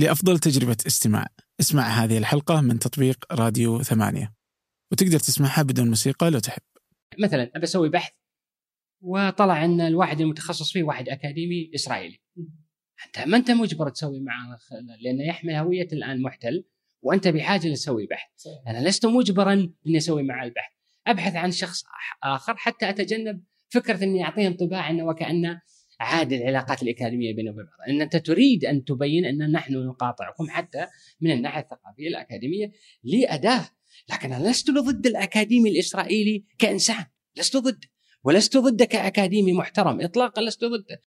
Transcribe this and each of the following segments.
لأفضل تجربة استماع. اسمع هذه الحلقة من تطبيق راديو ثمانية. وتقدر تسمعها بدون موسيقى لو تحب. مثلا ابى أسوي بحث وطلع إن الواحد المتخصص فيه واحد أكاديمي إسرائيلي. أنت ما أنت مجبر تسوي معه لأنه يحمل هوية الآن محتل وأنت بحاجة لتسوي بحث. أنا لست مجبرا إني أسوي معه البحث. أبحث عن شخص آخر حتى أتجنب فكرة إني أعطيه انطباع إنه وكأنه عاد العلاقات الإكاديمية بينه وبين بعض، إن أنت تريد أن تبين أن نحن نقاطعكم حتى من الناحية الثقافية الأكاديمية لأداة، لكن أنا لست ضد الأكاديمي الإسرائيلي كإنسان، لست ضده، ولست ضده كأكاديمي محترم. اطلاقا لست ضده.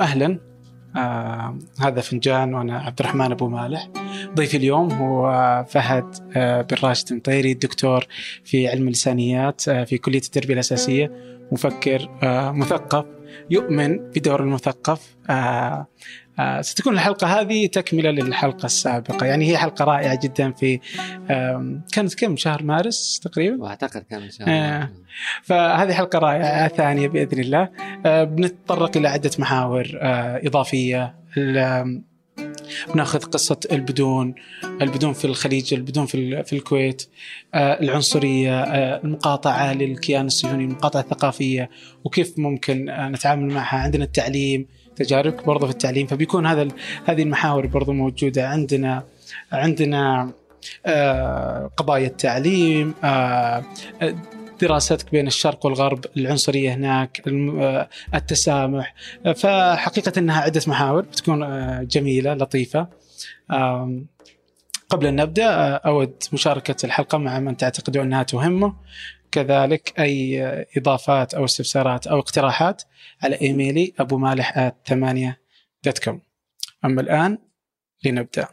أهلا. آه هذا فنجان وأنا عبد الرحمن أبو مالح. ضيفي اليوم هو فهد آه بن راشد مطيري دكتور في علم اللسانيات آه في كلية التربية الأساسية مفكر آه مثقف يؤمن بدور المثقف آه ستكون الحلقة هذه تكملة للحلقة السابقة. يعني هي حلقة رائعة جدا في آه كانت كم؟ شهر مارس تقريبا؟ وأعتقد كان ان شاء آه. فهذه حلقة رائعة ثانية بإذن الله. آه بنتطرق إلى عدة محاور آه إضافية. بناخذ قصة البدون البدون في الخليج البدون في, ال- في الكويت آه العنصرية آه المقاطعة للكيان الصهيوني المقاطعة الثقافية وكيف ممكن آه نتعامل معها عندنا التعليم تجارب برضه في التعليم فبيكون هذا هذه المحاور برضه موجودة عندنا عندنا آه قضايا التعليم آه دراستك بين الشرق والغرب العنصرية هناك آه، التسامح فحقيقة أنها عدة محاور بتكون جميلة لطيفة. آم، قبل أن نبدأ آه، أود مشاركة الحلقة مع من تعتقدون أنها تهمه. كذلك أي آه، إضافات أو استفسارات أو اقتراحات على إيميلي أبو مالح ثمانية دوت كوم أما الآن لنبدأ.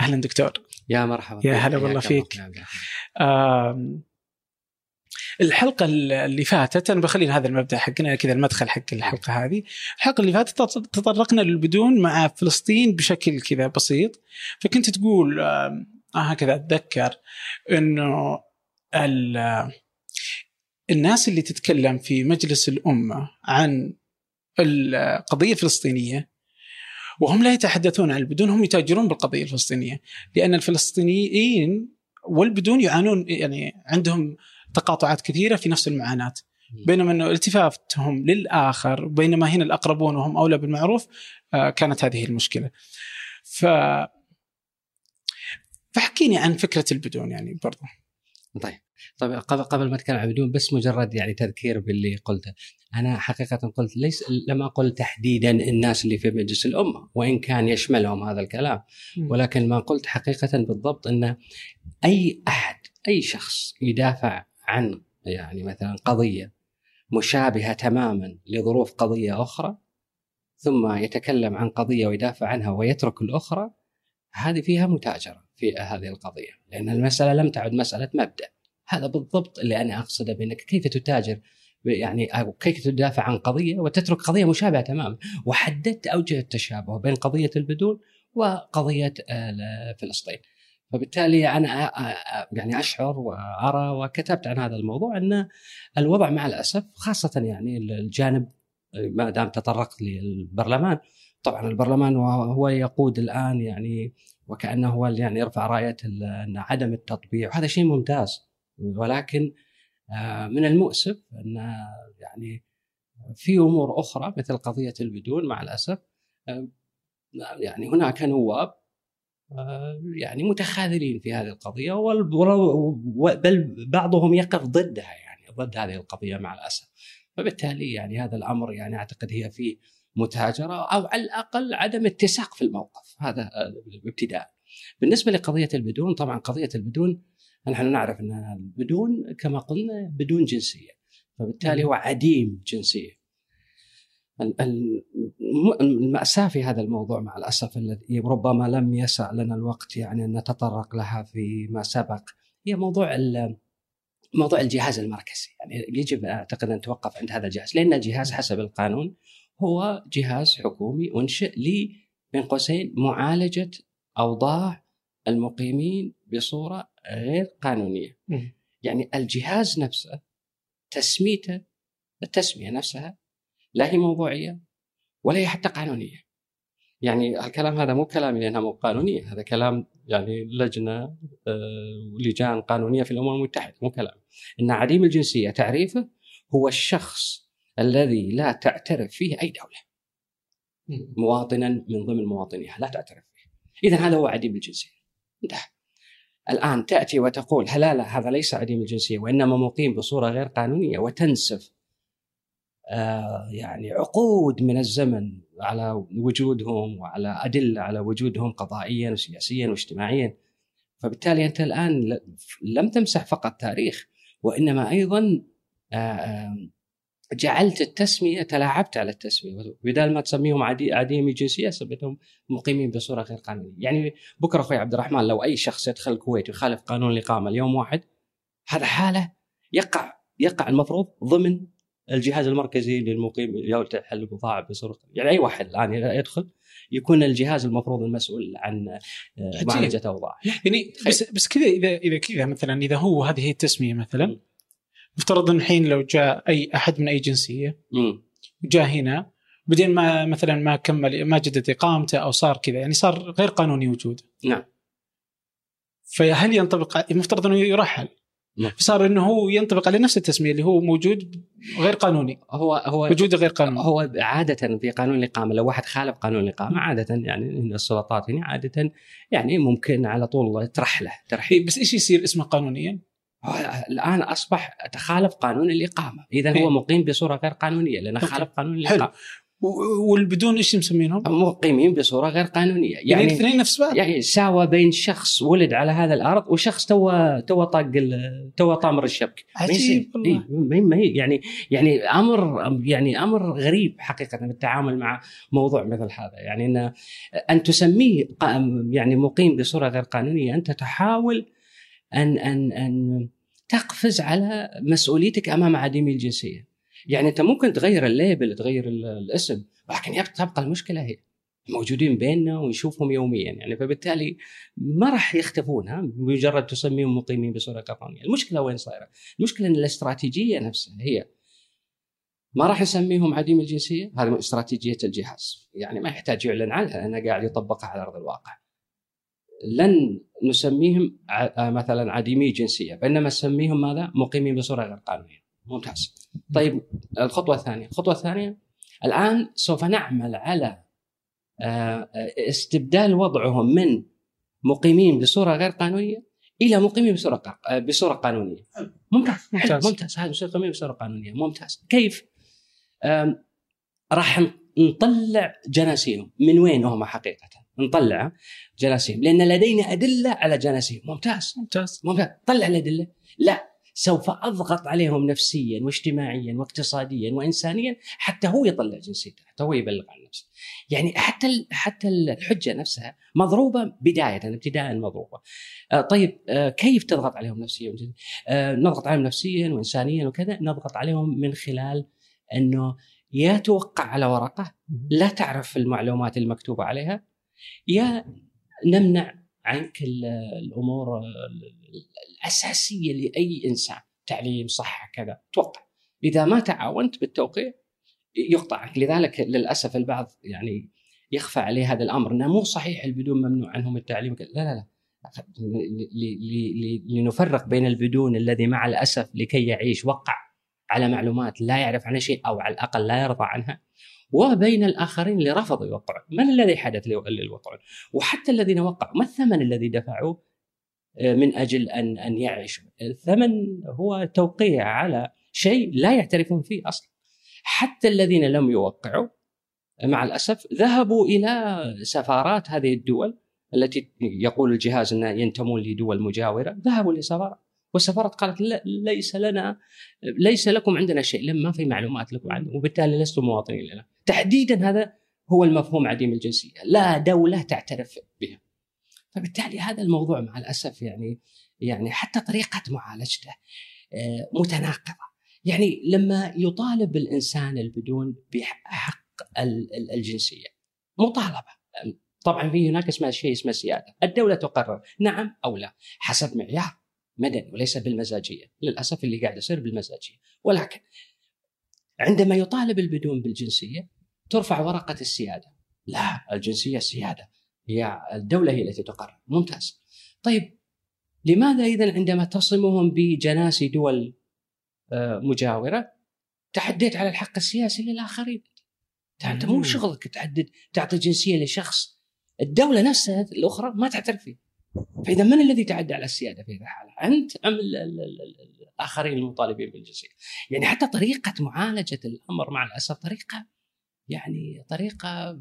أهلا دكتور. يا مرحبا. يا هلا والله الله. فيك. الحلقة اللي فاتت أنا بخلي هذا المبدأ حقنا كذا المدخل حق الحلقة هذه. الحلقة اللي فاتت تط- تطرقنا للبدون مع فلسطين بشكل كذا بسيط. فكنت تقول آه هكذا أتذكر أنه ال- الناس اللي تتكلم في مجلس الأمة عن القضية الفلسطينية وهم لا يتحدثون عن البدون هم يتاجرون بالقضية الفلسطينية. لأن الفلسطينيين والبدون يعانون يعني عندهم تقاطعات كثيرة في نفس المعاناة. بينما إنه التفاتهم للآخر بينما هنا الأقربون وهم أولى بالمعروف آه، كانت هذه المشكلة. ف فحكيني عن فكرة البدون يعني برضو. طيب. طيب قبل قبل ما أتكلم عن بدون بس مجرد يعني تذكير باللي قلته. أنا حقيقة قلت ليس لم أقل تحديدا الناس اللي في مجلس الأمة وإن كان يشملهم هذا الكلام. ولكن ما قلت حقيقة بالضبط إن أي أحد أي شخص يدافع عن يعني مثلا قضية مشابهة تماما لظروف قضية أخرى ثم يتكلم عن قضية ويدافع عنها ويترك الأخرى هذه فيها متاجرة في هذه القضية. لأن المسألة لم تعد مسألة مبدأ. هذا بالضبط اللي أنا أقصده بأنك كيف تتاجر يعني كيف تدافع عن قضية وتترك قضية مشابهة تماما. وحددت أوجه التشابه بين قضية البدون وقضية آه، فلسطين. فبالتالي أنا آه، آه، يعني أشعر وأرى وكتبت عن هذا الموضوع أن الوضع مع الأسف خاصة يعني الجانب ما دام تطرقت للبرلمان. طبعا البرلمان هو يقود الآن يعني وكأنه هو اللي يعني يرفع راية أن عدم التطبيع وهذا شيء ممتاز. ولكن آه، من المؤسف أن يعني في أمور أخرى مثل قضية البدون مع الأسف آه، يعني هناك نواب آه، يعني متخاذلين في هذه القضية بل بعضهم يقف ضدها يعني ضد هذه القضية مع الأسف. فبالتالي يعني هذا الأمر يعني أعتقد هي فيه متاجرة أو على الأقل عدم اتساق في الموقف. هذا ابتداء بالنسبة لقضية البدون طبعا قضية البدون نحن نعرف ان البدون كما قلنا بدون جنسية فبالتالي هو عديم جنسية. ال- ال- الم- المأساة في هذا الموضوع مع الأسف الذي ربما لم يسع لنا الوقت يعني أن نتطرق لها فيما سبق هي موضوع موضوع الجهاز المركزي. يعني يجب أعتقد أن توقف عند هذا الجهاز لأن الجهاز حسب القانون هو جهاز حكومي أنشئ لي بين قوسين معالجة أوضاع المقيمين بصورة غير قانونية. مم. يعني الجهاز نفسه تسميته التسمية نفسها لا هي موضوعية ولا هي حتى قانونية. يعني الكلام هذا مو كلامي لانها مو قانونيه هذا كلام يعني لجنة آه، لجان قانونية في الأمم المتحدة مو كلام. إن عديم الجنسية تعريفه هو الشخص الذي لا تعترف فيه أي دولة. مواطنا من ضمن مواطنيها لا تعترف فيه. اذا هذا هو عديم الجنسية. انتهى. الآن تأتي وتقول لا لا هذا ليس عديم الجنسية وإنما مقيم بصورة غير قانونية وتنسف. آه يعني عقود من الزمن على وجودهم وعلى أدلة على وجودهم قضائيا وسياسيا واجتماعيا. فبالتالي أنت الآن لم تمسح فقط تاريخ وإنما أيضا آه، آه، جعلت التسمية تلاعبت على التسمية. بدال ما تسميهم عدي عديمي الجنسيه سميتهم مقيمين بصورة غير قانونية، يعني بكرة أخوي عبد الرحمن لو أي شخص يدخل الكويت ويخالف قانون الإقامة اليوم واحد هذا حالة يقع يقع المفروض ضمن الجهاز المركزي للمقيم تحل البضاعه بصورة يعني أي واحد الآن يدخل يكون الجهاز المفروض المسؤول عن آه، معالجة اوضاع يعني بس بس كذا اذا إذا كذا مثلا إذا هو هذه هي التسمية مثلا مفترض إن الحين لو جاء أي أحد من أي جنسية وجاء هنا بعدين ما مثلا ما كمل ما جدد إقامته أو صار كذا يعني صار غير قانوني وجوده نعم. فهل ينطبق المفترض إنه يرحل. نعم. صار إنه هو ينطبق على نفس التسمية اللي هو موجود غير قانوني. هو هو وجوده غير قانوني. هو عادة في قانون الإقامة لو واحد خالف قانون الإقامة عادة يعني السلطات هنا عادة يعني ممكن على طول ترحله ترحيل. بس إيش يصير اسمه قانونيا؟ الآن أصبح تخالف قانون الإقامة، اذا هو إيه. مقيم بصورة غير قانونية لأنه خالف قانون الإقامة. والبدون إيش مسمينهم؟ مقيمين بصورة غير قانونية. يعني يعني الاثنين نفس بعض. يعني ساوى بين شخص ولد على هذا الأرض وشخص تو تو طاق تو طامر الشبك عجيب والله. ما هي يعني يعني أمر يعني أمر غريب حقيقة بالتعامل مع موضوع مثل هذا. يعني إن أن تسميه يعني مقيم بصورة غير قانونية أنت تحاول أن أن أن تقفز على مسؤوليتك أمام عديمي الجنسية. يعني أنت ممكن تغير الليبل تغير الاسم ولكن تبقى المشكلة هي موجودين بيننا ونشوفهم يوميا يعني فبالتالي ما راح يختفون ها بمجرد تسميهم مقيمين بصورة قانونية، المشكلة وين صايرة؟ المشكلة إن الاستراتيجية نفسها هي ما راح نسميهم عديم الجنسية، هذه استراتيجية الجهاز، يعني ما يحتاج يعلن عنها لأنه قاعد يطبقها على أرض الواقع. لن نسميهم آه، مثلا عديمي جنسية بينما نسميهم ماذا؟ مقيمين بصورة غير قانونية. ممتاز. طيب الخطوة الثانية، الخطوة الثانية الآن سوف نعمل على آه، استبدال وضعهم من مقيمين بصورة غير قانونية إلى مقيمين بصورة آه، بصورة قانونية. ممتاز ممتاز ممتاز هذا مقيمين بصورة قانونية ممتاز كيف؟ راح نطلع جناسيهم من وين هم حقيقة؟ نطلع جناسيهم لأن لدينا أدلة على جناسيهم ممتاز. ممتاز. ممتاز. طلع الأدلة. لا سوف أضغط عليهم نفسيا واجتماعيا واقتصاديا وانسانيا حتى هو يطلع جنسيته حتى هو يبلغ عن نفسه. يعني حتى حتى الحجة نفسها مضروبة بداية ابتداء مضروبة. آه طيب آه كيف تضغط عليهم نفسيا؟ آه نضغط عليهم نفسيا وانسانيا وكذا نضغط عليهم من خلال أنه يا توقع على ورقة. لا تعرف المعلومات المكتوبة عليها. يا نمنع عنك الأمور الأساسية لأي إنسان تعليم صحة كذا. توقع. إذا ما تعاونت بالتوقيع يقطع عنك. لذلك للأسف البعض يعني يخفى عليه هذا الأمر. إنه مو صحيح البدون ممنوع عنهم التعليم. لا لا لا. لنفرق بين البدون الذي مع الأسف لكي يعيش وقع على معلومات لا يعرف عنها شيء أو على الأقل لا يرضى عنها وبين الآخرين اللي رفضوا يوقعون، من الذي حدث للوقعون؟ وحتى الذين وقعوا ما الثمن الذي دفعوه آه، من أجل ان أن يعيشوا؟ الثمن هو توقيع على شيء لا يعترفون فيه أصلا. حتى الذين لم يوقعوا مع الأسف ذهبوا إلى سفارات هذه الدول التي يقول الجهاز انها ينتمون لدول مجاورة، ذهبوا لسفارات والسفارة قالت لا ليس لنا ليس لكم عندنا شيء. لما ما في معلومات لكم عنه. وبالتالي لستم مواطنين لنا. تحديدا هذا هو المفهوم عديم الجنسية. لا دولة تعترف بها. فبالتالي هذا الموضوع مع الأسف يعني يعني حتى طريقة معالجته آه، متناقضة. يعني لما يطالب الإنسان البدون بحق الجنسية مطالبة. طبعا في هناك اسمها شيء اسمه سيادة، الدولة تقرر نعم أو لا. حسب معيار. مدني وليس بالمزاجية، للأسف اللي قاعد يصير بالمزاجية، ولكن عندما يطالب البدون بالجنسية ترفع ورقة السيادة. لا الجنسية السياده هي الدولة هي التي تقرر. ممتاز. طيب لماذا اذا عندما تصمهم بجناسي دول آه، مجاورة تعديت على الحق السياسي للآخرين؟ أنت مو شغلك تعدد تعطي جنسية لشخص. الدولة نفسها الأخرى ما تعترف فيه. فإذا من الذي تعدى على السيادة في هذه الحالة؟ أنت أم الآخرين المطالبين بالجنسيه؟ يعني حتى طريقة معالجة الأمر مع الأسف طريقة يعني طريقة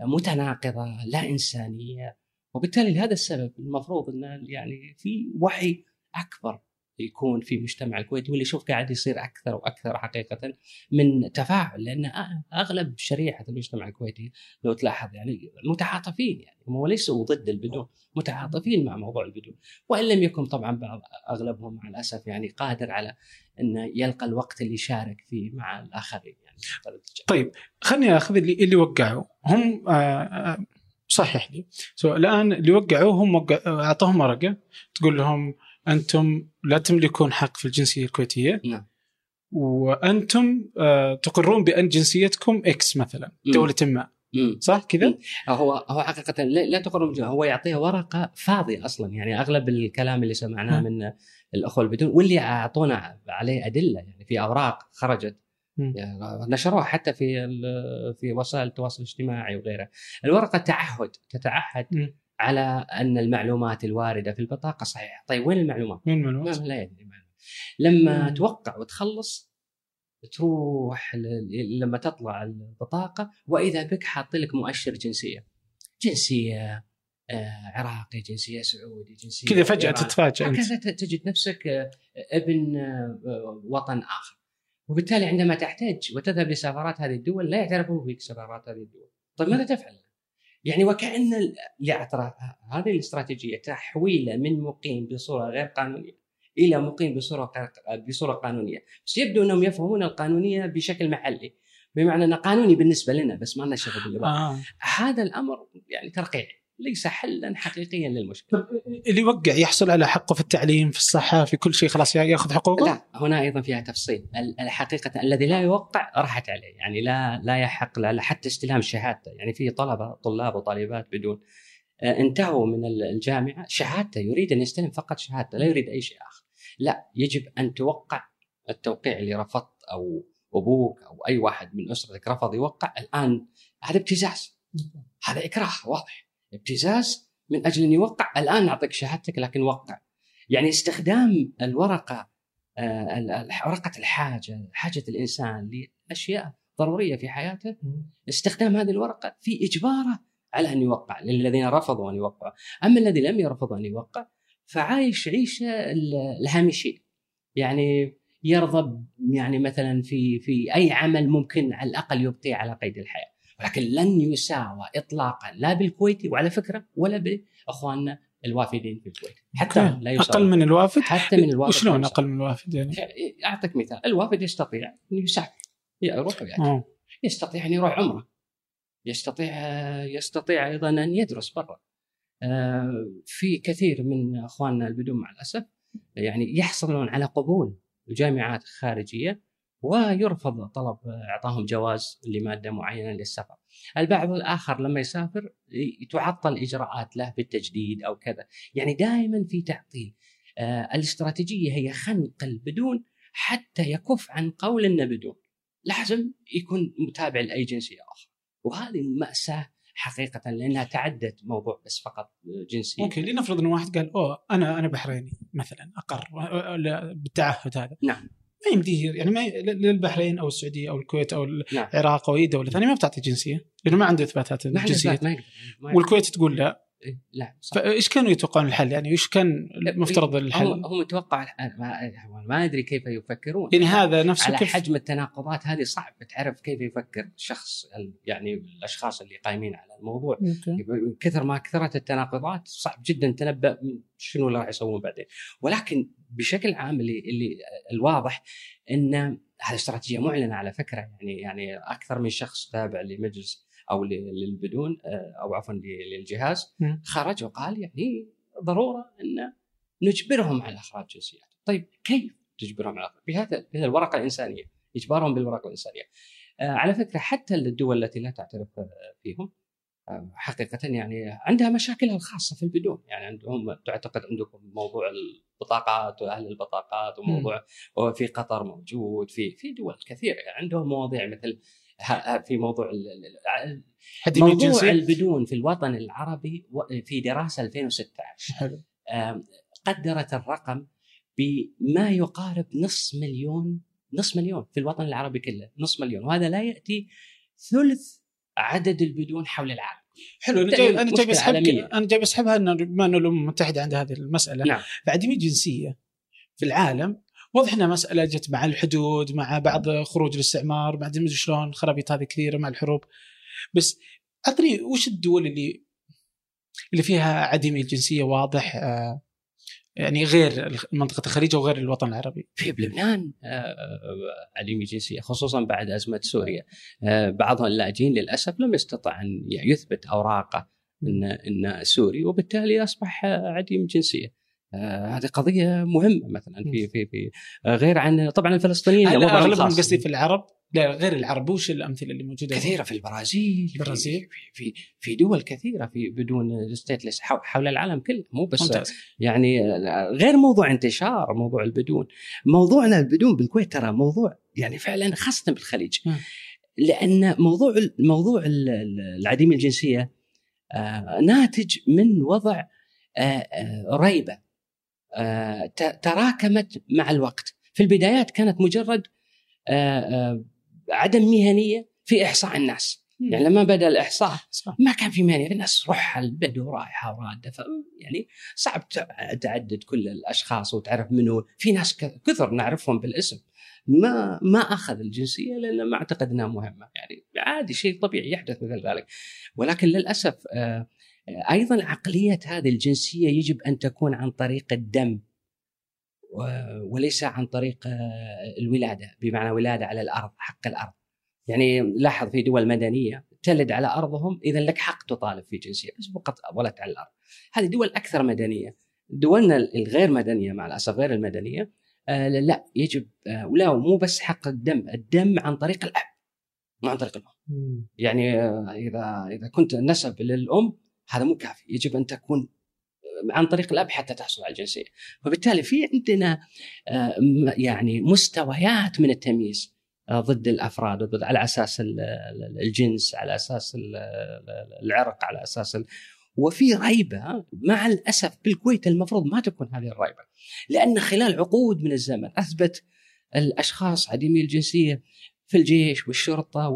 متناقضة لا إنسانية وبالتالي لهذا السبب المفروض أن يعني في وعي أكبر يكون في مجتمع الكويت واللي يشوف قاعد يصير أكثر وأكثر حقيقة من تفاعل لأن أغلب شريحة المجتمع الكويتي لو تلاحظ يعني متعاطفين يعني هم ليسوا ضد البدون متعاطفين مع موضوع البدون وإن لم يكن طبعا بعض أغلبهم مع الأسف يعني قادر على انه يلقى الوقت اللي يشارك فيه مع الآخرين يعني. طيب خليني أخذ اللي اللي وقعوا. هم آه, آه، صحح لي. الآن اللي وقعوا هم وقع أعطوهم ورقة تقول لهم أنتم لا تملكون حق في الجنسية الكويتية. نعم. وأنتم آه تقرون بأن جنسيتكم إكس مثلا دولة ما. صح كذا؟ هو هو حقيقة لا تقر هو يعطيها ورقة فاضية أصلا. يعني أغلب الكلام اللي سمعناه من الأخوة البدون واللي أعطونا عليه أدلة يعني في أوراق خرجت. يعني نشروها حتى في في وسائل التواصل الاجتماعي وغيرها. الورقة تعهد تتعهد م. على أن المعلومات الواردة في البطاقة صحيحة. طيب وين المعلومات؟ وين المعلومات؟ لا يدري لما مم. توقع وتخلص تروح لما تطلع البطاقة وإذا بك حاط لك مؤشر جنسية. جنسية آه عراقي جنسية سعودي جنسية كذا فجأة تتفاجئ هكذا تجد نفسك آه ابن آه وطن آخر. وبالتالي عندما تحتاج وتذهب لسفارات هذه الدول لا يعترفون فيك سفارات هذه الدول. طيب ماذا تفعل؟ يعني وكأن هذه الاستراتيجية تحويله من مقيم بصورة غير قانونية إلى مقيم بصورة بصورة قانونية. بس يبدو أنهم يفهمون القانونية بشكل محلي بمعنى أنه قانوني بالنسبة لنا بس ما لنا شغل آه. هذا الأمر يعني ترقيع. ليس حلا حقيقيا للمشكلة. اللي يوقع يحصل على حقه في التعليم في الصحة في كل شيء خلاص ياخذ حقوقه؟ لا هنا أيضا فيها تفصيل. الحقيقة الذي لا يوقع راحت عليه. يعني لا لا يحق له حتى استلام شهادته. يعني في طلبة طلاب وطالبات بدون آه، انتهوا من الجامعة. شهادته يريد أن يستلم فقط شهادته لا يريد أي شيء آخر. لا يجب أن توقع التوقيع اللي رفضت أو أبوك أو أي واحد من أسرتك رفض يوقع. الآن هذا ابتزاز. هذا إكراه واضح. ابتزاز من أجل أن يوقع. الآن نعطيك شهادتك لكن وقع. يعني استخدام الورقة آه، ورقة الحاجة حاجة الإنسان لأشياء ضرورية في حياته استخدام هذه الورقة في إجباره على أن يوقع للذين رفضوا أن يوقعوا. أما الذي لم يرفض أن يوقع فعايش عيشة الهامشية. يعني يرضى يعني مثلا في في أي عمل ممكن على الأقل يبقي على قيد الحياة. ولكن لن يساوى اطلاقا لا بالكويتي وعلى فكرة ولا بأخواننا الوافدين في الكويت. حتى لا يساوى. أقل من الوافد؟ حتى من الوافد وشلون أقل من الوافد يعني؟ أعطيك مثال. الوافد يستطيع أن يسافر. يروح وياتي. يستطيع أن يروح عمرة. يستطيع يستطيع أيضا أن يدرس برا. آه، في كثير من أخواننا البدون مع الأسف يعني يحصلون على قبول جامعات خارجية ويرفض طلب اعطاهم جواز لمادة معينة للسفر. البعض الآخر لما يسافر تعطل إجراءات له بالتجديد أو كذا، يعني دائما في تعطيل. آه الاستراتيجية هي خنق البدون حتى يكف عن قول إنه بدون. لازم يكون متابع لاي جنسيه أخرى. وهذه مأساة حقيقة لأنها تعدت موضوع بس فقط جنسي ممكن لنفرض إن واحد قال أوه أنا أنا بحريني مثلا أقر بالتعهد هذا نعم ما يمديه يعني ما للبحرين أو السعودية أو الكويت أو نعم. العراق أو أي دولة ثانية ما بتعطي جنسية لأنه ما عنده إثباتات الجنسية. والكويت تقول لا. إيه، لا فإيش كانوا يتوقعون الحل؟ يعني إيش كان المفترض الحل؟ هم هم متوقع ما, ما أدري كيف يفكرون. يعني هذا نفسه على كيف؟ حجم التناقضات هذه صعب. تعرف كيف يفكر شخص يعني الأشخاص اللي قايمين على الموضوع؟ من كثر ما كثرت التناقضات صعب جدا تنبأ شنو اللي راح يسوون بعدين. ولكن بشكل عام اللي اللي الواضح إن هذه استراتيجية معلنة على فكرة. يعني يعني أكثر من شخص تابع لمجلس أو للبدون آه، أو عفوا للجهاز خرج وقال يعني ضرورة أن نجبرهم على إخراج جنسيات. طيب كيف تجبرهم على بهذا بهذه الورقة الإنسانية، إجبارهم بالورقة الإنسانية. آه، على فكرة حتى الدول التي لا تعترف فيهم آه، حقيقة يعني عندها مشاكلها الخاصة في البدون. يعني عندهم تعتقد عندكم موضوع البطاقات وأهل البطاقات وموضوع وفي قطر موجود في في دول كثيرة. يعني عندهم مواضيع مثل في موضوع موضوع البدون في الوطن العربي في دراسة 2016 حلو. قدرت الرقم بما يقارب نصف مليون نصف مليون في الوطن العربي كله نصف مليون. وهذا لا يأتي ثلث عدد البدون حول العالم. حلو أنا جاي أنا جاي بسحب أنا جاي بسحبها انه بما انه الامم المتحده عندها هذه المسألة. نعم. فعدم الجنسيه في العالم واضح إنها مسألة جت مع الحدود مع بعض خروج الاستعمار بعد ما شلون خرابيط هذه كثيرة مع الحروب بس اعطني وش الدول اللي اللي فيها عديمة الجنسية واضح آه يعني غير منطقة الخليج وغير الوطن العربي. في بلبنان آه، عديم الجنسيه خصوصا بعد أزمة سوريا. آه، بعض اللاجئين للأسف لم يستطع أن يثبت أوراقه إن إن سوري وبالتالي أصبح عديم الجنسيه. آه هذه قضية مهمة مثلا في في في غير عن طبعا الفلسطينيين أغلبهم قصدي في العرب. لا غير العرب. وش الأمثلة اللي موجودة؟ كثيرة في البرازيل البرازيل. في, في في دول كثيرة في بدون ستيتلس حول العالم كله. مو بس ممتاز. يعني غير موضوع انتشار موضوع البدون. موضوعنا البدون بالكويت ترى موضوع يعني فعلا خاصة بالخليج. لأن موضوع موضوع العديم الجنسية آه ناتج من وضع آه ريبة. تراكمت مع الوقت. في البدايات كانت مجرد آه، آه، عدم مهنية في إحصاء الناس. يعني لما بدأ الإحصاء ما كان في مهنية. الناس روح البدو رايحه ورادة يعني صعب تعدد كل الأشخاص وتعرف منو. في ناس كثر نعرفهم بالاسم. ما ما أخذ الجنسية لأن ما أعتقد إنها مهمة. يعني عادي شيء طبيعي يحدث مثل ذلك. ولكن للأسف آه، أيضا عقلية هذه الجنسية يجب أن تكون عن طريق الدم وليس عن طريق الولادة بمعنى ولادة على الأرض حق الأرض. يعني لاحظ في دول مدنية تلد على أرضهم اذا لك حق تطالب في جنسية بس فقط ولدت على الأرض. هذه دول أكثر مدنية. دولنا الغير مدنية مع الأسف غير المدنية آه لا يجب آه ولا مو بس حق الدم الدم عن طريق الأب مو عن طريق الأم. يعني آه إذا إذا كنت نسب للأم هذا مو كافي. يجب أن تكون عن طريق الأب حتى تحصل على الجنسية. وبالتالي في عندنا آه، يعني مستويات من التمييز آه، ضد الأفراد وضد على أساس الجنس على أساس العرق على أساس وفي ريبة مع الأسف بالكويت المفروض ما تكون هذه الريبة. لأن خلال عقود من الزمن أثبت الأشخاص عديمي الجنسية في الجيش والشرطة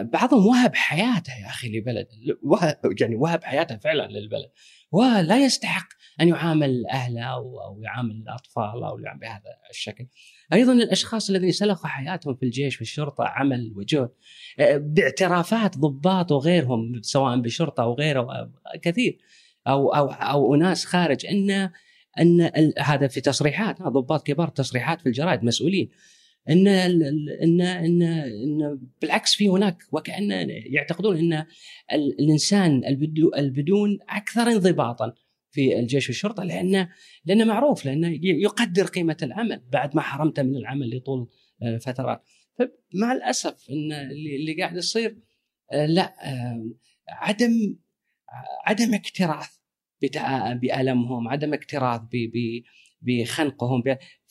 بعضهم وهب حياته يا أخي لبلد. يعني وهب حياته فعلا للبلد. ولا يستحق أن يعامل أهله أو يعامل الأطفال أو يعامل بهذا الشكل. أيضا الأشخاص الذين سلخوا حياتهم في الجيش والشرطه عمل وجهد آه، باعترافات ضباط وغيرهم سواء بالشرطه أو غيره كثير. أو أو أو اناس خارج. ان إن هذا في تصريحات ضباط كبار تصريحات في الجرائد مسؤولين. إن ان ان إن بالعكس في هناك وكأن يعتقدون إن الإنسان البدون أكثر انضباطا في الجيش والشرطة لأن لأنه معروف لأنه يقدر قيمة العمل بعد ما حرمته من العمل لطول آه، فترات. فمع الأسف إن اللي قاعد يصير آه، لا آه، عدم عدم اكتراث بألمهم عدم اكتراث بخنقهم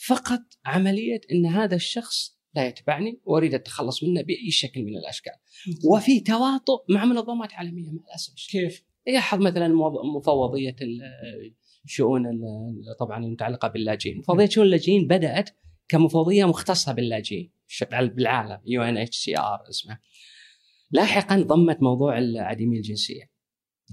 فقط عملية إن هذا الشخص لا يتبعني وأريد التخلص منه بأي شكل من الأشكال. وفي تواطؤ مع منظمات عالمية مع الأسف كيف؟ يلاحظ مثلا مفوضية الشؤون طبعا المتعلقة باللاجئين، مفوضية شؤون اللاجئين بدأت كمفوضية مختصة باللاجئين بالعالم يو إن إتش سي آر اسمه. لاحقا ضمت موضوع عديمي الجنسية.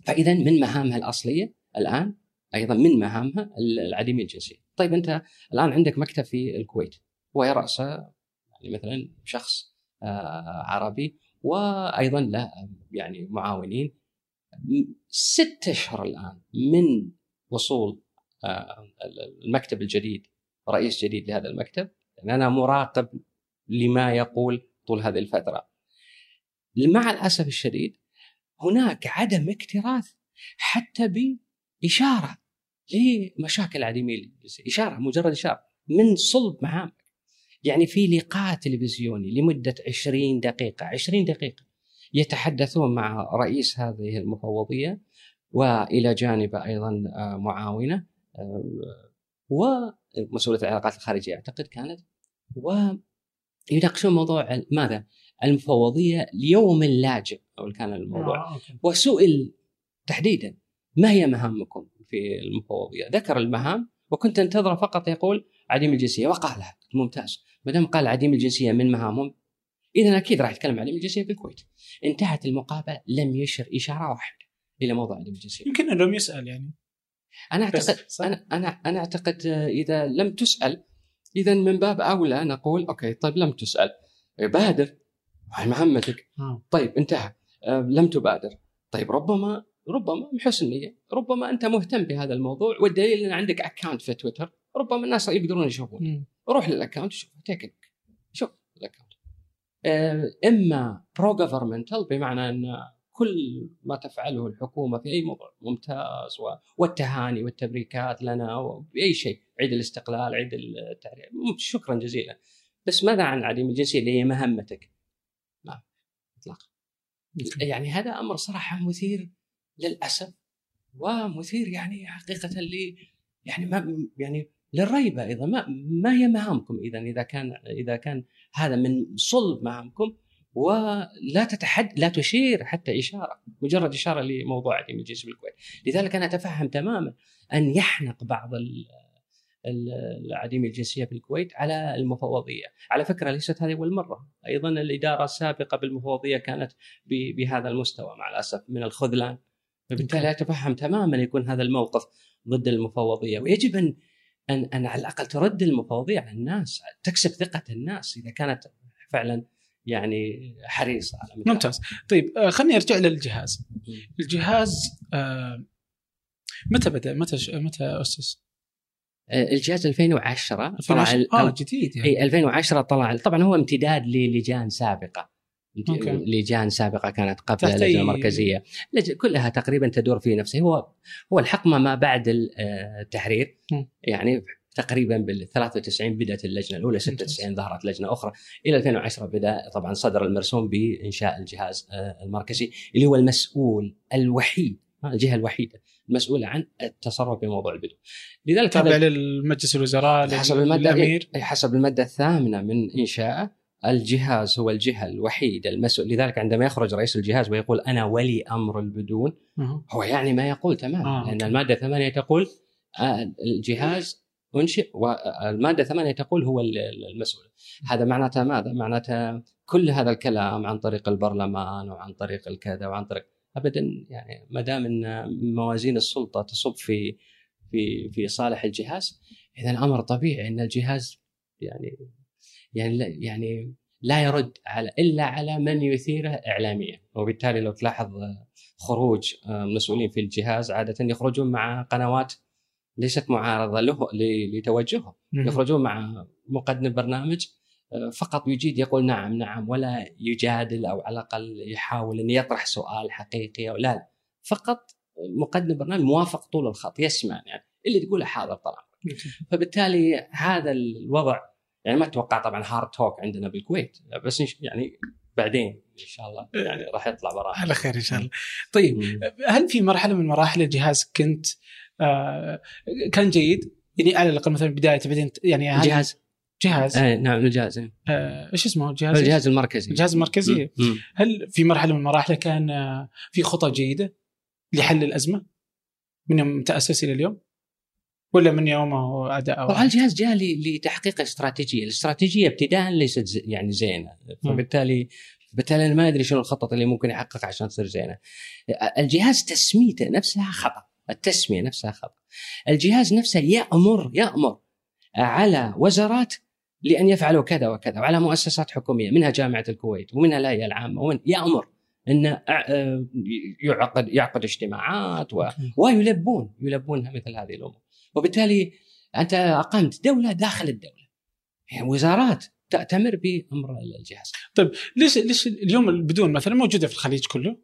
فاذا من مهامها الأصلية الآن أيضا من مهامها العديمية الجنسية. طيب أنت الآن عندك مكتب في الكويت ويرأسه يعني مثلا شخص آه، عربي وأيضا له يعني معاونين. ست أشهر الآن من وصول آه، المكتب الجديد رئيس جديد لهذا المكتب. يعني أنا مراقب لما يقول طول هذه الفترة. مع الأسف الشديد هناك عدم اكتراث حتى بإشارة لمشاكل عديمي إشارة مجرد إشارة. من صلب مهامك يعني في لقاء تلفزيوني لمدة 20 دقيقة 20 دقيقة يتحدثون مع رئيس هذه المفوضية وإلى جانبه أيضا آه، معاونة آه، ومسؤولة العلاقات الخارجية أعتقد كانت. ويناقشون موضوع ماذا؟ المفوضية ليوم لاجئ أو كان الموضوع. وسئل تحديدا ما هي مهامكم في المفوضية؟ ذكر المهام وكنت انتظر فقط يقول عديم الجنسية وقالها ممتاز ما دام قال عديم الجنسية من مهامهم اذا أكيد راح يتكلم عن عديم الجنسية في الكويت. انتهت المقابلة لم يشر إشارة واحدة إلى موضوع عديم الجنسية. يمكن أنه يسأل يعني. أنا أعتقد أنا أنا أنا أعتقد إذا لم تسأل اذا من باب أولى نقول okay طيب لم تسأل بادر مهمتك آه. طيب انتهى لم تبادر طيب ربما ربما من حسن نيه ربما أنت مهتم بهذا الموضوع والدليل أن عندك account في تويتر ربما الناس يقدرون يشوفون روح لل account شوف take شوف ال account إما pro governmental بمعنى أن كل ما تفعله الحكومة في أي موضوع ممتاز والتهاني والتبريكات لنا باي شيء عيد الاستقلال عيد التحرير شكرا جزيلا. بس ماذا عن عديم الجنسية اللي هي مهمتك؟ ما اطلاقا. يعني هذا أمر صراحة مثير للأسف ومثير يعني حقيقة لي يعني ما يعني للريبة أيضا ما ما هي مهامكم إذا إذا كان إذا كان هذا من صلب مهامكم ولا تتحد لا تشير حتى إشارة مجرد إشارة لموضوع عديم الجنس بالكويت. لذلك أنا أتفهم تماما أن يحنق بعض العديم الجنسية في الكويت على المفوضية، على فكرة ليست هذه أول مرة، أيضا الإدارة السابقة بالمفوضية كانت بهذا المستوى مع الأسف من الخذلان، فبالتالي أتفهم تماما يكون هذا الموقف ضد المفوضية، ويجب ان ان أن على الأقل ترد المفوضية على الناس، تكسب ثقة الناس إذا كانت فعلا يعني حريصة على ممتاز. طيب آه، خليني أرجع للجهاز الجهاز. آه، متى بدأ؟ متى متى أسس؟ آه، الجهاز 2010 طلع آه جديد يعني. إي 2010 طلع طبعا هو امتداد للجان سابقة. أوكي. لجان سابقة كانت قبل اللجنة المركزية. كلها تقريبا تدور في نفسه هو هو الحقبه ما بعد التحرير. يعني تقريبا بال 93 بدأت اللجنة الأولى 96 ظهرت لجنة أخرى. إلى 2010 بدأ طبعا صدر المرسوم بإنشاء الجهاز آه، المركزي اللي هو المسؤول الوحيد الجهة الوحيدة المسؤولة عن التصرف بموضوع البدو. لذلك تابع للمجلس الوزراء حسب المادة الامير حسب المادة الثامنة من انشائه الجهاز هو الجهه الوحيده المسؤول لذلك عندما يخرج رئيس الجهاز ويقول أنا ولي أمر البدون هو يعني ما يقول تماما آه. لأن المادة الثمانية تقول آه، الجهاز أنشئ والماده ثمانيه تقول هو المسؤول هذا معناته ماذا؟ معناته كل هذا الكلام عن طريق البرلمان وعن طريق الكذا وعن طريق ابدا يعني ما دام إن موازين السلطة تصب في في في صالح الجهاز اذا أمر طبيعي إن الجهاز يعني يعني يعني لا يرد على إلا على من يثيره اعلاميا. وبالتالي لو تلاحظ خروج مسؤولين في الجهاز عادة يخرجون مع قنوات ليست معارضة له لتوجهه. يخرجون مع مقدم برنامج آه، فقط يجيد يقول نعم نعم ولا يجادل أو على الأقل يحاول أن يطرح سؤال حقيقي أو لا. فقط مقدم برنامج موافق طول الخط يسمع يعني اللي تقوله حاضر طبعا. فبالتالي هذا الوضع يعني ما أتوقع طبعا هارد توك عندنا بالكويت. بس يعني بعدين إن شاء الله يعني راح يطلع براءه على خير إن شاء الله. طيب هل في مرحلة من مراحل الجهاز كنت آه، كان جيد؟ يعني على الأقل مثلا بداية بعدين يعني جهاز؟ جهاز. إيه نعم الجهاز آه إيش اسمه؟ الجهاز الجهاز المركزي. الجهاز المركزي. مم. هل في مرحلة من مراحله كان آه، في خطى جيدة لحل الأزمة من يوم تأسس إلى اليوم؟ ولا من يومه أداء طبعا الجهاز جاء لتحقيق استراتيجية، الاستراتيجية ابتداء ليست يعني زينة فبالتالي بالتالي أنا ما أدري شنو الخطط اللي ممكن يحققها عشان تصير زينة. الجهاز تسميته نفسها خطأ. التسمية نفسها خطأ. الجهاز نفسه يامر يامر على وزارات لأن يفعلوا كذا وكذا وعلى مؤسسات حكومية منها جامعة الكويت ومنها الهيئة العامة ومن يامر إن يعقد يعقد اجتماعات و... ويلبون يلبونها مثل هذه الأمور وبالتالي أنت أقمت دولة داخل الدولة يعني وزارات تأتمر بأمر الجهاز. طيب ليش ليش اليوم البدون مثلا موجودة في الخليج كله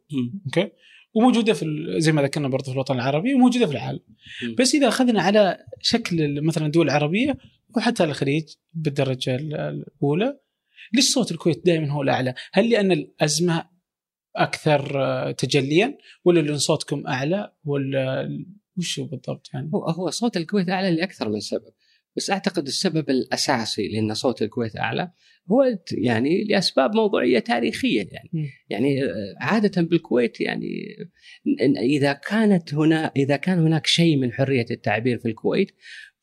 أوكي وموجودة في زي ما ذكرنا برضه في الوطن العربي وموجودة في العالم مم. بس إذا أخذنا على شكل مثلا الدول العربيه وحتى الخليج بالدرجة ال- الأولى ليش صوت الكويت دائما هو الأعلى؟ هل لأن الأزمة أكثر آه، تجليا ولا لأن صوتكم أعلى ولا وش هو بالضبط يعني؟ هو هو صوت الكويت أعلى لأكثر من سبب بس أعتقد السبب الأساسي لأن صوت الكويت أعلى هو يعني لأسباب موضوعية تاريخية يعني مم. يعني آه، عادة بالكويت يعني إذا كانت هنا إذا كان هناك شيء من حرية التعبير في الكويت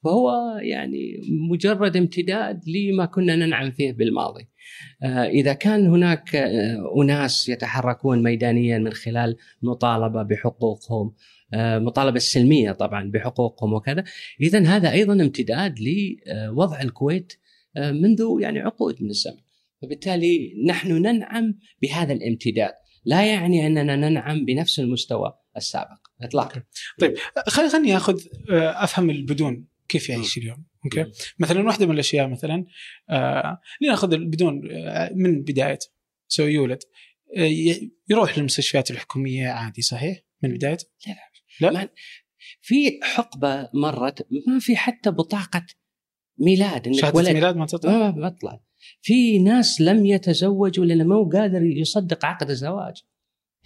فهو يعني مجرد امتداد لما كنا ننعم فيه بالماضي. آه، إذا كان هناك آه، أناس يتحركون ميدانيا من خلال مطالبة بحقوقهم آه، مطالبه سلميه طبعا بحقوقهم وكذا. اذا هذا أيضا امتداد لوضع الكويت آه، منذ يعني عقود من الزمن. فبالتالي نحن ننعم بهذا الامتداد. لا يعني أننا ننعم بنفس المستوى السابق. اطلاقا. خليني خليني آخذ آه، أفهم البدون كيف يعيش اليوم. أوكي. مثلا واحدة من الأشياء مثلا آه لنأخذ البدون من بدايته سو يولد يروح للمستشفيات الحكومية عادي صحيح؟ من بدايته لا لا. لا؟ في حقبة مرت ما في حتى بطاقة ميلاد إنك شهادة ولد. ميلاد ما تطلع. ما ما طلع في ناس لم يتزوجوا لأنه ما هو قادر يصدق عقد الزواج.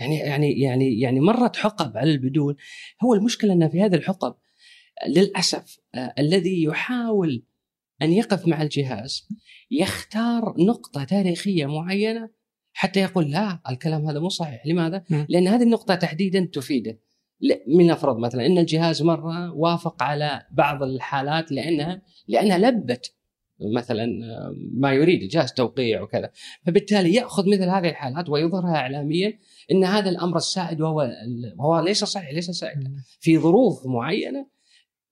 يعني يعني يعني يعني مرت حقب على البدون. هو المشكلة ان في هذه الحقب للأسف آه الذي يحاول أن يقف مع الجهاز يختار نقطة تاريخية معينة حتى يقول لا الكلام هذا مو صحيح. لماذا؟ لأن هذه النقطة تحديدا تفيده. ل- من نفرض مثلا إن الجهاز مرة وافق على بعض الحالات لأنها لأنها لبت مثلا ما يريد الجهاز توقيع وكذا. فبالتالي يأخذ مثل هذه الحالات ويظهرها اعلاميا إن هذا الأمر السائد وهو وهو ليس صحيح ليس سائد. في ظروف معينة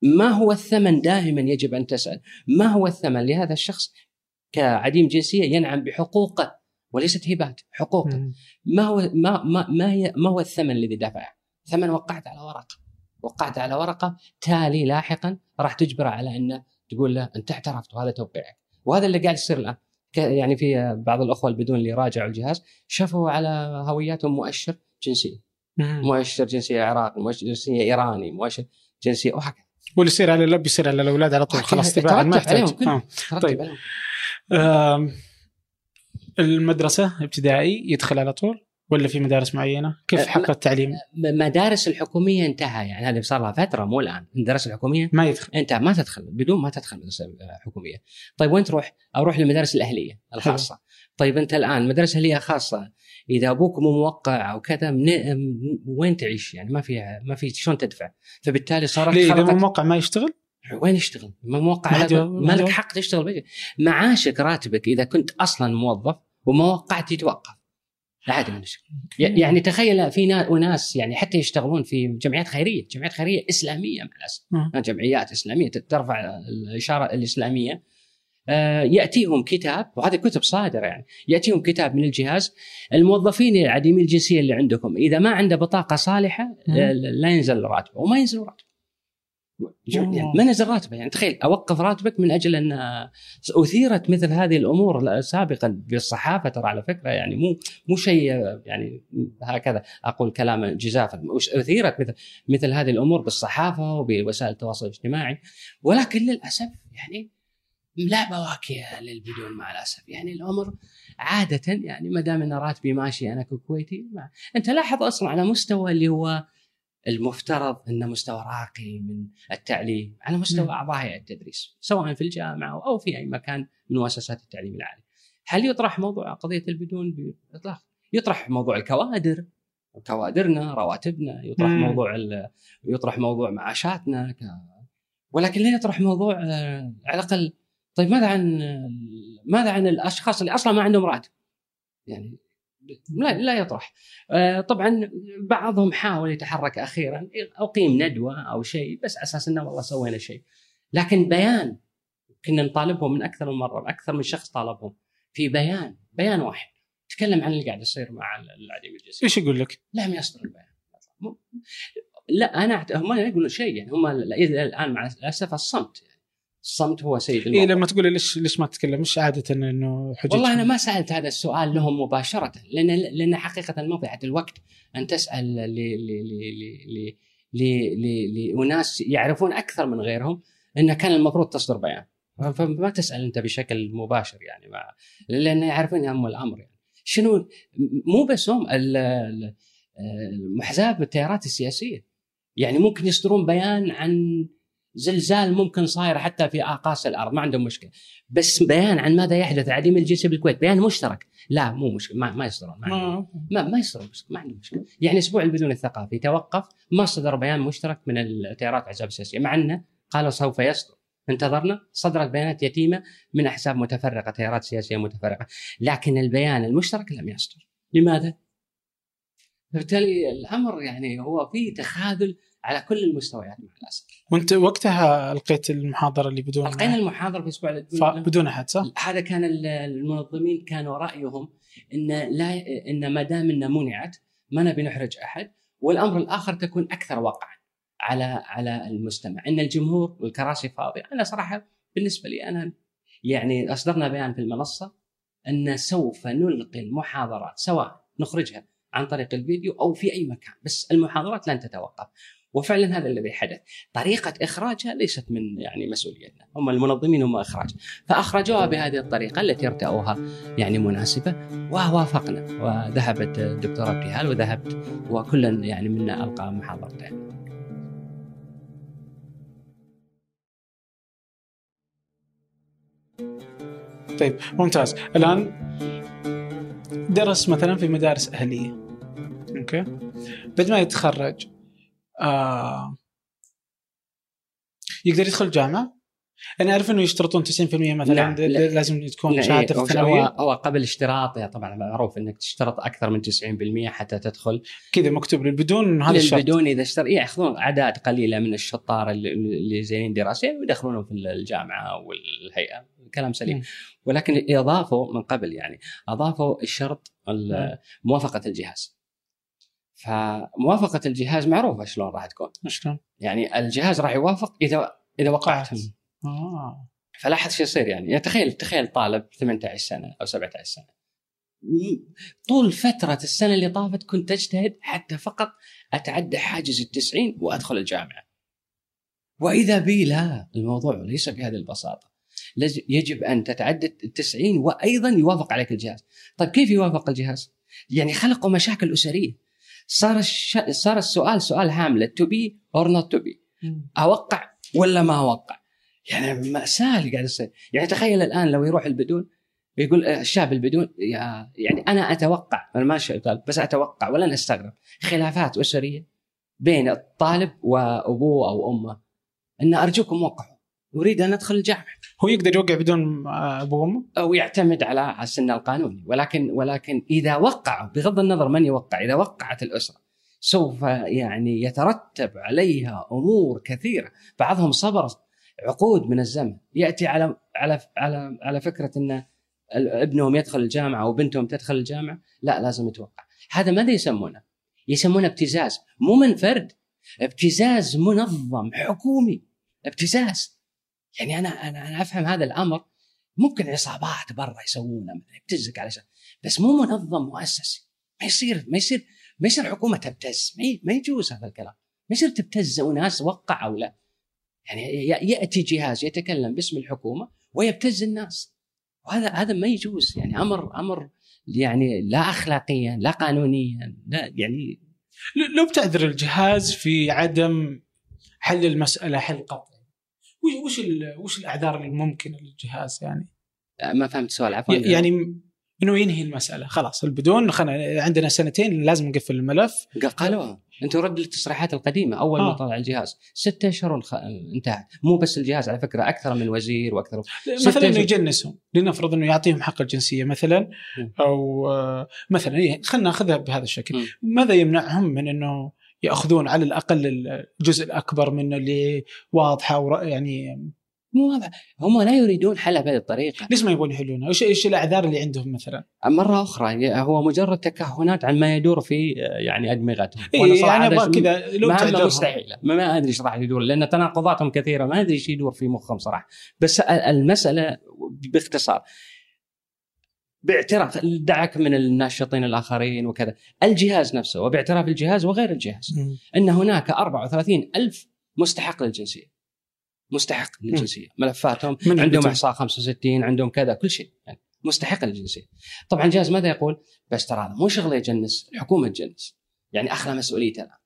ما هو الثمن دائما يجب أن تسأل. ما هو الثمن؟ لهذا الشخص كعديم جنسية ينعم بحقوقه وليست هبات حقوقه. ما هو ما ما ما, هي ما هو الثمن الذي دفعه؟ ثمن وقعت على ورقة وقعت على ورقة تالي لاحقا راح تجبره على إنه تقول له أنت اعترفت وهذا توقيعك وهذا اللي قاعد يصير الآن يعني في بعض الأخوة البدون اللي راجعوا الجهاز شافوا على هوياتهم مؤشر جنسي. مؤشر جنسية عراقي مؤشر جنسية إيراني مؤشر جنسية وهكذا واللي يصير على اللب يصير على الأولاد على طول خلاص تباعا ما يحتاج. آه. طيب. عليهم. آم، المدرسة ابتدائي يدخل على طول ولا في مدارس معينة؟ كيف أه، حق التعليم؟ مدارس الحكومية انتهى يعني هذه صار لها فترة مو الآن المدارس الحكومية ما يدخل انت ما تدخل بدون ما تدخل مدرسة حكومية. طيب وين تروح؟ أروح للمدارس الأهلية الخاصة. طيب أنت الآن مدرسة أهلية خاصة إذا أبوك مو موقع أو كذا من وين تعيش؟ يعني ما في ما في شلون تدفع؟ فبالتالي صارت ليه إذا مو موقع ما يشتغل؟ وين يشتغل؟ ما موقع ما على حد- ما لك حق تشتغل. معاشك راتبك إذا كنت أصلا موظف وما وقعت يتوقف. عادي. ي- يعني تخيل في نا- اناس يعني حتى يشتغلون في جمعيات خيرية، جمعيات خيرية إسلامية مع الأسف. جمعيات إسلامية ترفع الإشارة الإسلامية. آه، يأتيهم كتاب وهذه كتب صادرة يعني يأتيهم كتاب من الجهاز. الموظفين العديمي الجنسية اللي عندكم إذا ما عنده بطاقة صالحة لا ينزل راتبه وما ينزل راتبه. يعني ما نزل راتبه يعني تخيل أوقف راتبك من أجل أن أثيرت مثل هذه الأمور سابقا بالصحافة ترى على فكرة يعني مو مو شيء يعني هكذا أقول كلاما جزافا أثيرت مثل مثل هذه الأمور بالصحافة وبوسائل التواصل الاجتماعي ولكن للأسف يعني لا بواكي للبدون مع الأسف يعني الأمر عادة يعني ما دام أن راتبي ماشي أنا ككويتي ما أنت لاحظ أصلا على مستوى اللي هو المفترض إنه مستوى راقي من التعليم على مستوى م. أعضاء هيئة التدريس سواء في الجامعة أو في أي مكان من مؤسسات التعليم العالي. هل يطرح موضوع قضية البدون بإطلاق؟ يطرح موضوع الكوادر كوادرنا رواتبنا يطرح مم. موضوع يطرح موضوع معاشاتنا ك... ولكن لا يطرح موضوع آه، على الأقل طيب ماذا عن ماذا عن الأشخاص اللي أصلا ما عندهم راتب؟ يعني لا لا يطرح. آه، طبعا بعضهم حاول يتحرك أخيرا أقيم ندوة أو شيء بس على أساس إنه والله سوينا شيء. لكن بيان كنا نطالبهم من أكثر من مرة أكثر من شخص طالبهم في بيان بيان واحد. تكلم عن اللي قاعد يصير مع العديم الجنسي إيش يقول لك؟ لم يصدر البيان. لا أنا هم لا يقولون شيء يعني هم الآن مع الأسف الصمت يعني. الصمت هو سيد اي الموضوع لما تقول لي ليش ليش ما تتكلم؟ مش عادة إنه حجج. والله أنا ما سألت هذا السؤال لهم مباشرة لأن لأن حقيقة مضيعه الوقت أن تسأل ل ل ل ل ل لأناس يعرفون أكثر من غيرهم إنه كان المفروض تصدر بيان. فما تسأل أنت بشكل مباشر يعني ما لأن يعرفون هم الأمر يعني. شنو؟ مو بس هم احزاب التيارات السياسية. يعني ممكن يصدرون بيان عن زلزال ممكن صاير حتى في اقاصي الأرض ما عندهم مشكلة بس بيان عن ماذا يحدث عديم الجنسية بالكويت بيان مشترك لا مو مشكلة ما, ما يصدرون ما, عندهم. ما ما, ما يصدرون. ما عندهم مشكلة يعني أسبوع البدون الثقافي توقف ما صدر بيان مشترك من التيارات والاحزاب السياسية مع أنه قالوا سوف يصدر انتظرنا صدرت بيانات يتيمة من أحزاب متفرقة تيارات سياسية متفرقة لكن البيان المشترك لم يصدر لماذا؟ فبالتالي الأمر يعني هو في تخاذل على كل المستويات مع الأسف. وأنت وقتها ألقيت المحاضرة اللي بدون ألقينا المحاضرة في أسبوع ف- بدون أحد صح؟ هذا كان ال- المنظمين كانوا رأيهم إن لا إن ما دام انها منعت ما نبي نحرج أحد والأمر الآخر تكون أكثر وقعا على على المستمع. إن الجمهور والكراسي فاضية. أنا صراحة بالنسبة لي أنا يعني أصدرنا بيان في المنصة أن سوف نلقي المحاضرات سواء نخرجها عن طريق الفيديو أو في أي مكان بس المحاضرات لن تتوقف. وفعلا هذا الذي حدث. طريقة إخراجها ليست من يعني مسؤوليتنا. هم المنظمين هم إخراج. فأخرجوها بهذه الطريقة التي ارتأوها يعني مناسبة ووافقنا. وذهبت الدكتورة ابتهال وذهبت وكلا يعني منا ألقى محاضرتين طيب ممتاز. الآن درس مثلا في مدارس أهلية. أوكي؟ بعد ما يتخرج آه يقدر يدخل جامعه أنا أعرف إنه يشترطون 90% مثلا د- لا. لازم تكون لا، شهادة إيه، في الثانويه هو قبل اشتراطها طبعا معروف إنك تشترط أكثر من 90% حتى تدخل. كذا مكتوب بدون هذا الشرط. بدون إذا اشتر إيه، يأخذون أعداد قليلة من الشطار اللي- زينين دراسيا ويدخلونهم في الجامعة والهيئة. كلام سليم. ولكن إضافوا من قبل يعني أضافوا الشرط. موافقة الجهاز. فموافقة الجهاز معروفة شلون راح تكون شلون؟ يعني الجهاز راح يوافق إذا إذا وقعت. آه فلاحظ شو يصير يعني. يعني تخيل تخيل طالب 18 سنة أو 17 سنة طول فترة السنة اللي طافت كنت أجتهد حتى فقط أتعدى حاجز التسعين وأدخل الجامعة وإذا بي لا الموضوع ليس بهذه البساطة يجب أن تتعدى التسعين وأيضا يوافق عليك الجهاز طيب كيف يوافق الجهاز؟ يعني خلقوا مشاكل أسرية صار الش... صار السؤال سؤال هاملت to be or not to be أوقع ولا ما أوقع؟ يعني ماساه اللي قاعد يصير. يعني تخيل الآن لو يروح البدون يقول الشاب البدون يا يعني أنا أتوقع أنا ما طالب بس أتوقع ولن أستغرب خلافات أسرية بين الطالب وأبوه أو أمه. أن أرجوكم وقعوا أريد أن أدخل الجامعة. هو يقدر يوقع بدون أبو وأمه؟ أو يعتمد على السن القانوني. ولكن ولكن إذا وقعوا بغض النظر من يوقع إذا وقعت الأسرة سوف يعني يترتب عليها أمور كثيرة. بعضهم صبر عقود من الزمن. يأتي على على على على فكرة إن ابنهم يدخل الجامعة أو بنتهم تدخل الجامعة لا لازم يتوقع. هذا ماذا يسمونه؟ يسمونه ابتزاز. مو من فرد ابتزاز منظم حكومي. ابتزاز. يعني أنا أنا أنا أفهم هذا الأمر. ممكن عصابات برا يسوونه مثلا يبتزك علشان بس مو منظم مؤسسي. ما يصير ما يصير ما يصير حكومة تبتز. ما يجوز هذا الكلام. ما يصير تبتز وناس وقع أو لا. يعني يأتي جهاز يتكلم باسم الحكومة ويبتز الناس. وهذا هذا ما يجوز. يعني أمر أمر يعني لا اخلاقيا لا قانونيا لا يعني. لو بتعذر الجهاز في عدم حل المسألة حل قطعي وش وش وش الأعذار الممكنه للجهاز يعني؟ ما فهمت السؤال عفوا يعني إنه ينهي المسألة خلاص البدون خلنا عندنا سنتين لازم نقفل الملف قالوا أنتم رد للتصريحات القديمة أول ما آه. طلع الجهاز ستة أشهر والخ- انتهت مو بس الجهاز على فكرة أكثر من وزير وأكثر مثلا إنه. يجنسهم لنفرض إنه يعطيهم حق الجنسية مثلا. أو آه، مثلا إيه، خلينا ناخذها بهذا الشكل. ماذا يمنعهم من إنه ياخذون على الاقل الجزء الاكبر منه اللي واضحه ور- يعني مو واضح هم لا يريدون حلها بهذه الطريقة ليش ما يبون يحلونها؟ وش إيش الأعذار اللي عندهم مثلا؟ مرة أخرى هو مجرد تكهنات عن ما يدور في يعني أدمغتهم إيه يعني أبغى كذا لو ما تعذرهم. مستحيل ما, ما أدري إيش راح يدور لأن تناقضاتهم كثيرة ما أدري إيش يدور في مخهم صراحة بس المسألة باختصار باعتراف دعك من الناشطين الآخرين وكذا. الجهاز نفسه وباعتراف الجهاز وغير الجهاز. مم. إن هناك 34 ألف مستحق للجنسية. مستحق للجنسية. ملفاتهم من عندهم. إحصاء 65 عندهم كذا كل شيء. يعني مستحق للجنسية. طبعا الجهاز ماذا يقول؟ بس ترى هذا مو شغله يجنس الحكومة تجنس. يعني أخذ مسؤوليته الان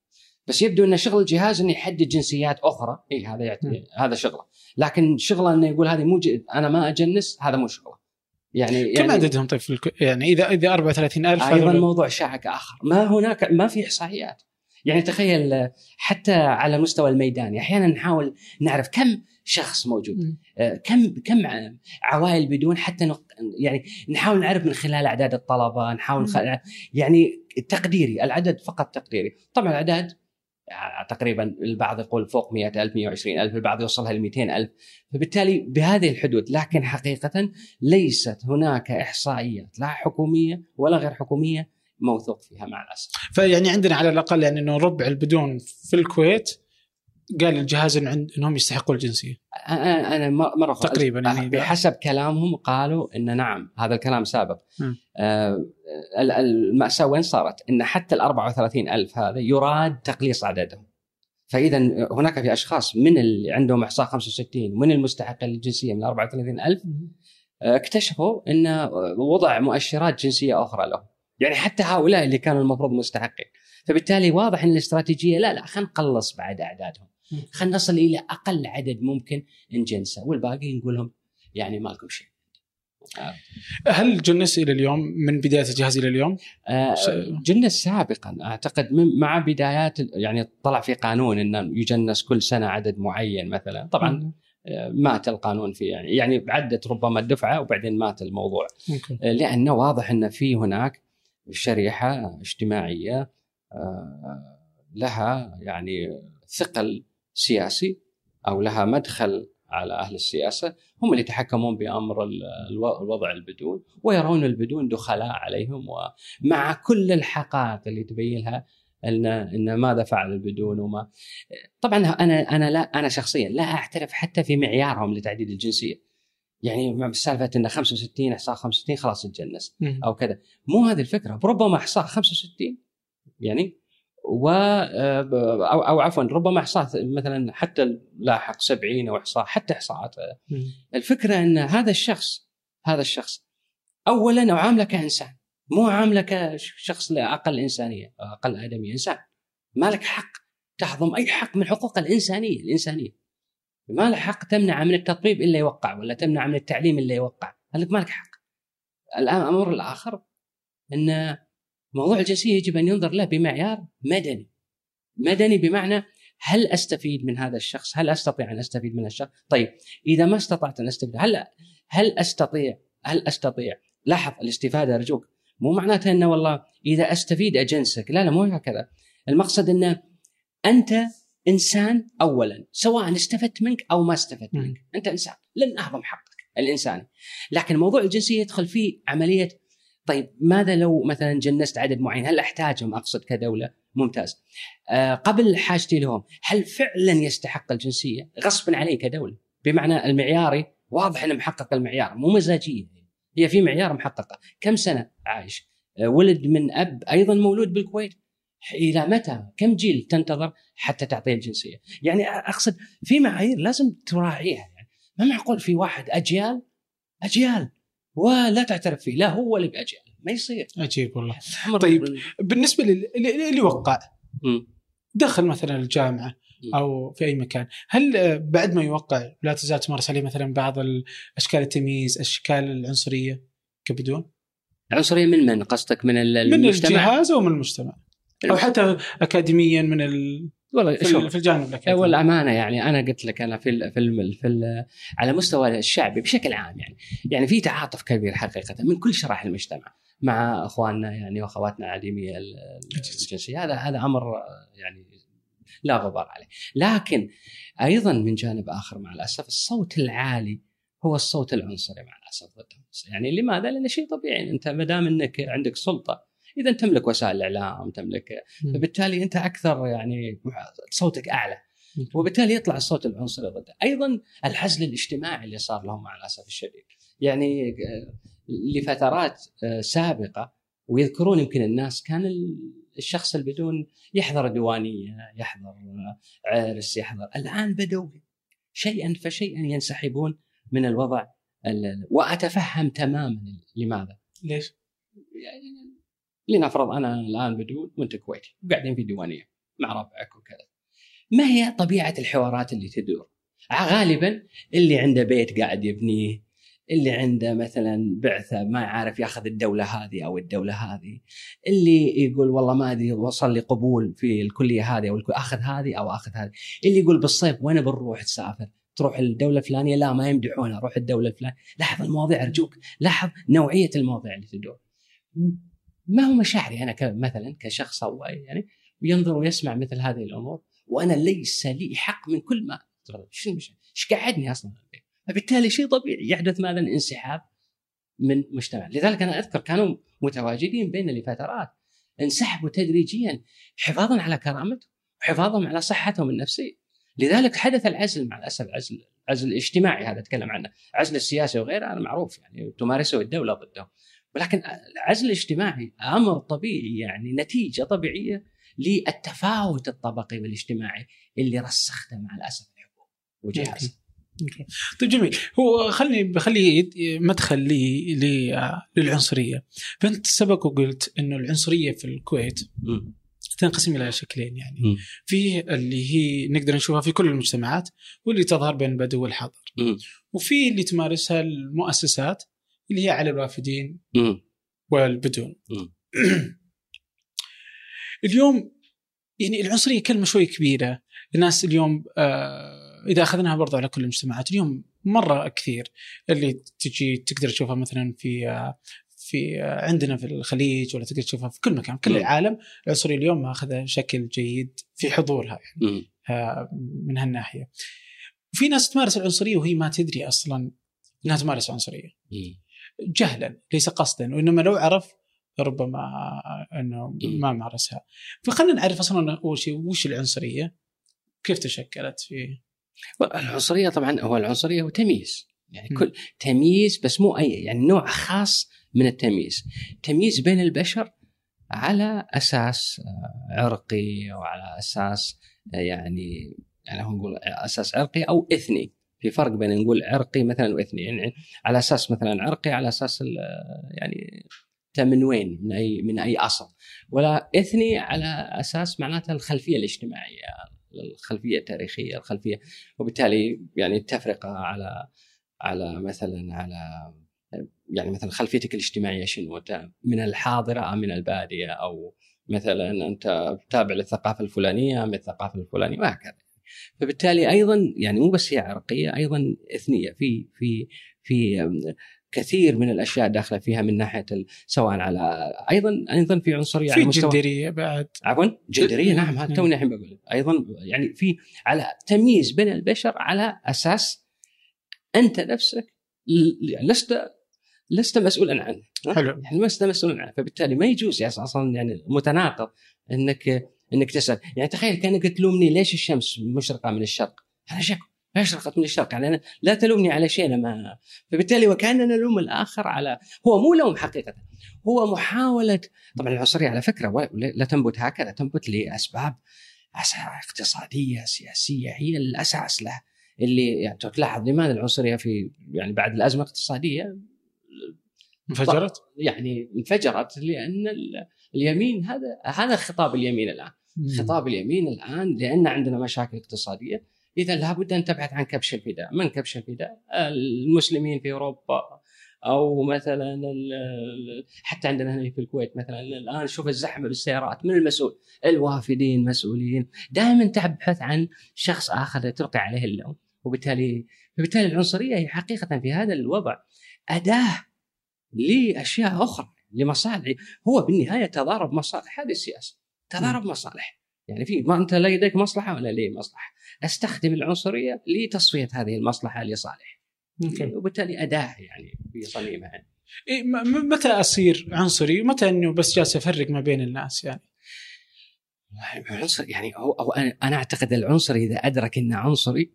بس يبدو إن شغل الجهاز إنه يحدد جنسيات أخرى. إي هذا. يعتبر هذا شغله. لكن شغله إنه يقول هذه مو ج... أنا ما أجنس هذا مو شغله. يعني كم يعني عددهم طيب في الك... يعني اذا إذا 34000 أيضا هذول- موضوع شائك آخر. ما هناك ما في إحصائيات. يعني تخيل حتى على مستوى الميداني أحيانا نحاول نعرف كم شخص موجود مم. آه، كم كم عوائل بدون حتى نق... يعني نحاول نعرف من خلال أعداد الطلبة نحاول خ... يعني تقديري العدد فقط تقديري. طبعا الأعداد تقريبا البعض يقول فوق 100000 120000 البعض يوصلها ل 200000 فبالتالي بهذه الحدود لكن حقيقه ليست هناك إحصائيات لا حكومية ولا غير حكومية موثوق فيها مع الأسف. فيعني عندنا على الأقل يعني إنه ربع البدون في الكويت قال الجهاز إن عند إنهم يستحقوا الجنسية. أنا أنا مره تقريباً يعني بحسب كلامهم قالوا إن نعم هذا الكلام سابق. آه ال- المأساة وين صارت؟ إن حتى ال 34 ألف هذا يراد تقليص عددهم. فإذا هناك في أشخاص من اللي عندهم إحصاء 65 من المستحقين للجنسيه من 34 ألف آه، اكتشفوا إن وضع مؤشرات جنسية أخرى لهم. يعني حتى هؤلاء اللي كانوا المفروض مستحقين. فبالتالي واضح إن الاستراتيجية لا لا خلينا نقلص بعد أعدادهم. خلينا نصل إلى أقل عدد ممكن نجنسه والباقي نقول لهم يعني ما لكم شيء. هل جنس إلى اليوم؟ من بداية الجهاز إلى اليوم؟ آه، جنس سابقا. أعتقد من مع بدايات يعني طلع في قانون إنه يجنس كل سنة عدد معين مثلا. طبعا آه، مات القانون في يعني يعني عدت ربما الدفعة وبعدين مات الموضوع. ممكن. آه، لأنه واضح ان في هناك شريحة اجتماعية آه، لها يعني ثقل سياسي أو لها مدخل على أهل السياسة هم اللي يتحكمون بأمر ال- الو- الوضع البدون ويرون البدون دخلاء عليهم ومع كل الحقائق اللي تبينها ان إن ماذا فعل البدون وما. طبعا أنا أنا لا أنا شخصيا لا أعترف حتى في معيارهم لتعديل الجنسية. يعني سالفة إن 65 إحصاء 65 خلاص تجنس. أو كذا. مو هذه الفكرة. ربما إحصاء 65 يعني و أو, أو عفوا ربما إحصاء مثلا حتى لاحق 70 أو إحصاء حتى إحصاءات. الفكرة إن هذا الشخص هذا الشخص اولا اعامله كإنسان مو عامله كشخص أقل إنسانية أقل آدمية إنسان. ما لك حق تهضم أي حق من حقوق الإنسانية الإنسانية. ما لك حق تمنع من التطبيب إلا يوقع ولا تمنع من التعليم إلا يوقع. قال لك ما لك حق. الآن الامر الآخر إن موضوع الجنسية يجب أن ينظر له بمعيار مدني. مدني بمعنى هل أستفيد من هذا الشخص؟ هل أستطيع أن أستفيد من الشخص؟ طيب إذا ما استطعت أن أستفيد هل هل أستطيع؟ هل أستطيع؟ لاحظ الاستفادة أرجوك. مو معناتها إنه والله إذا أستفيد أجنسك. لا لا مو هكذا. المقصد إنه أنت إنسان اولا سواء استفدت منك أو ما استفدت. منك. أنت إنسان لن اهضم حقك الإنساني. لكن موضوع الجنسية يدخل فيه عملية طيب ماذا لو مثلا جنست عدد معين؟ هل أحتاجهم؟ أقصد كدولة. ممتاز. آه قبل حاجتي لهم هل فعلا يستحق الجنسية؟ غصبا عليه كدولة. بمعنى المعياري واضح إنه محقق المعيار مو مزاجية. هي في معيار محققة. كم سنة عايش؟ آه ولد من أب أيضا مولود بالكويت. إلى متى؟ كم جيل تنتظر حتى تعطيه الجنسية؟ يعني أقصد في معايير لازم تراعيها. يعني ما معقول في واحد أجيال؟ أجيال. ولا تعترف فيه لا هو اللي باجيال ما يصير عجيب والله طيب. بالنسبة لل- اللي اللي وقع. دخل مثلا الجامعة. أو في أي مكان هل بعد ما يوقع لا تزال تمارس عليه مثلا بعض ال- أشكال التمييز أشكال العنصرية كبدون العنصرية من من قصدك من ال- من المجتمع الجهاز أو من المجتمع أو حتى اكاديميا من ال... والله في, شوف ال... في الجانب الأكاديمي. والامانه يعني أنا قلت لك أنا في ال في ال في ال على مستوى الشعبي بشكل عام يعني. يعني في تعاطف كبير حقيقة من كل شرائح المجتمع مع أخواننا يعني وأخواتنا عديمي ال- الجنسية. هذا هذا أمر يعني لا غبار عليه. لكن أيضا من جانب آخر مع الأسف الصوت العالي هو الصوت العنصري مع الأسف ضدهم يعني لماذا؟ لأنه شيء طبيعي. أنت ما دام إنك عندك سلطة إذا تملك وسائل الإعلام تملك فبالتالي أنت أكثر يعني صوتك أعلى. وبالتالي يطلع الصوت العنصري ضده أيضا العزل الاجتماعي اللي صار لهم مع الأسف الشديد. يعني آه، لفترات آه، سابقة ويذكرون يمكن الناس كان الشخص اللي بدون يحضر ديوانيه يحضر عرس يحضر. الآن بدوا شيئا فشيئا ينسحبون من الوضع وأتفهم تماما لماذا؟ ليش؟ يعني لنفرض أنا الآن بدون وأنت كويتي وقاعدين في ديوانية مع ربعك وكذا. ما هي طبيعة الحوارات اللي تدور؟ غالبا اللي عنده بيت قاعد يبنيه اللي عنده مثلا بعثة ما عارف ياخذ الدولة هذه أو الدولة هذه اللي يقول والله ما أدري وصل لي قبول في الكلية هذه أو أخذ هذه أو أخذ هذه. اللي يقول بالصيف وين بنروح تسافر؟ تروح الدولة الفلانية؟ لا ما يمدحونها روح الدولة الفلانية. لاحظ المواضيع أرجوك لاحظ نوعية المواضيع اللي تدور. ما هو مشاعري أنا مثلا كشخص أو يعني ينظر ويسمع مثل هذه الأمور وأنا ليس لي حق من كل ما شو إيش قعدني أصلا؟ فبالتالي شيء طبيعي يحدث ماذا انسحاب من مجتمع. لذلك أنا أذكر كانوا متواجدين بين لفترات انسحبوا تدريجيا حفاظا على كرامتهم وحفاظا على صحتهم النفسية. لذلك حدث العزل مع الأسف عزل عزل الاجتماعي هذا أتكلم عنه عزل السياسي وغيره هذا معروف يعني تمارسه الدولة ضده. ولكن العزل الاجتماعي أمر طبيعي يعني نتيجة طبيعية للتفاوت الطبقي والاجتماعي اللي رسخته مع الأسف الحكومة وجهازها طيب جميل. هو خلني بخلي مدخل لي للعنصرية. فانت سبق وقلت إنه العنصرية في الكويت تنقسم إلى شكلين يعني م. في اللي هي نقدر نشوفها في كل المجتمعات واللي تظهر بين البدو والحضر. م. وفي اللي تمارسها المؤسسات اللي هي على الوافدين م. والبدون. اليوم يعني العنصرية كلمة شوي كبيرة. الناس اليوم آه إذا أخذناها برضو على كل المجتمعات اليوم مرة كثير اللي تجي تقدر تشوفها مثلا في في عندنا في الخليج ولا تقدر تشوفها في كل مكان كل العالم. العنصرية اليوم ماخذة شكل جيد في حضورها يعني آه، من هالناحية. وفي ناس تمارس العنصرية وهي ما تدري أصلا إنها تمارس عنصرية. جهلا ليس قصدا وإنما لو عرف ربما إنه ما مارسها. فخلنا نعرف أصلا اول شيء وش العنصرية؟ كيف تشكلت في؟ العنصرية طبعا هو العنصرية هو تمييز. يعني كل تمييز بس مو أي يعني نوع خاص من التمييز. تمييز بين البشر على أساس آه، عرقي أو على أساس آه، يعني يعني نقول أساس عرقي أو إثني. في فرق بين نقول عرقي مثلا واثني يعني على أساس مثلا عرقي على أساس يعني انت من وين؟ من اي من أي أصل. ولا إثني على أساس معناته الخلفية الاجتماعية الخلفية التاريخية الخلفية. وبالتالي يعني التفرقه على على مثلا على يعني مثلا خلفيتك الاجتماعية شنو؟ من الحاضرة أم من البادية؟ أو مثلا أنت تابع للثقافة الفلانية أم الثقافة الفلانية؟ وهكذا. فبالتالي أيضا يعني مو بس هي عرقية أيضا إثنية. في في في كثير من الأشياء داخلة فيها من ناحية سواء على أيضا أيضا في عنصرية في جندرية بعد. عفوا جندرية نعم هذا توني الحين بقول أيضا يعني في على تمييز بين البشر على أساس أنت نفسك لست لست مسؤولا عنه. حلو. يعني لست مسؤولا عنه. فبالتالي ما يجوز يعني أصلا يعني متناقض إنك إنك تسأل. يعني تخيل كأنك تلومني ليش الشمس مشرقة من الشرق؟ هذا شك. اشرقت من الشرق؟ يعني أنا لا تلومني على شيء أنا ما فبالتالي وكأننا نلوم الآخر على هو مو لوم حقيقة. هو محاولة طبعا العنصرية على فكرة لا تنبت هكذا تنبت لأسباب اقتصادية سياسية هي الأساس له. اللي يعني تلاحظ لماذا العنصرية في يعني بعد الأزمة الاقتصادية؟ انفجرت؟ يعني انفجرت لأن اليمين هذا هذا خطاب اليمين الآن. خطاب اليمين الآن لأن عندنا مشاكل اقتصادية. إذا لابد أن تبحث عن كبش الفداء، من كبش الفداء؟ المسلمين في أوروبا أو مثلا حتى عندنا هنا في الكويت مثلا. الآن شوف الزحمة بالسيارات. من المسؤول؟ الوافدين مسؤولين، دائما تبحث عن شخص آخر تلقي عليه اللوم، وبالتالي فبالتالي العنصرية هي حقيقة في هذا الوضع. أداة لأشياء أخرى لمصالح. هو بالنهاية تضارب مصالح. هذه السياسة. تضارب مصالح. يعني في ما أنت لديك مصلحة ولا لي مصلحة. أستخدم العنصرية لتصفية هذه المصلحة لصالحي أوكي. وبالتالي أداة يعني في صميمها إيه، متى أصير عنصري؟ ومتى إنه بس جالس أفرق ما بين الناس يعني؟ العنصر يعني هو, هو أنا أنا أعتقد العنصري إذا أدرك إنه عنصري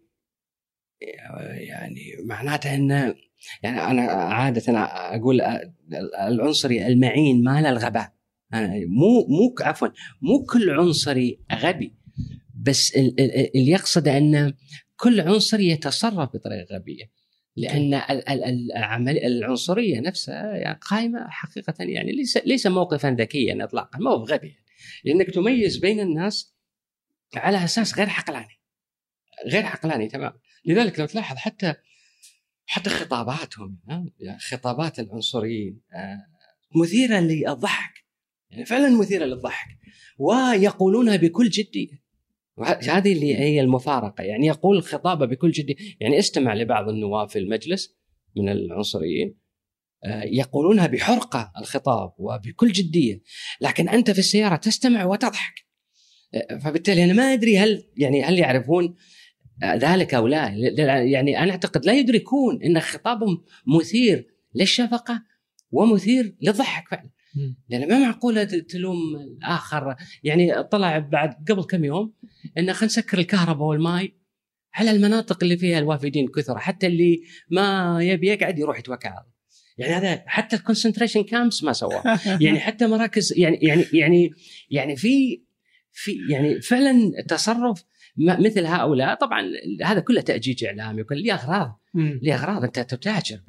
يعني معناته إنه يعني أنا عادة أقول العنصري المعين ما له الغباء. أنا مو مو عفوا مو كل عنصري غبي بس ال- ال- اللي يقصد أن كل عنصري يتصرف بطريقة غبية لأن العنصرية نفسها يعني قائمة حقيقة يعني ليس ليس موقفا ذكيا اطلاقا موقف غبي لأنك تميز بين الناس على أساس غير عقلاني غير عقلاني تماما لذلك لو تلاحظ حتى حتى خطاباتهم؟ يعني خطابات العنصريين آه، مثيرة للضحك يعني فعلا مثيرة للضحك. ويقولونها بكل جدية. وه- هذه اللي هي المفارقة. يعني يقول خطابة بكل جدية. يعني استمع لبعض النواب في المجلس من العنصريين. آه، يقولونها بحرقة الخطاب وبكل جدية. لكن أنت في السيارة تستمع وتضحك. آه، فبالتالي أنا ما أدري هل يعني هل يعرفون آه، ذلك أو لا. يعني أنا أعتقد لا يدركون إن خطابهم مثير للشفقة ومثير للضحك فعلا. لأن ما معقولة تلوم الآخر. يعني طلع بعد قبل كم يوم إنه خلينا نسكر الكهرباء والماء على المناطق اللي فيها الوافدين كثر حتى اللي ما يبي يقعد يروح يتوكل. على. يعني هذا حتى ال concentration camps ما سواه يعني حتى مراكز يعني يعني يعني يعني في في يعني فعلا تصرف مثل هؤلاء. طبعا هذا كله تأجيج إعلامي وكل له أغراض؟ مم. له أغراض؟ أنت تتاجر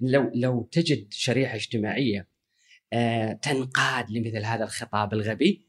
لو لو تجد شريحة اجتماعية تنقاد لمثل هذا الخطاب الغبي.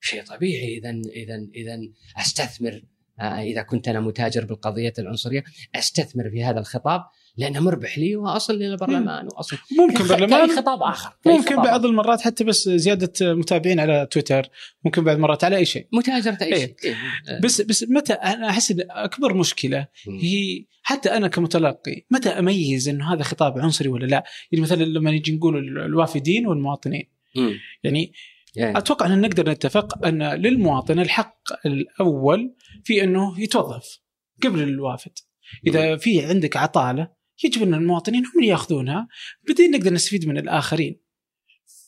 شيء طبيعي. اذا اذا اذا أستثمر آه، إذا كنت أنا متاجر بالقضية العنصرية أستثمر في هذا الخطاب. لأنه مربح لي وأصل إلى البرلمان وأصل ممكن برلمان خطاب آخر ممكن خطاب بعض المرات حتى بس زيادة متابعين على تويتر ممكن بعض المرات على أي شيء متاجرة أي إيه. شيء إيه. آه. بس بس متى أنا أحس إن أكبر مشكلة. هي حتى أنا كمتلقي متى أميز إنه هذا خطاب عنصري ولا لا؟ يعني مثلا لما نجي نقول ال- الوافدين والمواطنين مم. يعني يعني أتوقع إن نقدر نتفق أن للمواطن الحق الأول في إنه يتوظف قبل الوافد. إذا في عندك عطالة يجب أن المواطنين هم اللي يأخذونها بعدين نقدر نستفيد من الآخرين.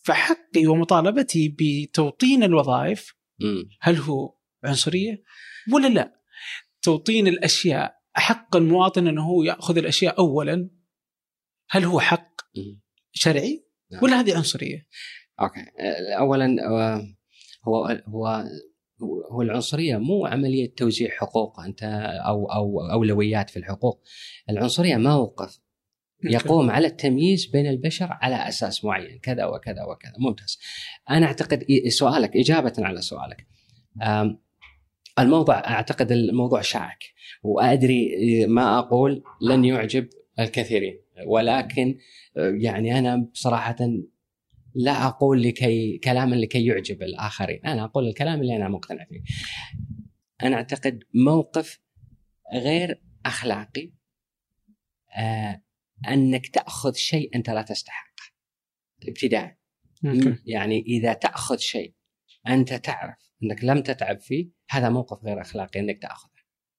فحقي ومطالبتي بتوطين الوظائف. هل هو عنصرية ولا لا؟ توطين الأشياء حق المواطن أنه هو يأخذ الأشياء اولا هل هو حق. شرعي نعم. ولا هذه عنصرية؟ أوكي آه، اولا هو هو هو العنصرية مو عملية توزيع حقوق أنت أو أو أولويات في الحقوق. العنصرية موقف يقوم على التمييز بين البشر على أساس معين كذا وكذا وكذا. ممتاز. أنا أعتقد سؤالك إجابة على سؤالك. الموضوع أعتقد الموضوع شائك وأدري ما أقول لن يعجب الكثيرين. ولكن آه، يعني أنا بصراحة لا أقول لكي كلاما لكي يعجب الآخرين. أنا أقول الكلام اللي أنا مقتنع فيه. أنا أعتقد موقف غير أخلاقي آه أنك تأخذ شيء أنت لا تستحقه. ابتداء. يعني إذا تأخذ شيء أنت تعرف أنك لم تتعب فيه هذا موقف غير أخلاقي أنك تأخذه.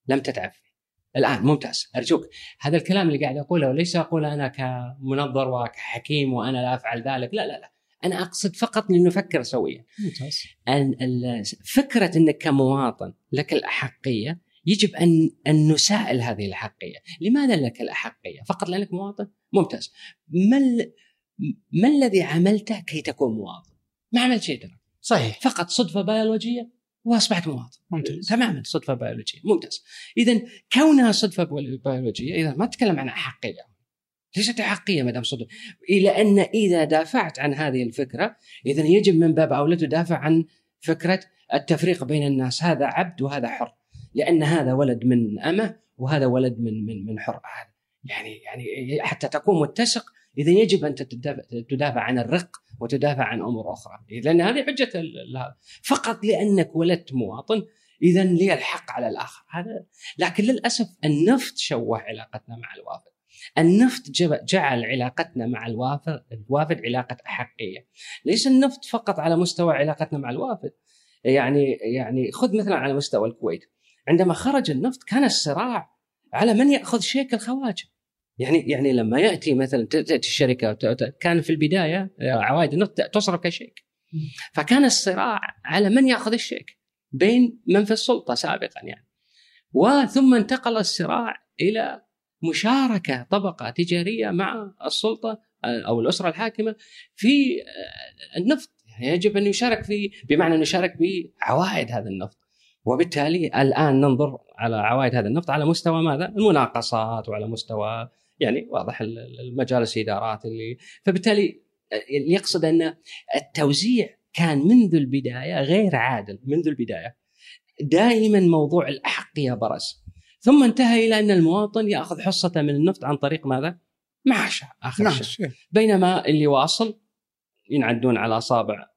لم تتعب فيه. الآن ممتاز. أرجوك. هذا الكلام اللي قاعد أقوله وليس اقوله أنا كمنظر وكحكيم وأنا لا أفعل ذلك؟ لا لا لا. أنا أقصد فقط لنفكر سويا ممتاز ال- ال- فكرة إنك كمواطن لك الأحقية يجب ان أن نسائل هذه الأحقية، لماذا لك الأحقية؟ فقط لأنك مواطن؟ ممتاز. ما ال- ما الذي عملته كي تكون مواطن؟ ما عملت شيء ترى، صحيح فقط صدفة بيولوجية وأصبحت مواطن. ممتاز تماما صدفة بيولوجية، ممتاز. اذا كونها صدفة بيول- بيولوجية إذا ما تتكلم عن أحقية. ليست احقيه ما دام صدفه، إلى أن إذا دافعت عن هذه الفكرة اذا يجب من باب أولى تدافع عن فكرة التفريق بين الناس، هذا عبد وهذا حر. لأن هذا ولد من أمة وهذا ولد من من من حر. هذا يعني يعني حتى تكون متسق اذا يجب أن تدافع, عن الرق وتدافع عن أمور أخرى. لأن هذه حجة فقط لأنك ولدت مواطن اذا لي الحق على الآخر. هذا لكن للأسف النفط شوه علاقتنا مع الوافد. النفط جعل علاقتنا مع الوافد الوافد علاقة أحقية. ليس النفط فقط على مستوى علاقتنا مع الوافد؟ يعني يعني خذ مثلا على مستوى الكويت. عندما خرج النفط كان الصراع على من يأخذ شيك الخواجة. يعني يعني لما يأتي مثلا تأتي الشركة كان في البداية عوائد النفط تصرف كشيك. فكان الصراع على من يأخذ الشيك. بين من في السلطة سابقا يعني. وثم انتقل الصراع إلى مشاركة طبقة تجارية مع السلطة أو الأسرة الحاكمة في النفط. يعني يجب أن يشارك في بمعنى انه يشارك بعوائد هذا النفط. وبالتالي الآن ننظر على عوائد هذا النفط على مستوى ماذا؟ المناقصات وعلى مستوى يعني واضح المجالس الإدارات اللي فبالتالي يقصد أن التوزيع كان منذ البداية غير عادل منذ البداية. دائما موضوع الاحقيه برز ثم انتهى إلى أن المواطن يأخذ حصة من النفط عن طريق ماذا؟ معاشه آخر معاش. شيء. بينما اللي واصل ينعدون على أصابع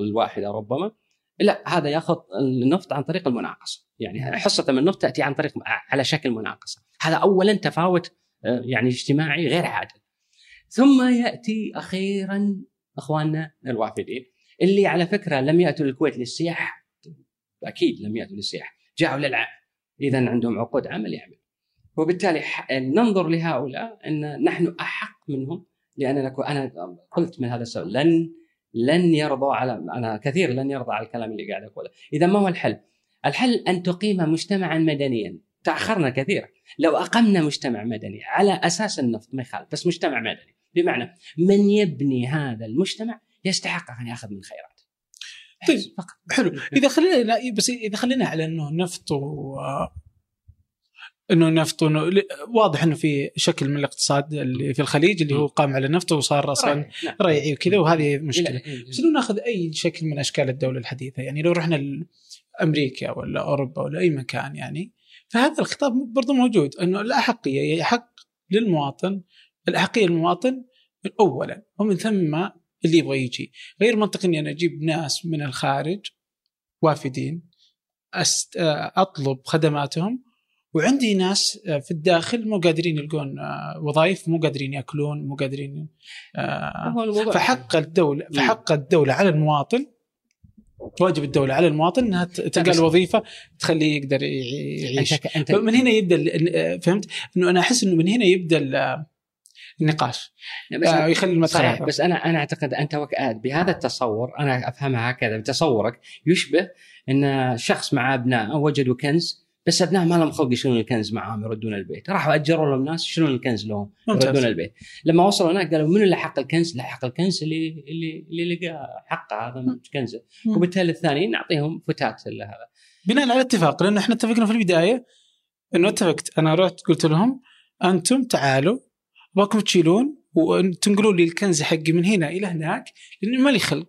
الواحدة ربما لا هذا يأخذ النفط عن طريق المناقصة. يعني حصة من النفط تأتي عن طريق على شكل مناقصة. هذا اولا تفاوت آه، يعني اجتماعي غير عادل. ثم يأتي أخيرا إخواننا الوافدين اللي على فكرة لم يأتوا للكويت للسياحة. أكيد لم يأتوا للسياحة. جاءوا للعمل اذا عندهم عقود عمل يعمل. وبالتالي ننظر لهؤلاء إن نحن أحق منهم لاننا أنا قلت من هذا السبب لن لن يرضوا على أنا كثير لن يرضى على الكلام اللي قاعد أقوله، إذا ما هو الحل؟ الحل أن تقيم مجتمعا مدنيا، تأخرنا كثيرا، لو أقمنا مجتمع مدني على أساس النفط ما يخالف، بس مجتمع مدني، بمعنى من يبني هذا المجتمع يستحق أن يأخذ من خيراته. طيب فقط. حلو، إذا خلينا بس إذا خلينا على إنه نفط و إنه النفط انه واضح إنه في شكل من الاقتصاد اللي في الخليج اللي هو قام على النفط وصار أصلا. ريعي وكذا وهذه مشكلة. بس لو ناخذ أي شكل من أشكال الدولة الحديثة يعني لو رحنا لامريكا ولا أوروبا ولا أي مكان يعني فهذا الخطاب برضه موجود إنه الأحقية يحق للمواطن الأحقية للمواطن اولا ومن ثم اللي يبغى يجي. غير منطقي إني أنا أجيب ناس من الخارج وافدين أطلب خدماتهم وعندي ناس في الداخل مو قادرين يلقون آه، وظائف مو قادرين يأكلون مو قادرين آه، فحق الدولة فحق الدولة على المواطن واجب الدولة على المواطن إنها تلقى الوظيفة تخليه يقدر يعيش. أنت أنت من هنا يبدأ فهمت؟ إنه أنا أحس إنه من هنا يبدأ النقاش. بس آه يخلي المدخل صحيح بس أنا أنا أعتقد أنت بهذا التصور أنا أفهمها هكذا بتصورك يشبه إن شخص مع ابنائه وجدوا كنز بس أبناء ما لهم خلق يشيلون الكنز معاهم يردون البيت. راحوا أجروا لهم ناس يشيلون الكنز لهم يردون البيت. لما وصلوا هناك قالوا منو اللي حق الكنز؟ اللي حق الكنز اللي اللي اللي لقى حقه هذا كنزه. وبالتالي الثانيين نعطيهم فتات هذا. بناء على اتفاق لأنه إحنا اتفقنا في البداية إنه اتفقت. أنا رحت قلت لهم أنتم تعالوا ابغاكم تشيلون وتنقلون لي الكنز حقي من هنا إلى هناك لأنه ما لي خلق.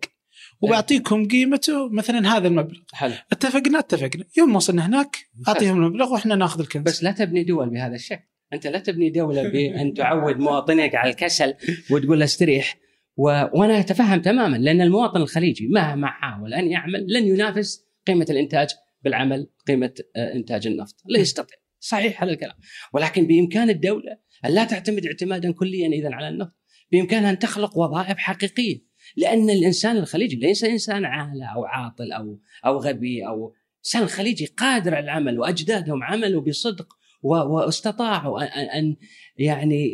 وبعطيكم قيمته مثلا هذا المبلغ. حلو. اتفقنا اتفقنا. يوم وصلنا هناك أعطيهم المبلغ وإحنا ناخذ الكنز. بس لا تبني دول بهذا الشكل. أنت لا تبني دولة بان تعود مواطنيك على الكسل وتقول له استريح. و... وأنا أتفهم تماما لأن المواطن الخليجي مهما حاول أن يعمل لن ينافس قيمة الإنتاج بالعمل قيمة آه، إنتاج النفط. لا يستطيع. صحيح هذا الكلام. ولكن بإمكان الدولة أن لا تعتمد اعتمادا كليا اذا على النفط بإمكانها أن تخلق وظائف حقيقية. لأن الإنسان الخليجي ليس إنسان عاهله أو عاطل أو أو غبي أو الانسان الخليجي قادر على العمل وأجدادهم عملوا بصدق واستطاعوا أن يعني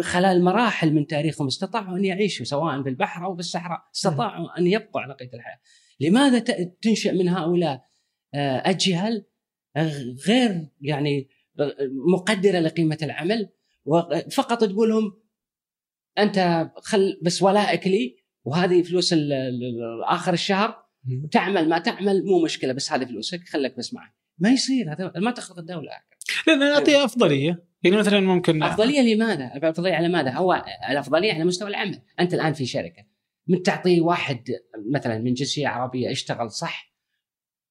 خلال مراحل من تاريخهم استطاعوا أن يعيشوا سواء في البحر أو في الصحراء، استطاعوا أن يبقوا على قيد الحياة. لماذا تنشأ من هؤلاء آه، اجهل غير يعني مقدرة لقيمة العمل وفقط تقول لهم أنت خل بس ولائك لي وهذه فلوس آخر الشهر تعمل ما تعمل مو مشكلة بس هذه فلوسك خليك بس معي. ما يصير هذا ما تخلق الدولة. لا نعطيها أفضلية. يعني مثلا ممكن أفضلية لماذا؟ أفضلية على ماذا؟ هو الأفضلية على مستوى العمل، أنت الآن في شركة. من تعطيه واحد مثلا من جنسية عربية يشتغل صح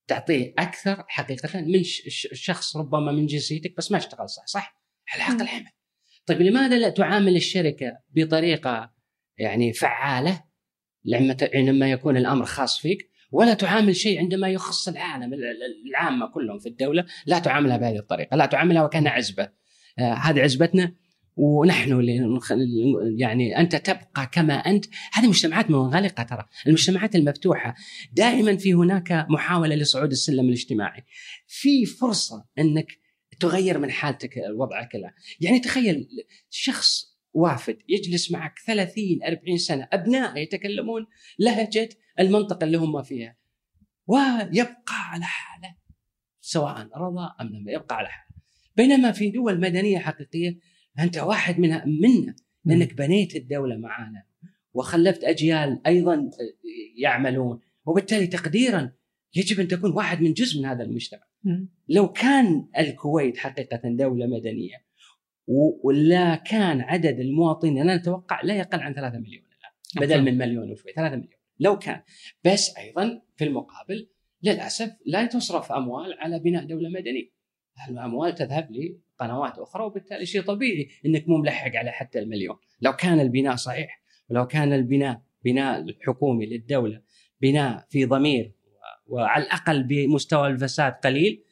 تعطيه أكثر حقيقة من شخص ربما من جنسيتك بس ما اشتغل صح، صح؟ على حق العمل. طيب لماذا لا تعامل الشركة بطريقة يعني فعالة عندما يكون الأمر خاص فيك ولا تعامل شيء عندما يخص العالم العامة كلهم في الدولة لا تعاملها بهذه الطريقة لا تعاملها وكأنها عزبة آه هذه عزبتنا ونحن اللي يعني أنت تبقى كما أنت. هذه مجتمعات منغلقة ترى. المجتمعات المفتوحة. دائما في هناك محاولة لصعود السلم الاجتماعي. في فرصة أنك تغير من حالتك وضعك الآن. يعني تخيل شخص وافد يجلس معك 30 40 سنة أبناء يتكلمون لهجة المنطقة اللي هم فيها. ويبقى على حالة سواء رضى أم لم يبقى على حالة. بينما في دول مدنية حقيقية أنت واحد منها منا لانك بنيت الدولة معانا وخلفت أجيال أيضا يعملون. وبالتالي تقديرا يجب أن تكون واحد من جزء من هذا المجتمع. مم. لو كان الكويت حقيقة دولة مدنية و- ولا كان عدد المواطنين أنا أتوقع لا يقل عن 3 مليون الآن بدل من مليون وشوي 3 مليون. لو كان. بس أيضا في المقابل للأسف لا تصرف أموال على بناء دولة مدنية. الأموال تذهب لقنوات أخرى وبالتالي شيء طبيعي إنك مو ملحق على حتى المليون لو كان البناء صحيح ولو كان البناء بناء الحكومي للدولة بناء في ضمير وعلى الأقل بمستوى الفساد قليل.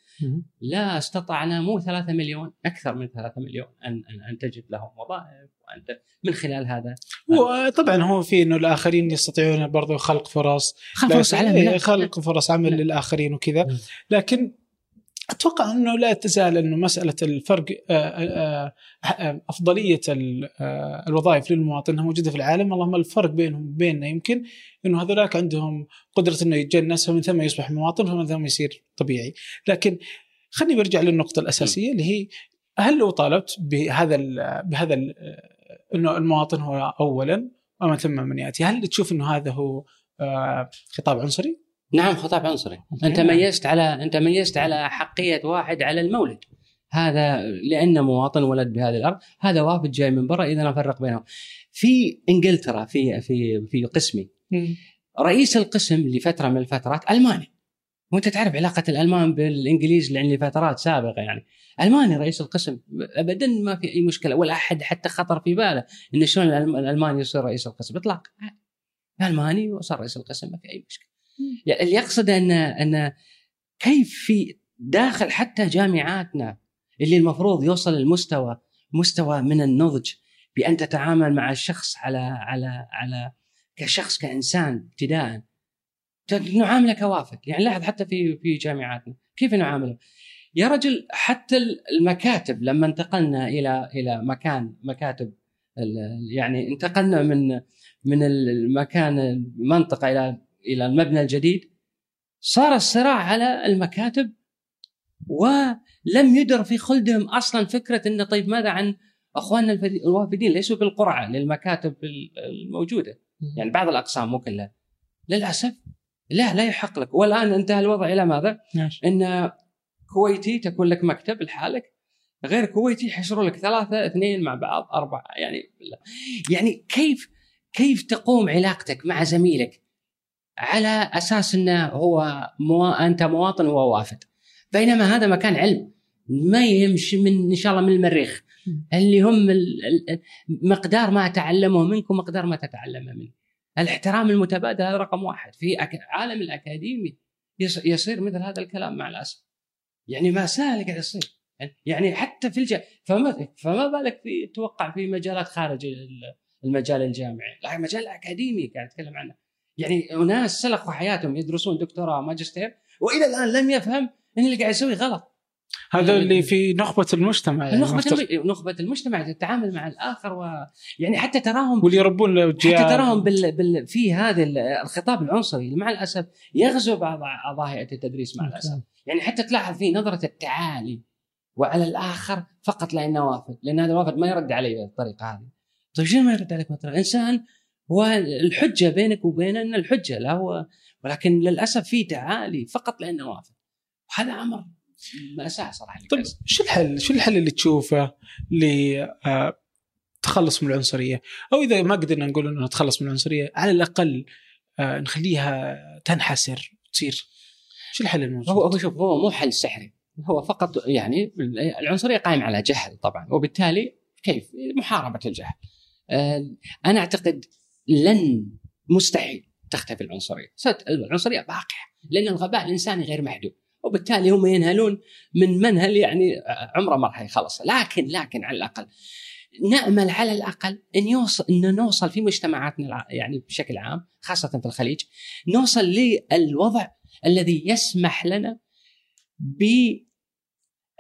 لا استطعنا مو ثلاثة مليون أكثر من ثلاثة مليون أن, أن, أن تجد لهم وظائف وأن ت- من خلال هذا وطبعا هو في إنه الآخرين يستطيعون برضو خلق فرص خلف فرص عمل إيه،. خلق فرص عمل نعم. للآخرين وكذا نعم. لكن أتوقع إنه لا تزال إنه مسألة الفرق آه، آه، آه، أفضلية ال- الوظائف للمواطن انها موجوده في العالم. اللهم الفرق بينهم وبيننا يمكن إنه هذولاك عندهم قدرة إنه يتجنس ومن ثم يصبح مواطن ومن ثم يصير طبيعي. لكن خليني برجع للنقطة الأساسية اللي هي هل لو طالبت بهذا ال بهذا ال إنه المواطن هو اولا ومن ثم من يأتي؟ هل تشوف إنه هذا هو خطاب عنصري؟ نعم خطاب عنصري. أنت نعم. ميزت على أنت ميزت على حقية واحد على المولد. هذا لأنه مواطن ولد بهذه الأرض هذا وافد جاي من برا إذا نفرق بينهم. في إنجلترا في في في قسمي. رئيس القسم لفترة من الفترات ألماني. وأنت تعرف علاقة الألمان بالإنجليز لأن لفترات سابقة يعني. ألماني رئيس القسم ابدا ما في أي مشكلة ولا أحد حتى خطر في باله إن شلون الألماني يصير رئيس القسم اطلاقا. ألماني وصار رئيس القسم ما في أي مشكلة. يعني اللي يقصده ان أن كيف في داخل حتى جامعاتنا اللي المفروض يوصل المستوى مستوى من النضج بأن تتعامل مع الشخص على على على كشخص كإنسان ابتداء. نعامله كوافد. يعني لاحظ حتى في في جامعاتنا. كيف نعامله؟ يا رجل حتى المكاتب لما انتقلنا إلى إلى مكان مكاتب يعني انتقلنا من من المكان المنطقة إلى إلى المبنى الجديد صار الصراع على المكاتب ولم يدر في خلدهم أصلا فكرة إنه طيب ماذا عن أخواننا الوافدين ليسوا بالقرعة للمكاتب الموجودة يعني بعض الأقسام مو كلها للأسف لا لا يحق لك والآن انتهى الوضع إلى ماذا؟ ماشي. إن كويتي تكون لك مكتب لحالك غير كويتي يحشروا لك ثلاثة اثنين مع بعض أربعة يعني لا. يعني كيف كيف تقوم علاقتك مع زميلك على أساس إنه هو مو أنت مواطن وهو وافد. بينما هذا مكان علم. ما يمشي من إن شاء الله من المريخ. اللي هم مقدار ما تعلمه منك ومقدار ما تتعلمه منه. الاحترام المتبادل هذا رقم واحد. في عالم الأكاديمي يص- يصير مثل هذا الكلام مع الأسف. يعني مأساة اللي قاعد يصير. يعني حتى في الج... فما فما بالك في توقع في مجالات خارج ال- المجال الجامعي. لا المجال الاكاديمي قاعد أتكلم عنه. يعني ناس سلخوا حياتهم يدرسون دكتوراه ماجستير وإلى الآن لم يفهم إن اللي قاعد يسوي غلط. هذا اللي في نخبة المجتمع يعني نخبة مفترض. الم... نخبة المجتمع تتعامل مع الآخر و... يعني حتى تراهم واللي يربون حتى تراهم بال... بال... في هذا ال- الخطاب العنصري مع الأسف يغزو بعض هيئة التدريس مع الأسف. يعني حتى تلاحظ في نظرة التعالي وعلى الآخر فقط لأنه وافد لأن هذا الوافد ما يرد علي بالطريقة هذه. طيب شنو ما يرد عليك بالطريقة إنسان والحجة بينك وبينه أن الحجة لا هو ولكن للأسف في تعالي فقط لأنه وافد وهذا أمر مأساة صراحة طيب شو الحل؟ شو الحل اللي تشوفه لتخلص من العنصرية؟ أو إذا ما قدرنا نقول إنه نتخلص من العنصرية على الأقل آه، نخليها تنحسر تصير شو الحل الموجود؟ هو هو شوف هو مو حل سحري هو فقط يعني العنصرية قائمة على جهل طبعا وبالتالي كيف محاربة الجهل آه، أنا أعتقد لن مستحيل تختفي العنصرية. العنصرية باقية لأن الغباء الإنساني غير محدود وبالتالي هم ينهلون من منهل يعني عمره ما راح يخلص. لكن لكن على الأقل نأمل على الأقل إن يوصل إن نوصل في مجتمعاتنا يعني بشكل عام خاصة في الخليج نوصل للوضع الذي يسمح لنا ب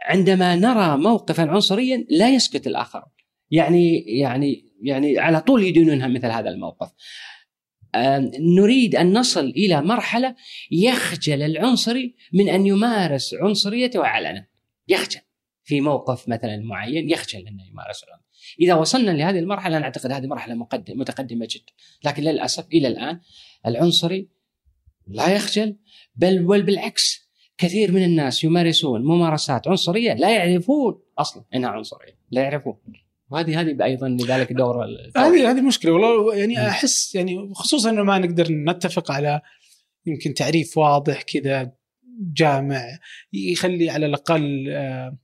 عندما نرى موقفا عنصريا لا يسكت الآخر يعني يعني يعني على طول يدينونها مثل هذا الموقف. نريد أن نصل إلى مرحلة يخجل العنصري من أن يمارس عنصريته علنا. يخجل. في موقف مثلا معين يخجل انه يمارس العنف إذا وصلنا لهذه المرحلة أنا أعتقد هذه مرحلة مقدم متقدمة جدا. لكن للأسف إلى الآن العنصري لا يخجل بل بل بالعكس كثير من الناس يمارسون ممارسات عنصرية لا يعرفون أصلا إنها عنصرية لا يعرفون. وهذه هذه أيضا لذلك دور هذه هذه مشكلة. والله يعني أحس يعني خصوصا إنه ما نقدر نتفق على يمكن تعريف واضح كذا جامع يخلي على الأقل آه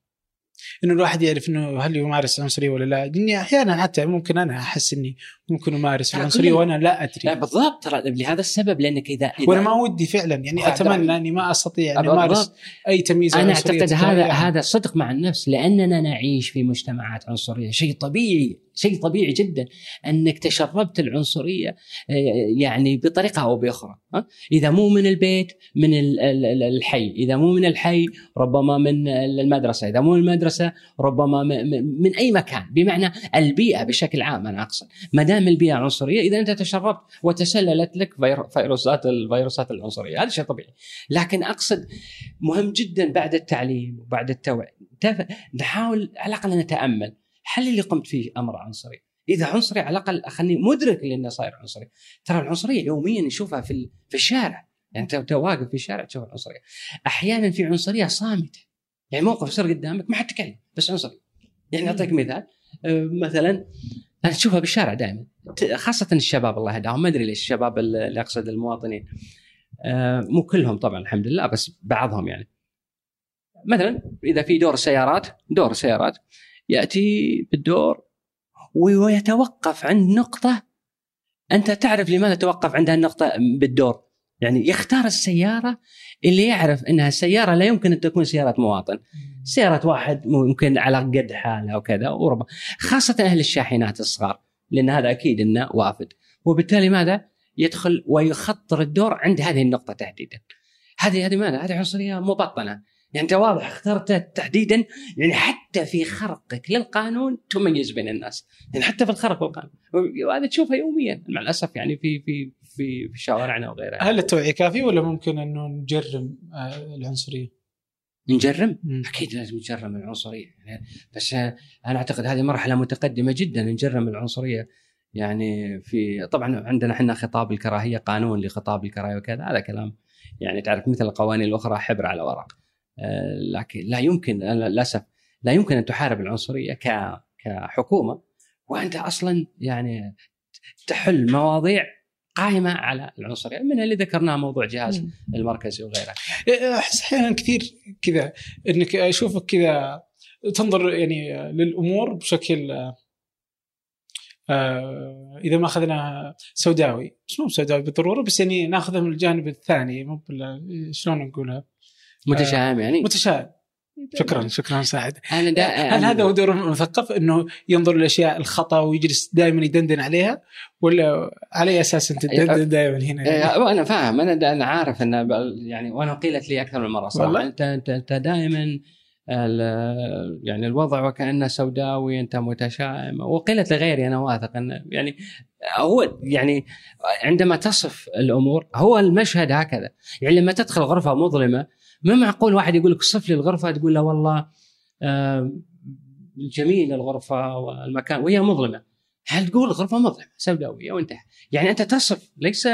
إنه الواحد يعرف إنه هل يمارس العنصريه ولا لا. لأني أحيانا حتى ممكن أنا أحس إني ممكن أمارس العنصرية وأنا لا أدري. لا بالضبط. ترى لهذا السبب لأنك اذا, إذا وأنا ما ودي فعلا. يعني أتمنى أني ما أستطيع ان أمارس أي تمييز أنا أعتقد هذا يعني. هذا صدق مع النفس لأننا نعيش في مجتمعات عنصرية. شيء طبيعي. شيء طبيعي جدا أنك تشربت العنصرية آه، يعني بطريقة أو بأخرى إذا مو من البيت من الحي إذا مو من الحي ربما من المدرسة إذا مو من المدرسة ربما من أي مكان بمعنى البيئة بشكل عام أنا أقصد. ما دام البيئة عنصرية إذا أنت تشربت وتسللت لك فيروسات الفيروسات العنصرية هذا شيء طبيعي. لكن أقصد مهم جدا بعد التعليم وبعد التوعية نحاول على الأقل نتأمل هل اللي قمت فيه أمر عنصري؟ إذا عنصري على الأقل خليني مدرك لأنه صاير عنصري. ترى العنصرية يوميا نشوفها في في الشارع. يعني انت واقف في الشارع تشوف العنصرية. أحيانا في عنصرية صامتة. يعني موقف يصير قدامك ما حد تكلم بس عنصري. يعني أعطيك مثال. أه، مثلا أنا تشوفها بالشارع دائما. خاصة الشباب الله يهداهم ما أدري ليش الشباب اللي أقصد المواطنين. أه، مو كلهم طبعا الحمد لله بس بعضهم يعني. مثلا إذا في دور سيارات دور سيارات. يأتي بالدور ويتوقف عند نقطة. أنت تعرف لماذا توقف عند النقطه بالدور؟ يعني يختار السيارة اللي يعرف إنها سيارة لا يمكن أن تكون سيارة مواطن. سيارة واحد ممكن على قد حاله وكذا وربما. خاصة أهل الشاحنات الصغار لأن هذا أكيد إنه وافد. وبالتالي ماذا؟ يدخل ويخطر الدور عند هذه النقطة تحديدا. هذه هذه ماذا؟ هذه عنصرية مبطنة. يعني أنت واضح اخترته تحديدا يعني حتى في خرقك للقانون تميز بين الناس. يعني حتى في الخرق والقانون. وهذا تشوفها يوميا. مع الأسف يعني في في في في شوارعنا وغيرها. هل التوعية كافية ولا ممكن انه نجرم آه، العنصرية؟ نجرم؟ مم. أكيد لازم نجرم العنصرية. يعني بس أنا أعتقد هذه مرحلة متقدمة جدا نجرم العنصرية. يعني في طبعا عندنا إحنا خطاب الكراهية قانون لخطاب الكراهية وكذا. هذا كلام. يعني تعرف مثل القوانين الأخرى حبر على ورق. لكن لا يمكن للأسف لا يمكن أن تحارب العنصرية كحكومة وأنت أصلا يعني تحل مواضيع قائمة على العنصرية منها اللي ذكرناه موضوع جهاز المركزي وغيره. إيه، أحس أحيانا كثير كذا إنك أشوفك كذا تنظر يعني للأمور بشكل آه إذا ما أخذنا سوداوي بس مو سوداوي بالضرورة بس يعني ناخذها من الجانب الثاني مو شلون نقولها متشائم يعني؟ متشائم. شكرا شكرا سعد. أنا دا هل هذا هو دور المثقف؟ إنه ينظر للأشياء الخطأ ويجلس دائما يدندن عليها؟ ولا على أي أساس أنت تدندن دائما هنا؟ يعني؟ أنا فاهم. أنا أنا عارف انه يعني وأنا قيلت لي أكثر من مرة صراحة. انت انت أنت دائما يعني الوضع وكأنه سوداوي أنت متشائم. وقيلت لغيري أنا واثق انه يعني هو يعني عندما تصف الأمور هو المشهد هكذا. يعني لما تدخل غرفة مظلمة ما معقول واحد يقول لك صف لي الغرفة تقول له والله جميل الغرفة والمكان وهي مظلمة. هل تقول الغرفة مظلمة؟ سوداوية وانتهى. يعني أنت تصف ليس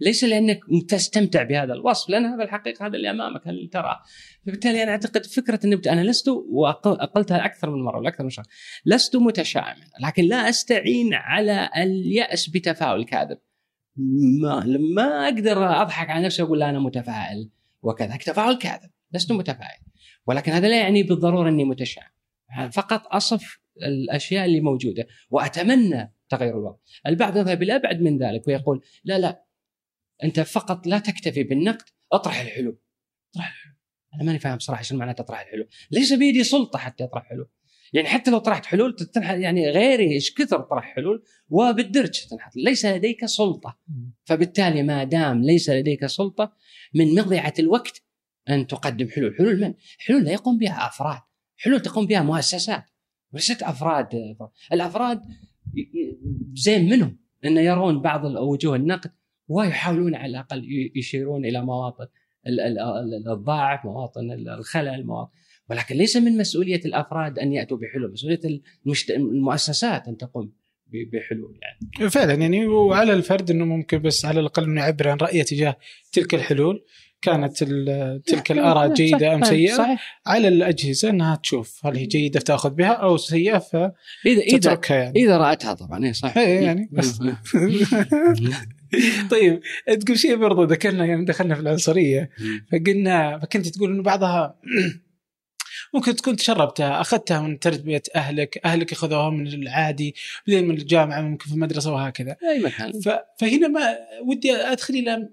ليس لأنك تستمتع بهذا الوصف لأن هذا الحقيقة هذا اللي أمامك هل تراه فبالتالي أنا أعتقد فكرة ان أنا لست واقلتها أكثر من مرة ولا من شهر. لست متشائما لكن لا أستعين على الياس بتفاؤل كاذب. ما ما أقدر أضحك على نفسي وأقول أنا متفائل. وكذا تفاعل كاذب لست متفائل. ولكن هذا لا يعني بالضرورة أني متشائم. فقط أصف الأشياء اللي موجودة وأتمنى تغير الوضع. البعض يذهب إلى أبعد من ذلك ويقول لا لا أنت فقط لا تكتفي بالنقد اطرح الحلول. اطرح الحلول. أنا ماني فاهم صراحة شو معنى تطرح الحلول. ليس بيدي سلطة حتى اطرح حلول. يعني حتى لو طرحت حلول يعني غيري إيش كثر طرح حلول؟ وبالدرج تنحط. ليس لديك سلطة. فبالتالي ما دام ليس لديك سلطة من مضيعة الوقت أن تقدم حلول، حلول من؟ حلول لا يقوم بها أفراد، حلول تقوم بها مؤسسات. وليست أفراد. الأفراد زين منهم أن يرون بعض وجوه النقد ويحاولون على الأقل يشيرون إلى مواطن الضعف، مواطن الخلل، مواطن. ولكن ليس من مسؤولية الأفراد أن يأتوا بحلول، مسؤولية المؤسسات أن تقوم بحلول يعني. فعلا يعني وعلى الفرد إنه ممكن بس على الأقل إنه يعبر عن رأيه تجاه تلك الحلول. كانت تلك الآراء جيدة أم سيئة. صحيح. على الأجهزة إنها تشوف هل هي جيدة تأخذ بها أو سيئة فتتركها يعني. إذا رأتها طبعا اي صح اي يعني بس. طيب تقول شيء برضو ذكرنا يوم يعني دخلنا في العنصرية. فقلنا فكنت تقول إنه بعضها ممكن تكون تشربتها أخذتها من تربية أهلك أهلك أخذوها من العادي بعدين من الجامعة ممكن في المدرسة وهكذا. أي مكان. فهنا ما ودي أدخل إلى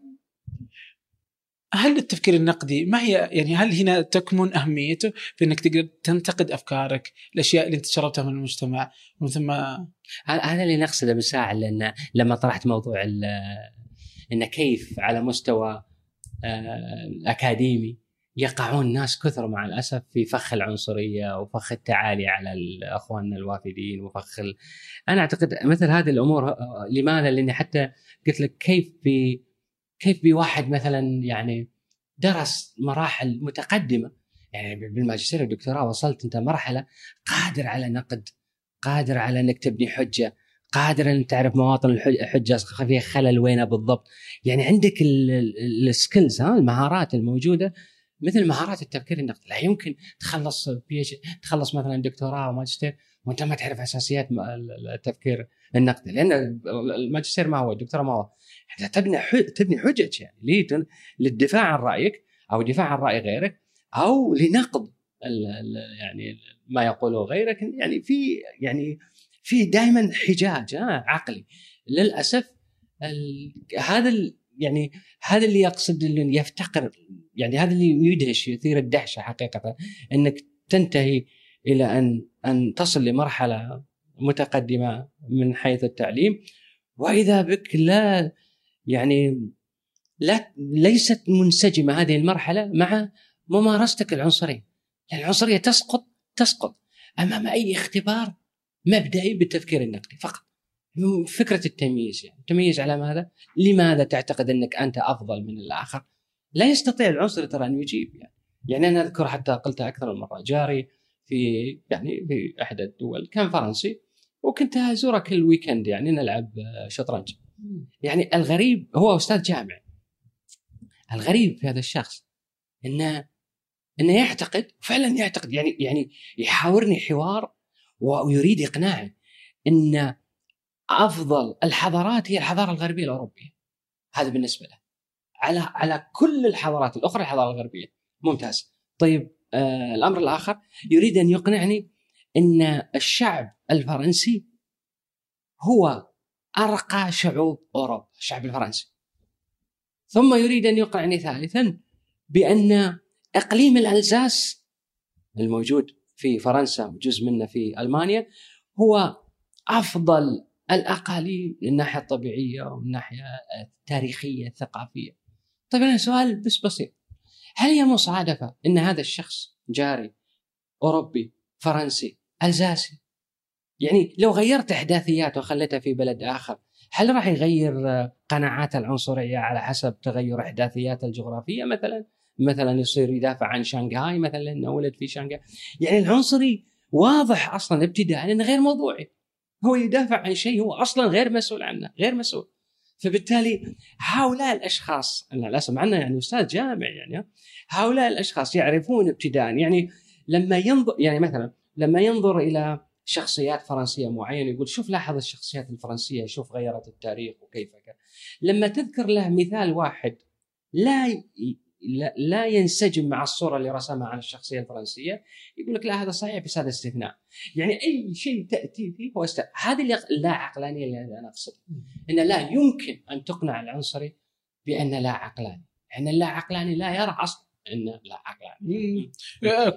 هل التفكير النقدي ما هي يعني هل هنا تكمن أهميته في إنك تقدر تنتقد أفكارك الأشياء اللي أنت شربتها من المجتمع ومن ثم هذا اللي نقصده بالساعة لأن لما طرحت موضوع إن كيف على مستوى آه، الاكاديمي يقعون ناس كثر مع الأسف في فخ العنصرية وفخ التعالي على اخواننا الوافدين وفخ ال... أنا أعتقد مثل هذه الأمور لماذا؟ لأني حتى قلت لك كيف بي كيف بواحد مثلا يعني درس مراحل متقدمة يعني بالماجستير والدكتوراه وصلت أنت مرحلة قادر على نقد قادر على إنك تبني حجة قادر ان تعرف مواطن الحجه فيها خلل وينها بالضبط يعني عندك ال skills ها المهارات الموجودة مثل مهارات التفكير النقدي. لا يمكن تخلص بي تخلص مثلا دكتوراه وماجستير وأنت ما تعرف أساسيات التفكير النقدي. لأن الماجستير ما هو الدكتوراه ما هو. تبني تبني حجج يعني للدفاع عن رأيك أو الدفاع عن رأي غيرك أو لنقد يعني ما يقوله غيرك. يعني في يعني في دائما حجاج عقلي. للأسف هذا يعني هذا اللي يقصد اللي يفتقر يعني هذا اللي يدهش يثير الدهشة حقيقة إنك تنتهي إلى أن أن تصل لمرحلة متقدمة من حيث التعليم وإذا بك لا يعني لا ليست منسجمة هذه المرحلة مع ممارستك العنصرية العنصرية تسقط تسقط أمام أي اختبار مبدئي بالتفكير النقدي فقط فكرة التمييز يعني تميز على ماذا؟ لماذا تعتقد إنك أنت أفضل من الآخر؟ لا يستطيع العنصري ترى أن يجيب يعني. يعني أنا أذكر حتى قلتها أكثر من مرة جاري في يعني في احدى الدول كان فرنسي وكنت أزوره كل ويكند يعني نلعب شطرنج. يعني الغريب هو أستاذ جامعي. الغريب في هذا الشخص انه انه يعتقد فعلا يعتقد يعني يعني يحاورني حوار ويريد اقناعي إن أفضل الحضارات هي الحضارة الغربية الأوروبية. هذا بالنسبة له. على على كل الحضارات الأخرى الحضارة الغربية. ممتاز. طيب آه الأمر الآخر يريد أن يقنعني إن الشعب الفرنسي هو أرقى شعوب أوروبا الشعب الفرنسي. ثم يريد أن يقنعني ثالثا بأن إقليم الألزاس الموجود في فرنسا وجزء منه في ألمانيا هو أفضل الأقاليم من الناحية الطبيعية ومن الناحية التاريخية الثقافية. طيب أنا سؤال بس بسيط. هل هي مصادفة إن هذا الشخص جاري أوروبي فرنسي ألزاسي؟ يعني لو غيرت احداثيات وخليتها في بلد آخر هل راح يغير قناعات العنصرية على حسب تغير احداثيات الجغرافية مثلا؟ مثلا يصير يدافع عن شنغهاي مثلا لأنه ولد في شنغهاي يعني العنصري واضح أصلا ابتداء إنه غير موضوعي. هو يدافع عن شيء هو أصلا غير مسؤول عنه غير مسؤول. فبالتالي هؤلاء الأشخاص للاسف معنا يعني أستاذ جامع يعني هؤلاء الأشخاص يعرفون ابتداء يعني لما ينظر يعني مثلا لما ينظر إلى شخصيات فرنسية معينة يقول شوف لاحظ الشخصيات الفرنسية شوف غيرت التاريخ وكيف كان لما تذكر له مثال واحد لا لا ينسجم مع الصورة اللي رسمها عن الشخصية الفرنسية. يقول لك لا هذا صحيح بس هذا استثناء. يعني أي شيء تأتي فيه هو استثناء هذه اللي لا عقلانية اللي أنا أقصد. إن لا يمكن أن تقنع العنصري بأن لا عقلاني. إن اللا عقلاني لا يرى أصلا إن لا عقلاني.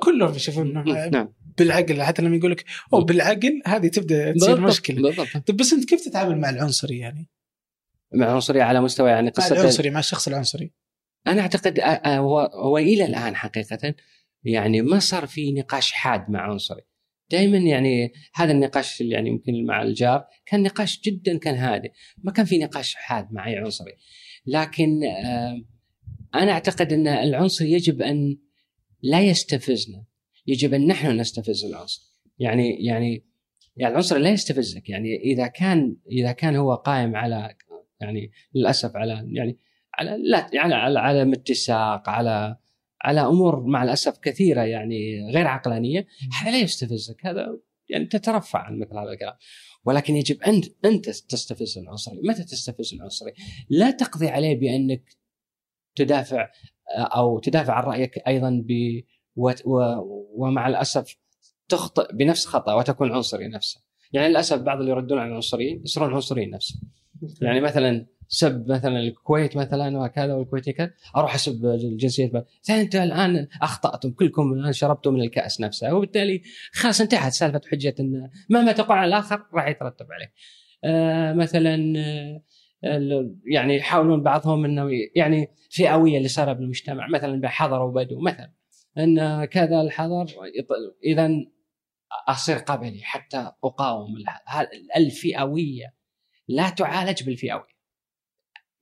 كلهم يشوفون نعم. بالعقل. حتى لما يقول لك أو بالعقل هذه تبدأ تصير مشكلة. بالضبط. طيب بس أنت كيف تتعامل مع العنصري يعني؟ مع عنصريه على مستوى يعني مع قصه العنصري مع الشخص العنصري. أنا أعتقد آه، آه، هو هو إلى الآن حقيقة يعني ما صار في نقاش حاد مع عنصري. دائما يعني هذا النقاش اللي يعني يمكن مع الجار كان نقاش جدا كان هادئ. ما كان في نقاش حاد مع أي عنصري. لكن آه، أنا أعتقد أن العنصر يجب أن لا يستفزنا. يجب أن نحن نستفز العنصر. يعني يعني يعني العنصر لا يستفزك. يعني إذا كان إذا كان هو قائم على يعني للأسف على يعني على لا يعني على عدم اتساق على على أمور مع الأسف كثيرة يعني غير عقلانية. هذا لا يستفزك هذا يعني تترفع عن مثل هذا الكلام. ولكن يجب انت انت تستفز العنصري متى تستفز العنصري لا تقضي عليه بأنك تدافع أو تدافع عن رأيك أيضا ب و... و... ومع الأسف تخطئ بنفس خطأ وتكون عنصري نفسه يعني للأسف بعض اللي يردون على العنصريين يصيرون عنصريين نفسه يعني مثلا سب مثلا الكويت مثلا وكذا والكويتي كذا أروح أسب الجنسية. انت الآن أخطأتم كلكم الآن شربتم من الكأس نفسه. وبالتالي خلاص انتهت سالفة حجة إن مهما تقول على الآخر راح يترتب عليه. آه مثلا آه يعني يحاولون بعضهم إنه يعني فئوية اللي صار بالمجتمع. مثلا بحضر وبدو مثلا. إن كذا الحضر اذا أصير قبلي حتى أقاوم الفئوية. لا تعالج بالفئوية.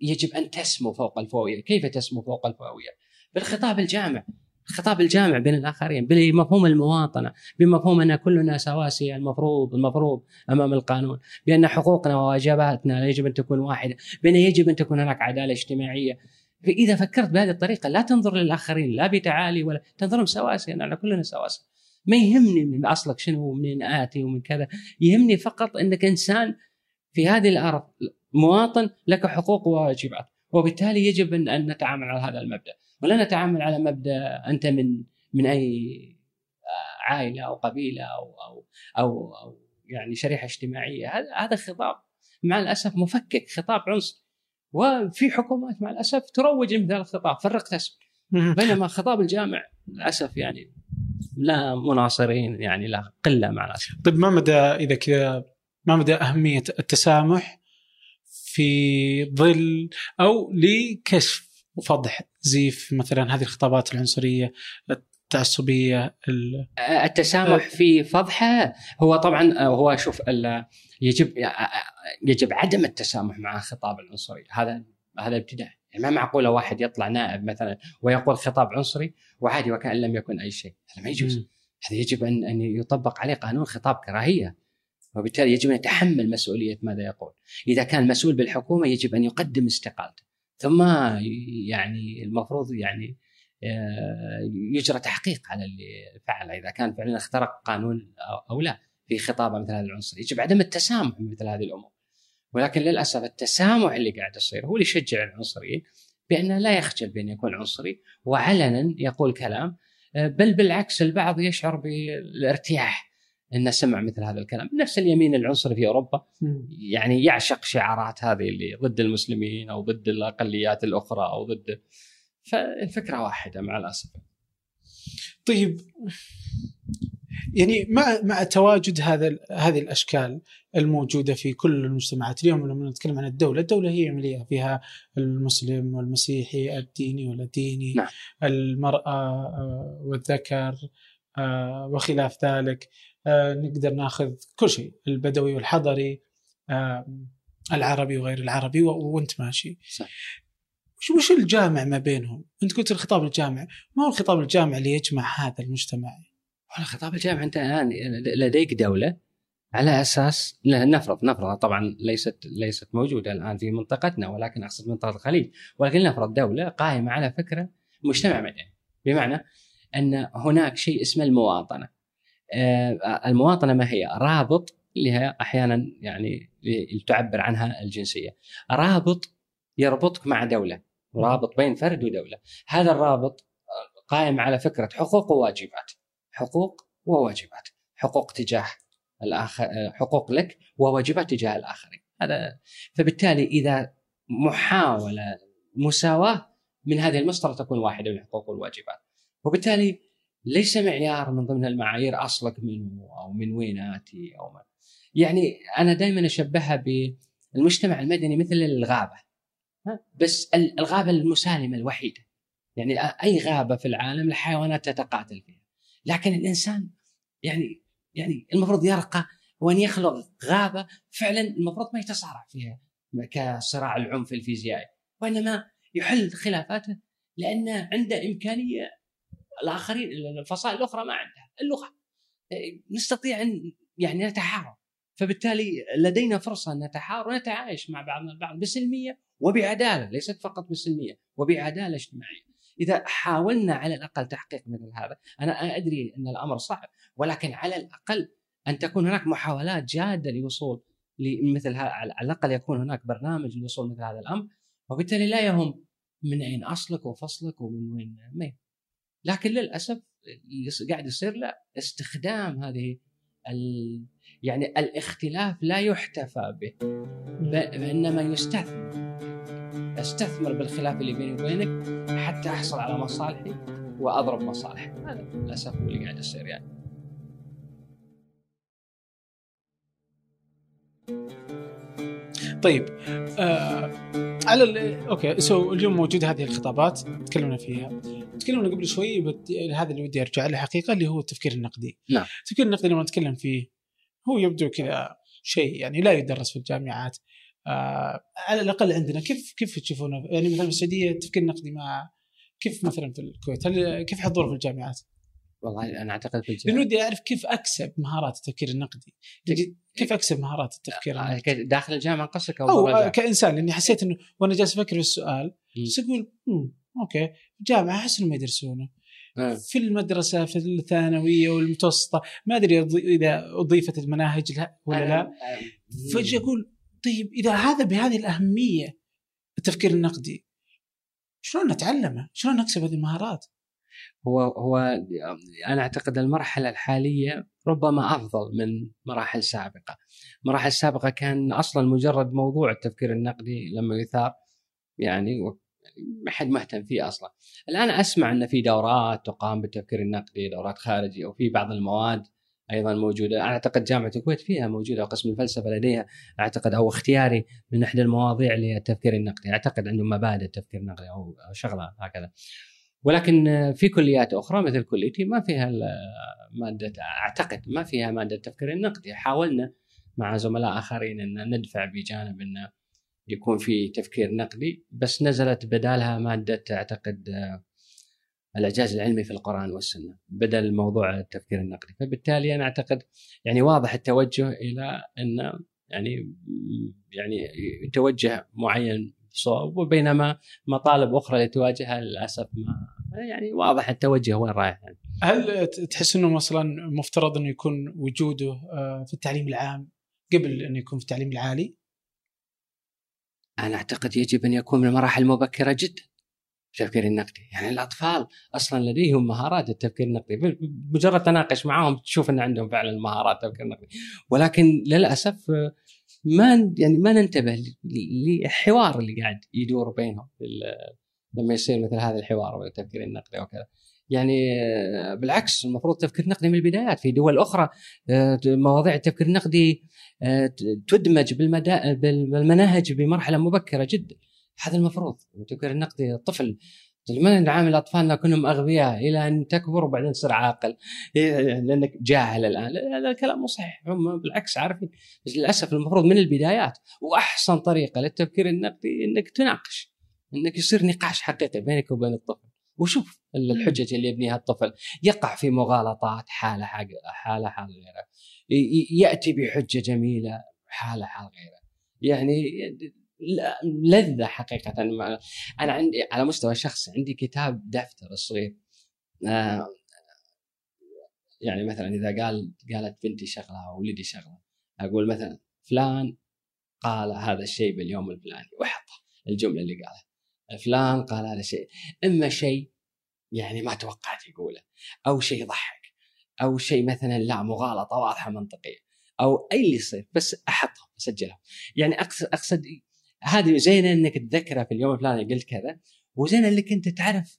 يجب أن تسمو فوق الفئويه، كيف تسمو فوق الفئويه؟ بالخطاب الجامع. الخطاب الجامع بين الآخرين بمفهوم المواطنة بمفهوم أن كلنا سواسيه المفروض المفروض أمام القانون بأن حقوقنا وواجباتنا يجب أن تكون واحدة بأن يجب أن تكون هناك عدالة اجتماعية. فإذا فكرت بهذه الطريقة لا تنظر للآخرين لا بتعالي ولا تنظر لهم سواسيه نحن كلنا سواسيه ما يهمني من أصلك شنو ومنين آتي ومن كذا. يهمني فقط أنك إنسان في هذه الأرض مواطن لك حقوق وواجبات. وبالتالي يجب ان نتعامل على هذا المبدأ. ولا نتعامل على مبدأ أنت من من أي عائلة أو قبيلة أو أو أو, أو يعني شريحة اجتماعية. هذا هذا خطاب مع الأسف مفكك خطاب عنصري. وفي حكومات مع الأسف تروج مثل الخطاب فرق تسب بينما خطاب الجامع للأسف يعني لا مناصرين يعني لا قلة مع الأسف. طيب ما مدى إذا كذا ما مدى أهمية التسامح في ظل أو لكشف وفضح زيف مثلا هذه الخطابات العنصرية التعصبية التسامح في فضحها هو طبعا هو شوف يجب يجب عدم التسامح مع خطاب العنصري. هذا هذا ابتداء. يعني ما معقولة واحد يطلع نائب مثلا ويقول خطاب عنصري وعادي وكأن لم يكن أي شيء. هذا ما يجوز. هذا يجب أن أن يطبق عليه قانون خطاب كراهية. وبالتالي يجب أن يتحمل مسؤولية ماذا يقول. إذا كان مسؤول بالحكومة يجب أن يقدم استقالته. ثم يعني المفروض يعني آه، يجرى تحقيق على اللي فعل إذا كان فعلا اخترق قانون أو لا في خطابة مثل هذا العنصر. يجب عدم التسامح بمثل هذه الأمور. ولكن للأسف التسامح اللي قاعد يصير هو اللي يشجع العنصريين بانه لا يخجل بأن يكون عنصري وعلنا يقول كلام آه، بل بالعكس البعض يشعر بالارتياح. إنه سمع مثل هذا الكلام. نفس اليمين العنصري في أوروبا. يعني يعشق شعارات هذه اللي ضد المسلمين أو ضد الأقليات الأخرى أو ضد فالفكرة واحدة مع الأسف. طيب يعني مع مع تواجد هذا هذه الأشكال الموجودة في كل المجتمعات اليوم لما نتكلم عن الدولة، الدولة هي عمليه فيها المسلم والمسيحي، الديني والديني، نعم. المرأة آه، والذكر آه، وخلاف ذلك، نقدر ناخذ كل شيء، البدوي والحضري، العربي وغير العربي وانت ماشي. صح. وش الجامع ما بينهم؟ انت قلت الخطاب الجامع، ما هو الخطاب الجامع اللي يجمع هذا المجتمع؟ خطاب الجامع انت الآن لديك دولة على أساس نفرض نفرض طبعا ليست ليست موجودة الآن في منطقتنا ولكن أقصد منطقة الخليج ولكن نفرض دولة قائمة على فكرة مجتمع مدني بمعنى أن هناك شيء اسمه المواطنة آه، المواطنة ما هي؟ رابط هي أحيانا يعني تعبر عنها الجنسية. رابط يربطك مع دولة رابط بين فرد ودولة. هذا الرابط قائم على فكرة حقوق وواجبات حقوق وواجبات. حقوق تجاه الآخر حقوق لك وواجبات تجاه الآخرين. هذا فبالتالي إذا محاولة مساواة من هذه المسطرة تكون واحدة من الحقوق والواجبات وبالتالي ليس معيار من ضمن المعايير أصلك منه أو من وين آتي أو ما؟ يعني أنا دائما أشبهها بالمجتمع المدني مثل الغابة بس الغابة المسالمة الوحيدة. يعني أي غابة في العالم الحيوانات تتقاتل فيها. لكن الإنسان يعني يعني المفروض يرقى وأن يخلق غابة فعلا المفروض ما يتصارع فيها كصراع العنف الفيزيائي وإنما يحل خلافاته لأن عنده إمكانية الآخرين الفصائل الأخرى ما عندها اللغة. نستطيع أن يعني نتحاور فبالتالي لدينا فرصة أن نتحاور ونتعايش مع بعضنا البعض بسلمية وبعدالة ليست فقط بسلمية وبعدالة اجتماعية. إذا حاولنا على الأقل تحقيق مثل هذا أنا أدري أن الأمر صعب ولكن على الأقل أن تكون هناك محاولات جادة للوصول لمثل هذا على الأقل يكون هناك برنامج للوصول مثل هذا الأمر وبالتالي لا يهم من أين أصلك وفصلك ومن وين ما. لكن للأسف اللي قاعد يصير لا استخدام هذه ال... يعني الاختلاف لا يحتفى به وانما يستثمر. استثمر بالخلاف اللي بيني وبينك حتى أحصل على مصالحي وأضرب مصالحي. هذا للأسف هو اللي قاعد يصير يعني. طيب آه على okay so اليوم موجوده هذه الخطابات تكلمنا فيها. تكلمنا قبل شوي بت... هذا اللي ودي أرجع له حقيقة اللي هو التفكير النقدي. نعم. التفكير النقدي لما نتكلم فيه هو يبدو كذا شيء يعني لا يدرس في الجامعات. آه على الأقل عندنا كيف كيف تشوفونه؟ يعني مثلا في السعودية التفكير النقدي مع كيف مثلا في الكويت؟ هل كيف حضوره في الجامعات؟ والله أنا أعتقد في لأنه ودي أعرف كيف أكسب مهارات التفكير النقدي. كيف أكسب مهارات التفكير آه، النقدي؟ داخل الجامعة قصدك أو, أو كإنسان لاني حسيت إنه وأنا جالس أفكر في السؤال بس أقول أوكي. الجامعة أحس انهم يدرسونه. آه. في المدرسة في الثانوية والمتوسطة ما أدري إذا أضيفت المناهج لها ولا لا. فجأة أقول طيب إذا هذا بهذه الأهمية التفكير النقدي شلون نتعلمه؟ شلون نكسب هذه المهارات؟ هو هو أنا أعتقد المرحلة الحالية ربما أفضل من مراحل سابقة. مراحل سابقة كان أصلا مجرد موضوع التفكير النقدي لما يثار يعني ما حد مهتم فيه أصلا. الآن أسمع إن في دورات تقام بالتفكير النقدي، دورات خارجي وفي بعض المواد أيضا موجودة أعتقد جامعة الكويت فيها موجودة قسم الفلسفة لديها أعتقد أو اختياري من إحدى المواضيع للتفكير النقدي أعتقد عندهم مبادئ التفكير النقدي أو شغله هكذا ولكن في كليات أخرى مثل كليتي ما فيها مادة أعتقد ما فيها مادة التفكير النقدي. حاولنا مع زملاء آخرين إن ندفع بجانب انه يكون في تفكير نقدي بس نزلت بدالها مادة أعتقد الأعجاز العلمي في القرآن والسنة بدل موضوع التفكير النقدي. فبالتالي أنا أعتقد يعني واضح التوجه إلى إن يعني يعني توجه معين صوب وبينما مطالب أخرى اللي تواجهها للأسف ما يعني واضح التوجه وين رايح يعني. هل تحس إنه مثلا مفترض إنه يكون وجوده آه، في التعليم العام قبل إنه يكون في التعليم العالي؟ أنا أعتقد يجب أن يكون من المراحل المبكرة جدا. التفكير النقدي. يعني الأطفال أصلا لديهم مهارات التفكير النقدي. مجرد تناقش معهم تشوف إن عندهم فعلا مهارات التفكير النقدي. ولكن للأسف ما يعني ما ننتبه للحوار اللي قاعد يدور بينهم. لما يصير مثل هذا الحوار والتفكير النقدي وكذا. يعني بالعكس المفروض التفكير النقدي من البدايات. في دول أخرى مواضيع التفكير النقدي تدمج بالمناهج بمرحلة مبكرة جدا. هذا المفروض. التفكير النقدي الطفل ما نعامل أطفالنا كلهم أغبياء إلى أن تكبر وبعدين تصير عاقل؟ لأنك جاهل الآن. هذا الكلام مو صحيح. هم بالعكس عارفين. للأسف المفروض من البدايات وأحسن طريقة للتفكير النقدي إنك تناقش إنك يصير نقاش حقيقي بينك وبين الطفل. وشوف الحجج اللي يبنيها الطفل. يقع في مغالطات حالة حق حالة حال غيره. يأتي بحجة جميلة حالة حال غيره. يعني لذة حقيقة. أنا عندي على مستوى شخصي عندي كتاب دفتر صغير. آه، يعني مثلا إذا قال قالت بنتي شغلة أو ولدي شغلة أقول مثلا فلان قال هذا الشيء باليوم الفلاني. واحطه الجملة اللي قالها. فلان قال هذا الشيء. إما شيء يعني ما توقعت يقوله أو شيء يضحك أو شيء مثلا لا مغالطة واضحة منطقية أو أي اللي يصير بس احطهم اسجلهم يعني اقصد أقصد هذه زين إنك تذكرها في اليوم الفلاني قلت كذا. وزين إنك أنت تعرف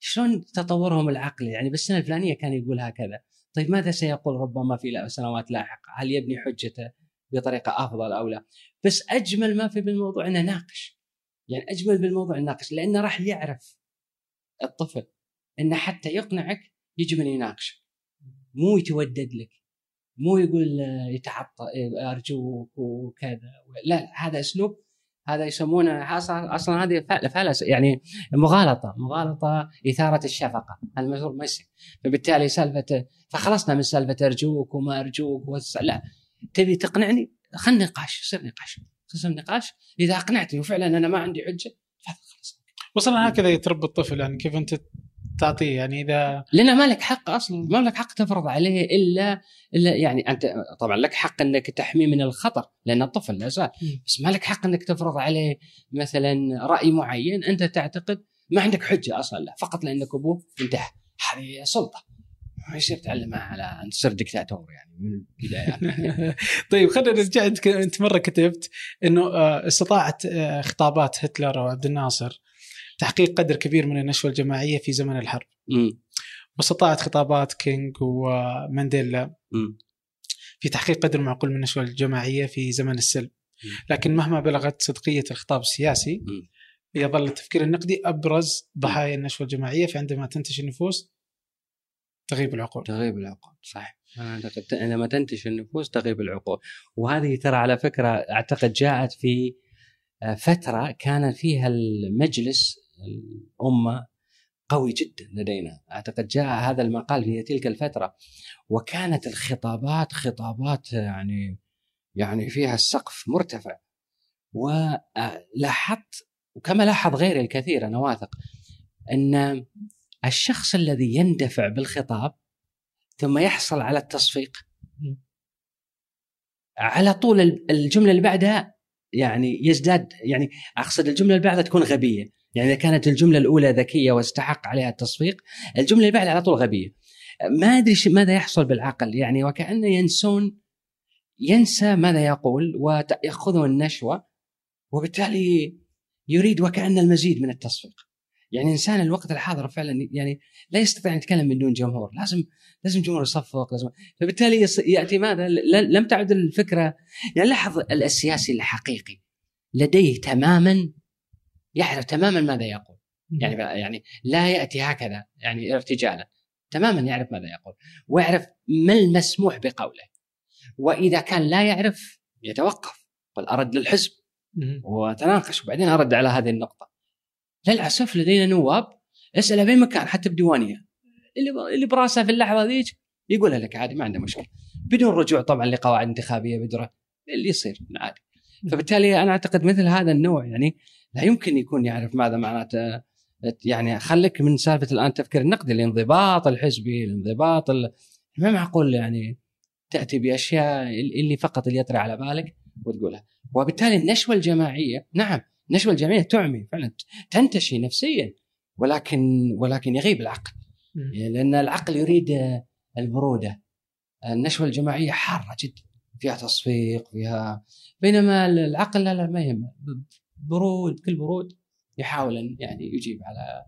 شلون تطورهم العقلي يعني بالسنه الفلانية كان يقول هكذا طيب ماذا سيقول ربما في سنوات لاحقة؟ هل يبني حجته بطريقة أفضل أو لا؟ بس أجمل ما في بالموضوع إنه ناقش. يعني أجمل بالموضوع ناقش لأنه راح يعرف الطفل إنه حتى يقنعك يجب ان يناقشك. مو يتودد لك مو يقول يتعطى أرجوك وكذا. لا هذا أسلوب هذا يسمونه أصلا أصلا هذه فلس يعني مغالطة مغالطة إثارة الشفقة ما يصير. فبالتالي سالفه فخلصنا من سالفة أرجوك وما أرجوك لا تبي تقنعني؟ خل نقاش يصير نقاش يصير نقاش إذا أقنعتني وفعلا أنا ما عندي حجة خلاص وصلنا هكذا يتربى الطفل يعني كيف أنت تعطيه يعني إذا لأن ما لك حق أصلا ما لك حق تفرض عليه إلا إلا يعني أنت طبعا لك حق إنك تحميه من الخطر لأن الطفل لا زال بس ما لك حق إنك تفرض عليه مثلا رأي معين أنت تعتقد ما عندك حجة أصلا لا فقط لأنك أبوه انتهى هذه سلطه ما يصير تعلمها على أن تصير دكتاتور يعني من البداية. طيب خلينا نرجع. أنت مرة كتبت إنه آه، استطاعت آه، خطابات هتلر وعبد الناصر تحقيق قدر كبير من النشوة الجماعية في زمن الحرب. واستطاعت خطابات كينج ومانديلا في تحقيق قدر معقول من النشوة الجماعية في زمن السلم. لكن مهما بلغت صدقية الخطاب السياسي يظل التفكير النقدي أبرز ضحايا النشوة الجماعية فعندما تنتشر النفوس تغيب العقول. تغيب العقول صح أنا أعتقد عندما تنتشر النفوس تغيب العقول. وهذه ترى على فكرة أعتقد جاءت في آه، فترة كان فيها المجلس الأمة قوي جدا لدينا. أعتقد جاء هذا المقال في تلك الفترة. وكانت الخطابات خطابات يعني يعني فيها السقف مرتفع. ولاحظت وكما لاحظ غيري الكثير أنا واثق أن الشخص الذي يندفع بالخطاب ثم يحصل على التصفيق على طول الجملة اللي بعدها يعني يزداد يعني أقصد الجملة اللي بعدها تكون غبية. يعني إذا كانت الجملة الأولى ذكية واستحق عليها التصفيق الجملة اللي بعدها على طول غبية. ما أدري ماذا يحصل بالعقل يعني وكانه ينسون ينسى ماذا يقول ويأخذه النشوة وبالتالي يريد وكأن المزيد من التصفيق. يعني انسان الوقت الحاضر فعلا يعني لا يستطيع أن يتكلم من دون جمهور لازم لازم الجمهور يصفق لازم فبالتالي يأتي ماذا؟ لم تعد الفكرة يعني لاحظ السياسي الحقيقي. لديه تماما يعرف تماما ماذا يقول. يعني يعني لا يأتي هكذا يعني ارتجالا. تماما يعرف ماذا يقول. ويعرف ما المسموح بقوله. وإذا كان لا يعرف يتوقف. قل أرد للحزب. وتناقش وبعدين أرد على هذه النقطة. للأسف لدينا نواب اساله في مكان حتى بديوانية. اللي اللي براسه في اللحظة ذيك يقولها لك عادي ما عنده مشكلة. بدون رجوع طبعا لقواعد انتخابية بدون اللي يصير عادي. فبالتالي أنا أعتقد مثل هذا النوع يعني لا يمكن يكون يعرف ماذا معناته. يعني خليك من سالفة الآن التفكير النقدي الانضباط الحزبي الانضباط ما معقول يعني تأتي بأشياء اللي فقط اللي يطري على بالك وتقولها. وبالتالي النشوة الجماعية نعم النشوة الجماعية تعمي فعلا تنتشي نفسيا ولكن ولكن يغيب العقل. لأن العقل يريد البروده النشوة الجماعية حارة جدا فيها تصفيق فيها بينما العقل لا لا ما يهمه برود بكل برود يحاول أن يعني يجيب على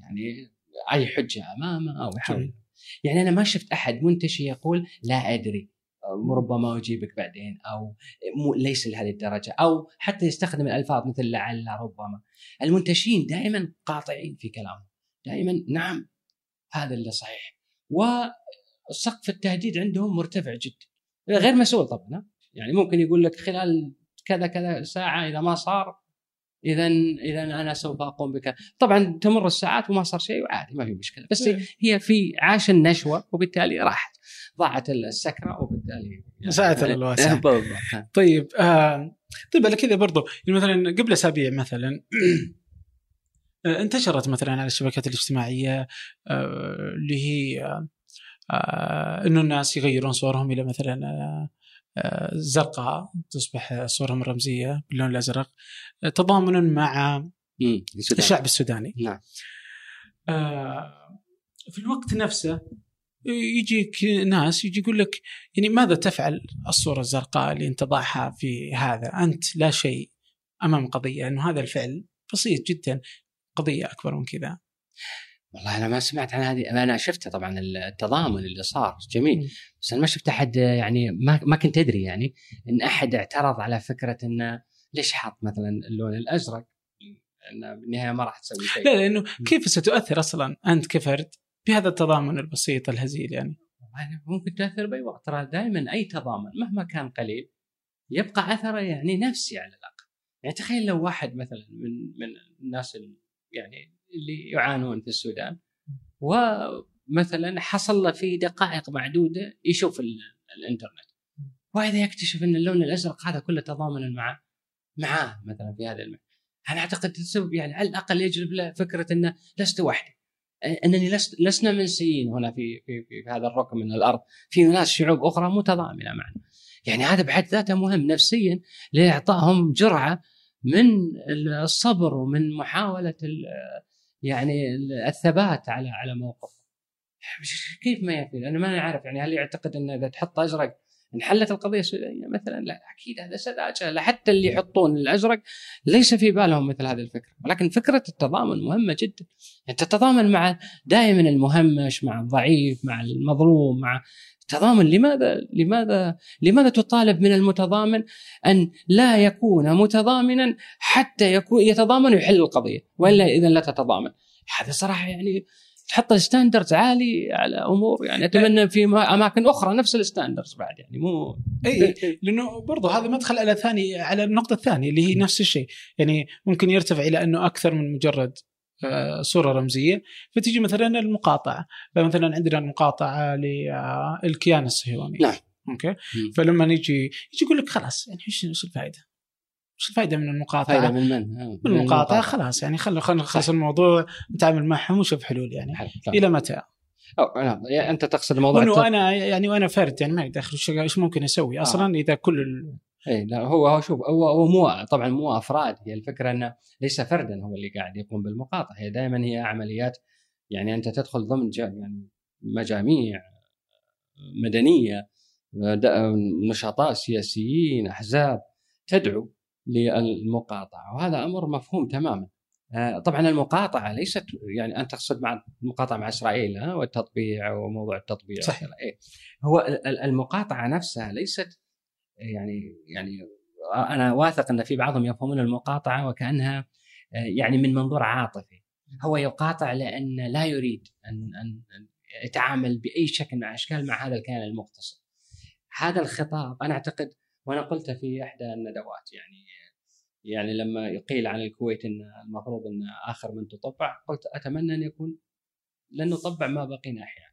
يعني أي حجة أمامه أو يحاول. يعني أنا ما شفت أحد منتشي يقول لا أدري ربما أجيبك بعدين أو مو ليس لهذه الدرجة أو حتى يستخدم الألفاظ مثل لعل ربما. المنتشين دائما قاطعين في كلامهم دائما نعم هذا اللي صحيح. وسقف التهديد عندهم مرتفع جدا. غير مسؤول طبعا يعني ممكن يقول لك خلال كذا كذا ساعة إذا ما صار اذا اذا أنا سوف أقوم بك. طبعا تمر الساعات وما صار شيء وعادي ما في مشكلة. بس إيه. هي في عاش النشوة وبالتالي راحت. ضاعت السكرة وبالتالي ساعة الواسع طيب آه طيب على كذا برضو يعني مثلا قبل أسابيع مثلا آه، انتشرت مثلا على الشبكات الاجتماعية آه اللي هي آه إنه الناس يغيرون صورهم إلى مثلا آه زرقاء تصبح صورهم رمزيه باللون الأزرق تضامنا مع الشعب السوداني نعم آه، في الوقت نفسه يجيك ناس يجي يقول لك يعني ماذا تفعل الصورة الزرقاء اللي أنت ضعها في هذا؟ أنت لا شيء أمام قضية انه هذا الفعل بسيط جدا قضية أكبر من كذا. والله أنا ما سمعت عن هذه أنا شفته طبعا التضامن اللي صار جميل. بس أنا ما شفت أحد يعني ما ما كنت أدري يعني إن أحد اعترض على فكرة انه ليش حاط مثلا اللون الأزرق؟ انه بالنهاية ما راح تسوي شيء. لا لأنه كيف ستؤثر أصلا أنت كفرد بهذا التضامن البسيط الهزيل يعني؟ ممكن تاثر بأي وقت ترى دائما أي تضامن مهما كان قليل يبقى أثره يعني نفسي على الأقل. يعني تخيل لو واحد مثلا من من الناس يعني اللي يعانون في السودان. ومثلا حصل له في دقائق معدودة يشوف الإنترنت. واذا يكتشف إن اللون الأزرق هذا كله تضامنا معه معاه مثلا في هذا المعنى أنا أعتقد السبب يعني على الأقل يجلب له فكرة إنه لست وحدي. إنني لست لسنا منسيين هنا في في في هذا الركن من الأرض. في ناس شعوب أخرى متضامنة معنا. يعني هذا بحد ذاته مهم نفسيا لإعطائهم جرعة من الصبر ومن محاولة يعني الثبات على على موقف. كيف ما يفعل أنا ما أعرف يعني هل يعتقد أن إذا تحط أزرق انحلت القضية السودانيه مثلا لا أكيد هذا سذاجة. حتى اللي يحطون الأزرق ليس في بالهم مثل هذه الفكرة. ولكن فكرة التضامن مهمة جدا. يعني تتضامن مع دائما المهمش مع الضعيف مع المظلوم مع تضامن لماذا لماذا لماذا تطالب من المتضامن أن لا يكون متضامنا حتى يكون يتضامن ويحل القضية؟ وإلا إذا لا تتضامن. هذا صراحة يعني تحط ال standards عالي على أمور. يعني أتمنى في أماكن أخرى نفس ال standards بعد. يعني مو إي. لأنه برضو هذا مدخل على ثاني على النقطة الثانية اللي هي نفس الشيء. يعني ممكن يرتفع إلى أنه أكثر من مجرد صوره رمزية فتيجي مثلا المقاطعة فمثلا عندنا المقاطعة للكيان الصهيوني نعم أوكي فلما نيجي يجي يقول لك خلاص يعني إيش الفائده؟ إيش الفائده من المقاطعة؟ فائده من من؟ آه، من المقاطعة خلاص يعني خلينا خلينا نخلص الموضوع نتعامل معهم ونشوف حلول يعني حل. إلى متى؟ أو نعم يعني أنت تقصد الموضوع أنا يعني وأنا فرد يعني ما دخل إيش ممكن أسوي آه. أصلا إذا كل. اي لا هو هو شوف هو هو مو طبعا مو أفراد هي الفكرة إنه ليس فردا هو اللي قاعد يقوم بالمقاطعه هي دائما هي عمليات يعني أنت تدخل ضمن يعني مجاميع مدنية نشاطات سياسيين أحزاب تدعو للمقاطعة وهذا أمر مفهوم تماما. آه، طبعا المقاطعة ليست يعني أنت تقصد مع المقاطعة مع إسرائيل والتطبيع وموضوع التطبيع صحيح. إيه. هو المقاطعة نفسها ليست يعني يعني أنا واثق إن في بعضهم يفهمون المقاطعة وكأنها آه، يعني من منظور عاطفي. هو يقاطع لأن لا يريد أن أن يتعامل بأي شكل من الأشكال مع هذا الكيان المغتصب. هذا الخطاب أنا أعتقد وأنا قلته في إحدى الندوات يعني يعني لما يقيل عن الكويت إن المفروض إن آخر من تطبع قلت أتمنى أن يكون لن نطبع ما بقينا أحياء.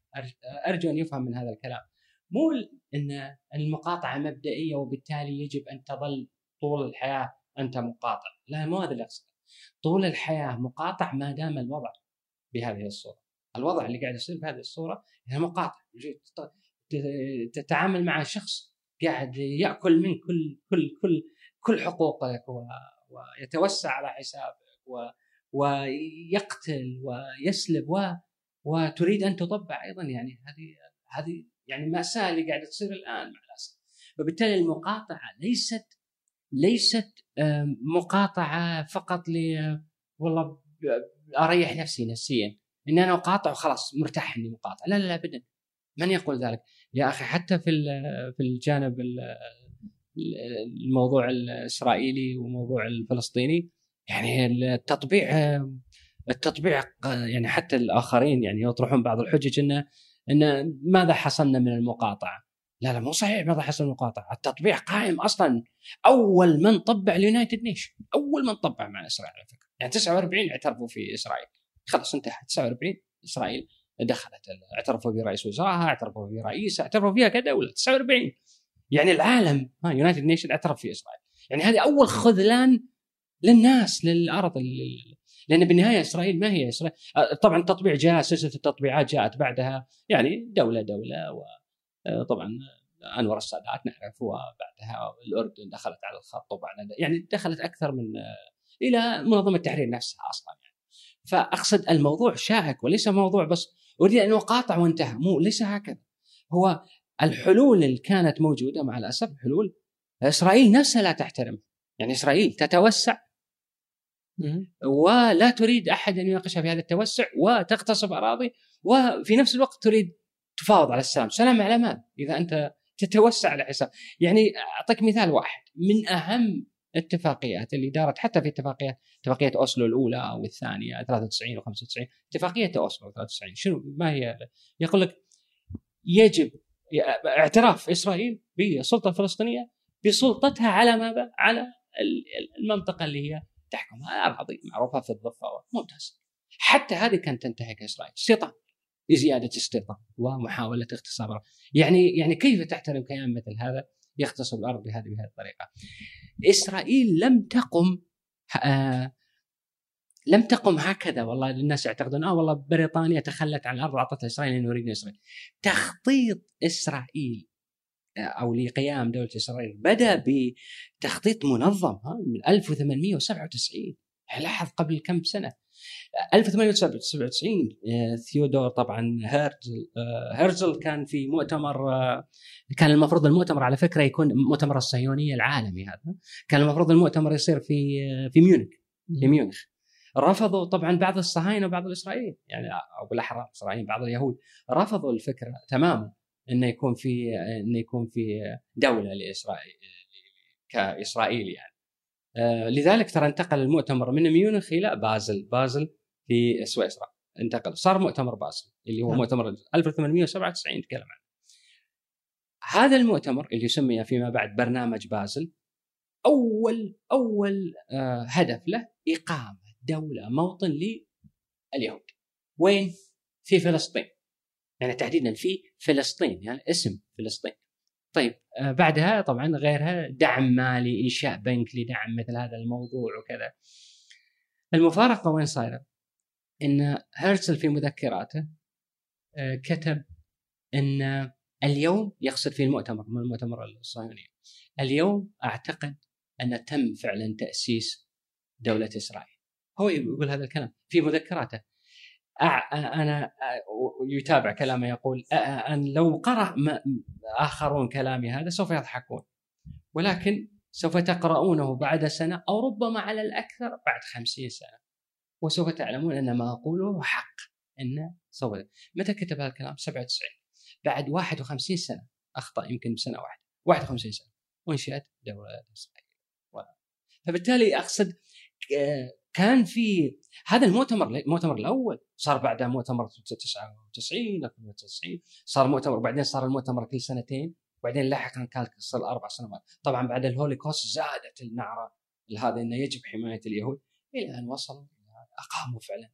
أرجو أن يفهم من هذا الكلام. مو إن المقاطعة مبدئية وبالتالي يجب أن تظل طول الحياة أنت مقاطع. لا مو هذا اللي أقصده. طول الحياة مقاطع ما دام الوضع بهذه الصورة. الوضع اللي قاعد يصير بهذه الصورة هي مقاطع. تتعامل مع شخص قاعد يأكل من كل كل كل كل حقوقك ويتوسع على حسابك ويقتل ويسلب و وتريد أن تطبع أيضا. يعني هذه هذه يعني ماساه اللي قاعدة تصير الآن مع الأسف. فبالتالي المقاطعة ليست ليست مقاطعة فقط ل والله أريح نفسي نفسيا. اني أنا أقاطع وخلاص مرتاح إني مقاطع. لا لا لا ابدا. من يقول ذلك؟ يا أخي حتى في في الجانب الموضوع الإسرائيلي وموضوع الفلسطيني يعني التطبيع التطبيع يعني حتى الآخرين يعني يطرحون بعض الحجج إنه إن ماذا حصلنا من المقاطعة؟ لا لا مو صحيح ماذا حصل من المقاطعة، التطبيع قائم أصلا أول من طبع United Nations، أول من طبع مع إسرائيل على فكرة، يعني 49 اعترفوا في إسرائيل، خلاص انتهى 49 إسرائيل دخلت اعترفوا في رئيس وزرائها، اعترفوا في رئيسها، اعترفوا فيها كدولة. 49 يعني العالم ها United Nations اعترف في إسرائيل، يعني هذه أول خذلان للناس للأرض لأن بالنهاية إسرائيل ما هي إسرائيل. طبعا التطبيع جاء سلسلة التطبيعات جاءت بعدها. يعني دولة دولة وطبعا أنور السادات نعرف وبعدها الأردن دخلت على الخط وبعد يعني دخلت أكثر من إلى منظمة التحرير نفسها أصلا يعني. فأقصد الموضوع شائك وليس موضوع بس أريد أن أقاطع وانتهى. مو ليس هكذا. هو الحلول اللي كانت موجودة مع الأسف حلول إسرائيل نفسها لا تحترم يعني إسرائيل تتوسع ولا تريد أحد أن يناقشها في هذا التوسع وتغتصب أراضي وفي نفس الوقت تريد تفاوض على السلام، سلام على مال إذا أنت تتوسع على حساب. يعني أعطيك مثال واحد. من أهم الاتفاقيات اللي دارت حتى في اتفاقيات اتفاقية أوسلو الأولى أو الثانية 93 و 95 اتفاقية أوسلو 93 شنو؟ ما هي؟ يقول لك يجب اعتراف إسرائيل بالسلطه الفلسطينيه بسلطتها على ماذا؟ على المنطقة اللي هي تحكمها اراضي معروفة في الضفة. ممتاز. حتى هذه كانت تنتهك اسرائيل استيطان. لزياده استيطان. ومحاولة اغتصاب يعني يعني كيف تحترم كيان مثل هذا؟ يغتصب الأرض بهذه بهذه الطريقة. إسرائيل لم تقم آه لم تقم هكذا. والله الناس يعتقدون آه والله بريطانيا تخلت عن الأرض واعطتها إسرائيل لأنه يريد اسرائيل. تخطيط إسرائيل آه، أو لقيام دولة إسرائيل بدأ بتخطيط منظم من 1897 لاحظ قبل كم سنة؟ 1897 آه، ثيودور طبعا هيرزل آه، هيرزل كان في مؤتمر آه، كان المفروض المؤتمر على فكرة يكون مؤتمر الصهيونية العالمي هذا كان المفروض المؤتمر يصير في في ميونخ في ميونخ. رفضوا طبعا بعض الصهاينة وبعض الإسرائيليين يعني أو بالاحرى الإسرائيليين بعض اليهود رفضوا الفكرة تماما. إنه يكون في إنه يكون في دولة لإسرائيل كاسرائيل يعني. آه، لذلك ترى انتقل المؤتمر من ميونخ إلى بازل بازل في سويسرا. انتقل صار مؤتمر بازل اللي هو نعم. مؤتمر 1897 نتكلم عنه. هذا المؤتمر اللي سمي فيما بعد برنامج بازل أول أول آه، هدف له إقامة دولة موطن لليهود. وين؟ في فلسطين. يعني تحديدا في فلسطين يعني اسم فلسطين. طيب آه، بعدها طبعا غيرها دعم مالي إنشاء بنك لدعم مثل هذا الموضوع وكذا. المفارقة وين صايرة؟ إن هرتزل في مذكراته آه، كتب إن اليوم يقصد في المؤتمر من المؤتمر الصهيوني اليوم أعتقد أن تم فعلا تأسيس دولة إسرائيل. هو يقول هذا الكلام في مذكراته. أنا يتابع كلامه يقول أن لو قرأ آخرون كلامي هذا سوف يضحكون. ولكن سوف تقرؤونه بعد سنة أو ربما على الأكثر بعد خمسين سنة. وسوف تعلمون أن ما أقوله حق أن سوف متى كتب هذا الكلام؟ 97 بعد 51 سنة. أخطأ يمكن بسنة واحدة. 51 سنة. وانشأت دولة إسرائيل فبالتالي أقصد كان في هذا المؤتمر المؤتمر الأول صار بعدها مؤتمر 99 99 صار مؤتمر وبعدين صار المؤتمر كل سنتين وبعدين لاحقا كان صار أربع سنوات. طبعا بعد الهوليكوست زادت النعرة هذا إنه يجب حماية اليهود. إلى أن وصلوا أقاموا فعلا.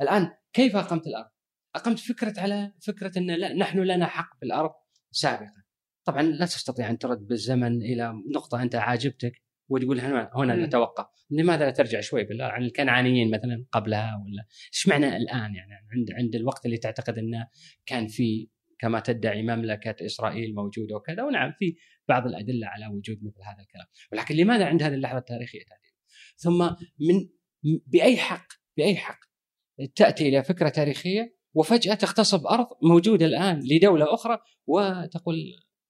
الآن كيف أقمت الأرض؟ أقمت فكرة على فكرة إن لا نحن لنا حق بالأرض سابقا. طبعا لا تستطيع أن ترد بالزمن إلى نقطة أنت عاجبتك. وتقول هنا هنا نتوقف لماذا لا ترجع شوي بالله عن الكنعانيين مثلا قبلها ولا؟ إيش معنى الآن يعني؟ عند عند الوقت اللي تعتقد إنه كان في كما تدعي مملكة إسرائيل موجودة وكذا. ونعم في بعض الأدلة على وجود مثل هذا الكلام. ولكن لماذا عند هذه اللحظة التاريخية تحديدا ثم من بأي حق بأي حق تأتي إلى فكرة تاريخية وفجأة تغتصب ارض موجودة الآن لدولة أخرى وتقول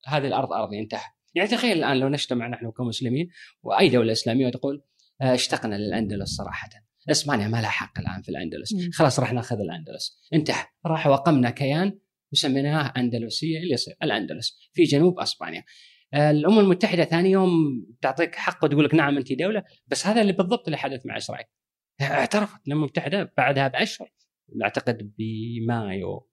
هذه الأرض أرضي انتهى. يعني تخيل الآن لو نجتمع نحن كمسلمين وأي دولة إسلامية وتقول آه، اشتقنا للأندلس صراحة. اسبانيا ما لها حق الآن في الأندلس. خلاص راح نأخذ الأندلس. انتهى. راح وقمنا كيان وسميناه أندلسية اللي يصير. الأندلس في جنوب أسبانيا. آه، الأمم المتحدة ثاني يوم تعطيك حق وتقول لك نعم أنت دولة بس هذا اللي بالضبط اللي حدث مع إسرائيل. اعترفت الأمم المتحدة بعدها باشهر أعتقد بمايو.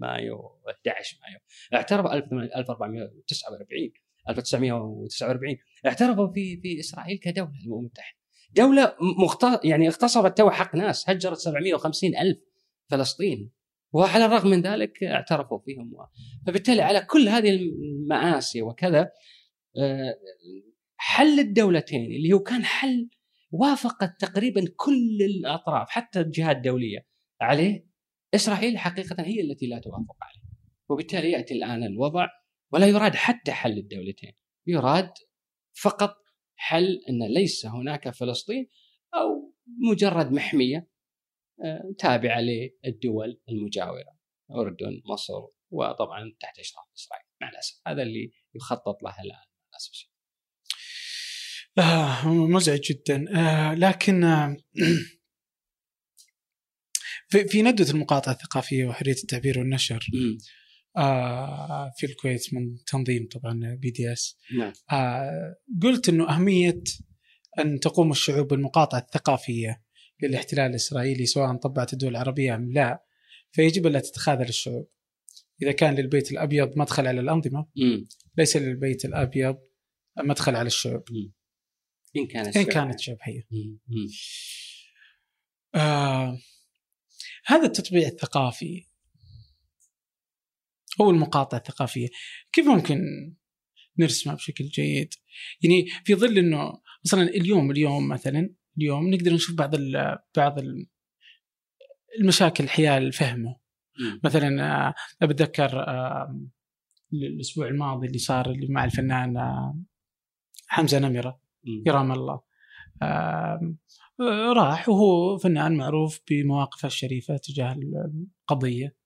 مايو 11 مايو. اعترف 1449 1949 اعترفوا في في إسرائيل كدولة الامم المتحده دولة مخت... يعني اغتصبت تو حق ناس هجرت 750 ألف فلسطيني. وعلى الرغم من ذلك اعترفوا فيهم. فبالتالي على كل هذه المآسي وكذا آه، حل الدولتين اللي هو كان حل وافقت تقريبا كل الأطراف حتى الجهات الدولية عليه. إسرائيل حقيقه هي التي لا توافق عليه وبالتالي يأتي الآن الوضع ولا يراد حتى حل الدولتين يراد فقط حل أن ليس هناك فلسطين أو مجرد محمية آه، تابعة للدول المجاورة أردن مصر وطبعا تحت إشراف إسرائيل. مع الأسف هذا اللي يخطط له الآن للأسف آه مزعج جدا. آه لكن آه في, في ندوة المقاطعة الثقافية وحرية التعبير والنشر. آه في الكويت من تنظيم طبعا BDS نعم آه قلت إنه أهمية أن تقوم الشعوب بالمقاطعة الثقافية للاحتلال الإسرائيلي سواء طبعت الدول العربية أم لا فيجب ألا تتخاذل الشعوب. إذا كان للبيت الأبيض مدخل على الأنظمة. ليس للبيت الأبيض مدخل على الشعوب إن كانت إن. كانت. مم. مم. آه هذا التطبيع الثقافي هو المقاطعة الثقافية. كيف ممكن نرسمها بشكل جيد؟ يعني في ظل إنه مثلا اليوم اليوم مثلا اليوم نقدر نشوف بعض ال بعض ال المشاكل حيال فهمه. مثلا آه، بتذكر آه، الأسبوع الماضي اللي صار اللي مع الفنان آه، حمزة نمرة. يرام الله. راح وهو فنان معروف بمواقفه الشريفة تجاه القضية.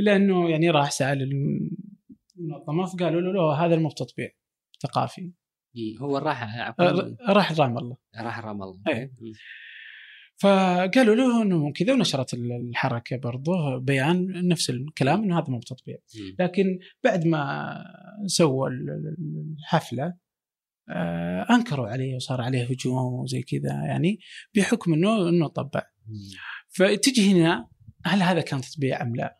إلا أنه يعني راح سأل المنظمة فقالوا له لا هذا مو تطبيع ثقافي مم. هو راح آه، راح رام الله راح رام الله إيه. مم. فقالوا له إنه كذا ونشرت الحركة برضه بيان نفس الكلام إنه هذا مو تطبيع مم. لكن بعد ما سووا ال- ال- الحفلة آه، أنكروا عليه وصار عليه هجوم وزي كذا يعني بحكم انه إنه طبع. فتجي هنا هل هذا كان تطبيع أم لا؟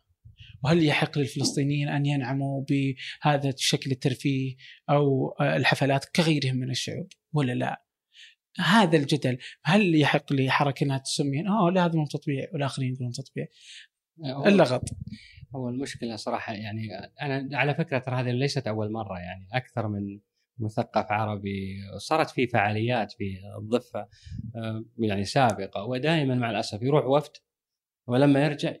وهل يحق للفلسطينيين أن ينعموا بهذا الشكل الترفيه أو آه، الحفلات كغيرهم من الشعوب ولا لا؟ هذا الجدل هل يحق لحركة إنها تسمي آه لا هذا مو تطبيع والآخرين يقولون تطبيع اللغط هو المشكلة صراحة يعني أنا على فكرة ترى هذه ليست أول مرة يعني أكثر من مثقف عربي صارت في فعاليات في الضفة آه، يعني سابقة ودائما مع الأسف يروح وفد ولما يرجع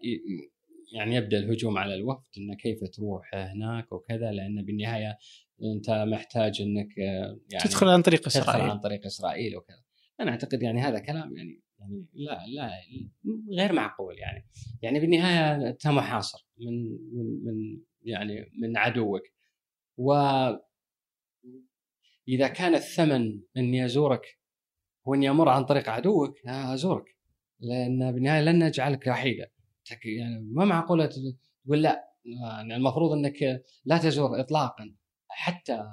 يعني يبدأ الهجوم على الوفد انه كيف تروح هناك وكذا لأن بالنهاية أنت محتاج إنك آه، يعني تدخل عن طريق تدخل إسرائيل. عن طريق إسرائيل وكذا. أنا أعتقد يعني هذا كلام يعني يعني لا لا غير معقول يعني. يعني بالنهاية أنت محاصر من من من يعني من عدوك. و إذا كان الثمن اني ازورك واني أمر عن طريق عدوك أزورك. لأن بالنهاية لن نجعلك وحيدا يعني ما معقولة تقول لا يعني المفروض إنك لا تزور اطلاقا حتى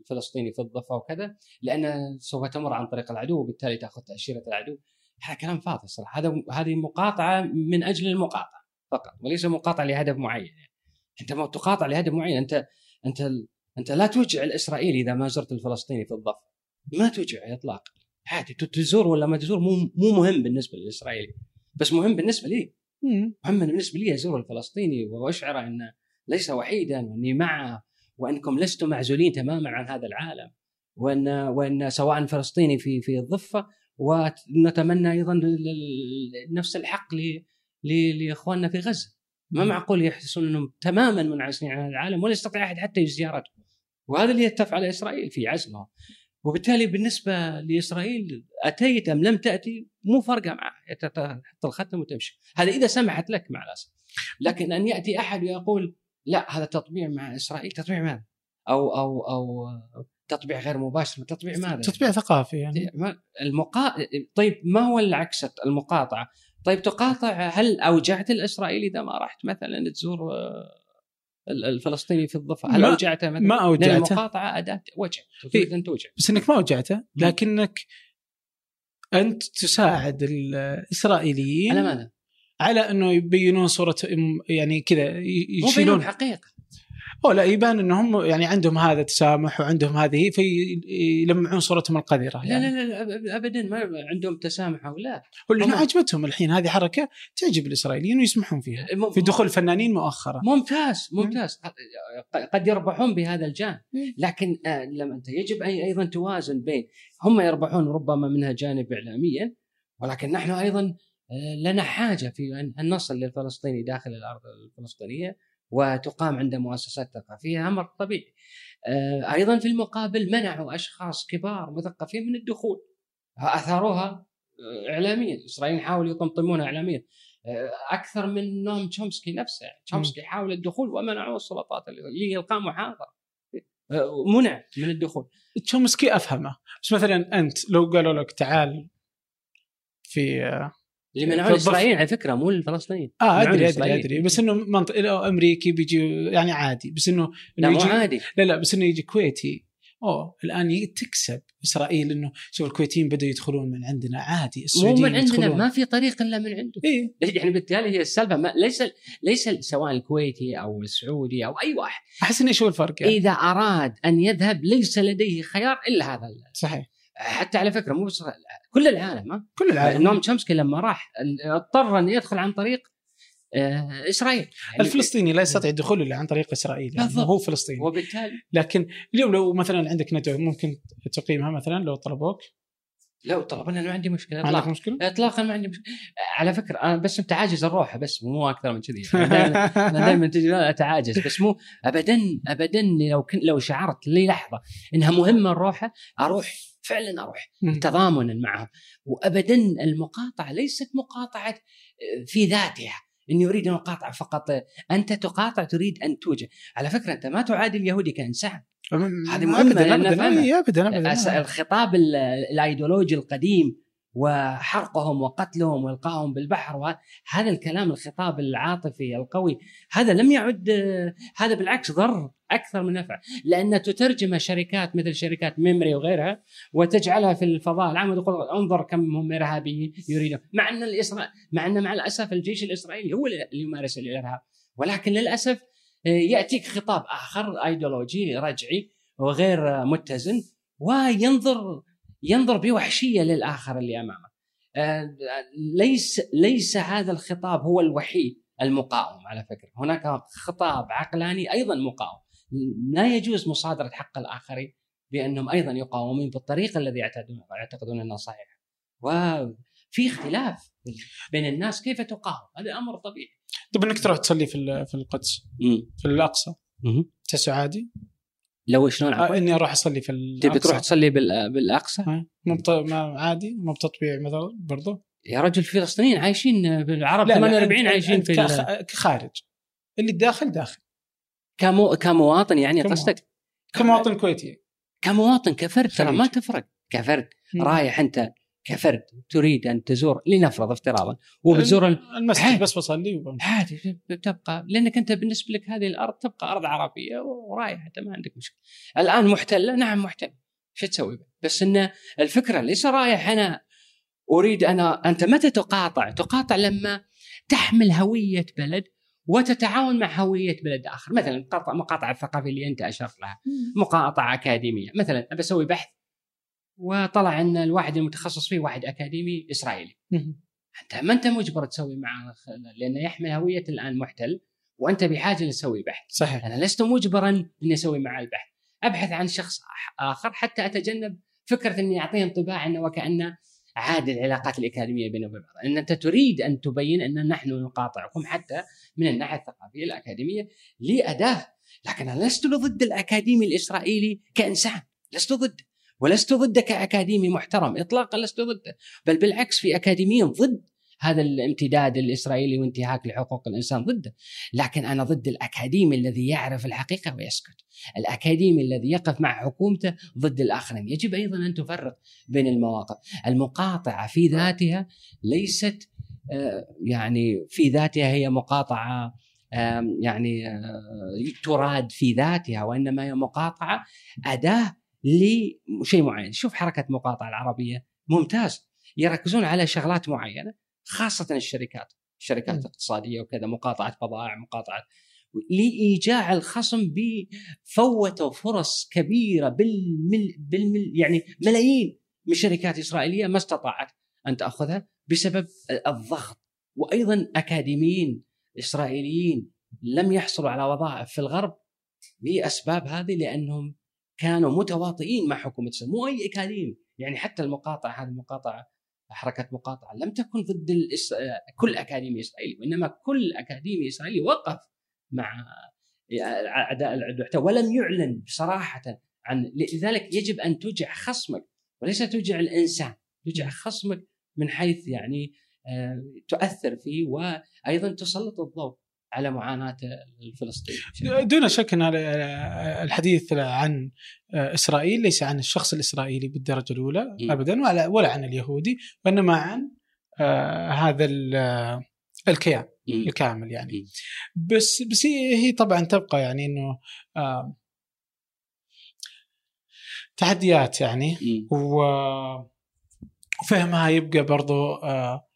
الفلسطيني في الضفة وكذا لأن سوف تمر عن طريق العدو وبالتالي تأخذ تأشيرة العدو. هذا كلام فاضي صراحة هذا هذه مقاطعة من أجل المقاطعة فقط وليس مقاطعة لهدف معين. يعني. أنت ما تقاطع لهدف معين. انت أنت أنت لا توجع الإسرائيلي إذا ما زرت الفلسطيني في الضفة. ما توجع اطلاقا. عادي تزور ولا ما تزور مو مو مهم بالنسبة للإسرائيلي. بس مهم بالنسبة لي. مهم بالنسبة لي ازور الفلسطيني واشعره انه ليس وحيدا وأني معه وأنكم لستم معزولين تماما عن هذا العالم وان وأن سواء فلسطيني في في الضفة ونتمنى أيضا نفس الحق لإخواننا في غزة. ما معقول يحسون أنهم تماما منعزلين عن العالم ولا يستطيع أحد حتى زيارتهم وهذا اللي تفعله إسرائيل في عزلهم وبالتالي بالنسبة لإسرائيل أتيت أم لم تأتي مو فارقة معه تحط الختم وتمشي هذا إذا سمحت لك مع الأسف لكن أن يأتي أحد ويقول لا هذا تطبيع مع إسرائيل تطبيع ماذا؟ أو أو أو تطبيع غير مباشر تطبيع ماذا؟ تطبيع ثقافي يعني المقا... طيب ما هو العكس المقاطعة؟ طيب تقاطع هل أوجعت الاسرائيلي إذا ما رحت مثلا تزور آه، الفلسطيني في الضفة؟ هل أوجعته مثلا؟ ما أوجعته المقاطعة أداة وجع تريد أن توجع بس إنك ما وجعته لكنك أنت تساعد الإسرائيليين على ماذا؟ على إنه يبينون صورة يعني كذا يشيلون حقيقة أو لا يبان إنهم يعني عندهم هذا التسامح وعندهم هذه فيلمعون صورتهم القذرة لا يعني. لا لا أب- ابدا ما عندهم تسامح أو لا. هم- عجبتهم الحين هذه حركة تعجب الإسرائيليين ويسمحون فيها في دخول فنانين مؤخرا. ممتاز ممتاز. قد يربحون بهذا الجانب. لكن آه، لما أنت يجب أيضا توازن بين هم يربحون ربما منها جانب اعلاميا ولكن نحن أيضا آه، لنا حاجة في ان نصل للفلسطيني داخل الأرض الفلسطينية. وتقام عنده مؤسسات ثقافية أمر طبيعي. آه، أيضا في المقابل منعوا أشخاص كبار مثقفين من الدخول. أثاروها آه، اعلاميا، الاسرائيليين حاولوا يطمطمونها اعلاميا. آه، أكثر من نوم تشومسكي نفسه. يعني تشومسكي حاول الدخول ومنعوه السلطات لالقاء محاضرة. آه، منع من الدخول. تشومسكي أفهمه. بس مثلا أنت لو قالوا لك تعال في اللي منعون الاسرائيليين على فكرة مو الفلسطينيين آه أدري أدري أدري. بس إنه منطق أمريكي بيجي يعني عادي. بس انه لا مو عادي. لا لا بس إنه يجي كويتي. أوه الآن تكسب إسرائيل إنه شوف الكويتيين بدوا يدخلون من عندنا عادي. مو من عندنا يدخلون. ما في طريق إلا من عنده. إيه؟ يعني بالتالي هي السالفة ما ليس ليس سواء الكويتي أو السعودي أو أي واحد. أحس إنه شو الفرق يعني. إذا أراد أن يذهب ليس لديه خيار إلا هذا صحيح. حتى على فكرة مو بس كل العالم ها؟ كل العالم. نوم تشومسكي لما راح اضطر ان يدخل عن طريق آه، إسرائيل. يعني الفلسطيني لا يستطيع الدخول إلا عن طريق إسرائيل يعني هو فلسطيني. وبالتالي لكن اليوم لو مثلا عندك ندوة ممكن تقيمها مثلا لو طلبوك؟ لو طلبنا أنا ما عندي مشكلة. عندك مشكلة؟ اطلاقا ما عندي مشكلة. على فكرة أنا بس انت عاجز أروح بس مو أكثر من كذي. أنا دائما تجي أتعاجز بس مو ابدا ابدا لو كنت لو شعرت لي لحظة إنها مهمة نروحها أروح فعلا أروح تضامنا معهم وابدا المقاطعة ليست مقاطعة في ذاتها. إني أريد أن أقاطع فقط. أنت تقاطع تريد أن توجه. على فكرة أنت ما تعادي اليهودي كإنسان. هذه مهمه ابدا ابدا. الخطاب الأيديولوجي القديم وحرقهم وقتلهم والقاهم بالبحر وهذا الكلام الخطاب العاطفي القوي هذا لم يعد هذا بالعكس ضر أكثر من نفع لأن تترجم شركات مثل شركات ميمري وغيرها وتجعلها في الفضاء العام وتقول انظر كم هم إرهابيين يريدون مع أن الاسرائيل مع أن مع الأسف الجيش الإسرائيلي هو اللي يمارس الإرهاب ولكن للأسف يأتيك خطاب آخر آيديولوجي رجعي وغير متزن وينظر ينظر بوحشية للآخر اللي أمامه. آه، ليس ليس هذا الخطاب هو الوحيد المقاوم على فكرة، هناك خطاب عقلاني أيضا مقاوم. لا يجوز مصادرة حق الآخرين بأنهم أيضا يقاومون بالطريقة الذي يعتقدون انها صحيحه. وفي اختلاف بين الناس كيف تقاوم، هذا أمر طبيعي. طيب إنك تروح تصلي في في القدس في الأقصى تحسه عادي؟ لو شلون آه إني أروح أصلي في الاقصى تبي تروح تصلي بالأقصى؟ مو عادي مو بتطبيع مثلا برضه؟ يا رجل فلسطينيين عايشين بالعرب 48 عايشين في كخارج. اللي داخل داخل. كمو كمواطن يعني قصدك؟ كمواطن كويتي. كمواطن كفرد ترى ما تفرق. كفرد رايح أنت كفرد تريد أن تزور لنفرض افتراضا وبتزور المسجد بس بصلي عادي تبقى لأنك أنت بالنسبة لك هذه الأرض تبقى أرض عربية ورايح أنت ما عندك مشكلة. الآن محتلة نعم محتلة. شو تسوي؟ بس إن الفكرة ليس رايح أنا أريد أنا أنت متى تقاطع؟ تقاطع لما تحمل هوية بلد وتتعاون مع هوية بلد آخر، مثلا مقاطعة الثقافيه اللي أنت أشرت لها، مقاطعة أكاديمية، مثلا ابى أسوي بحث وطلع ان الواحد المتخصص فيه واحد أكاديمي إسرائيلي. انت ما أنت مجبر تسوي معه لأنه يحمل هوية الآن محتل وأنت بحاجة لتسوي بحث. صحيح. أنا لست مجبرا إني أسوي معه البحث. أبحث عن شخص آخر حتى أتجنب فكرة إني اعطيه انطباع إنه وكانه عاد العلاقات الأكاديمية بينه وبين بعض، إن أنت تريد أن تبين أن نحن نقاطعكم حتى من الناحية الثقافية الأكاديمية لأداة، لكن أنا لست ضد الأكاديمي الإسرائيلي كإنسان، لست ضده، ولست ضده كأكاديمي محترم إطلاقا لست ضده بل بالعكس في أكاديميين ضد هذا الامتداد الإسرائيلي وانتهاك لحقوق الإنسان ضده لكن أنا ضد الأكاديمي الذي يعرف الحقيقة ويسكت. الأكاديمي الذي يقف مع حكومته ضد الآخرين. يجب أيضا أن تفرق بين المواقف. المقاطعة في ذاتها ليست آه، يعني في ذاتها هي مقاطعة يعني آه، تراد في ذاتها وإنما هي مقاطعة أداة لشيء معين. شوف حركة مقاطعه العربية. ممتاز. يركزون على شغلات معينة خاصة الشركات. الشركات الاقتصادية وكذا مقاطعة بضائع مقاطعة لإيجاع الخصم بفوتوا فرص كبيرة بالمل, بالمل يعني ملايين من شركات إسرائيلية ما استطاعت أن تأخذها بسبب الضغط. وأيضا أكاديميين إسرائيليين لم يحصلوا على وظائف في الغرب لأسباب هذه لأنهم كانوا متواطئين مع حكومة مو أي اكاديمي يعني حتى المقاطعه هذه المقاطعه حركه مقاطعه لم تكن ضد الإس... كل أكاديمي إسرائيلي وإنما كل أكاديمي إسرائيلي وقف مع اعداء العدو ولم يعلن صراحة عن لذلك يجب أن تجع خصمك وليس تجع الإنسان تجع خصمك من حيث يعني آه، تؤثر فيه وأيضا تسلط الضوء. على معاناة الفلسطيني دون شك إن الحديث عن إسرائيل ليس عن الشخص الإسرائيلي بالدرجة الأولى. ابدا ولا ولا عن اليهودي وإنما عن هذا الكيان. الكامل يعني. بس بس هي طبعا تبقى يعني إنه تحديات يعني وفهمها يبقى برضو آه آه،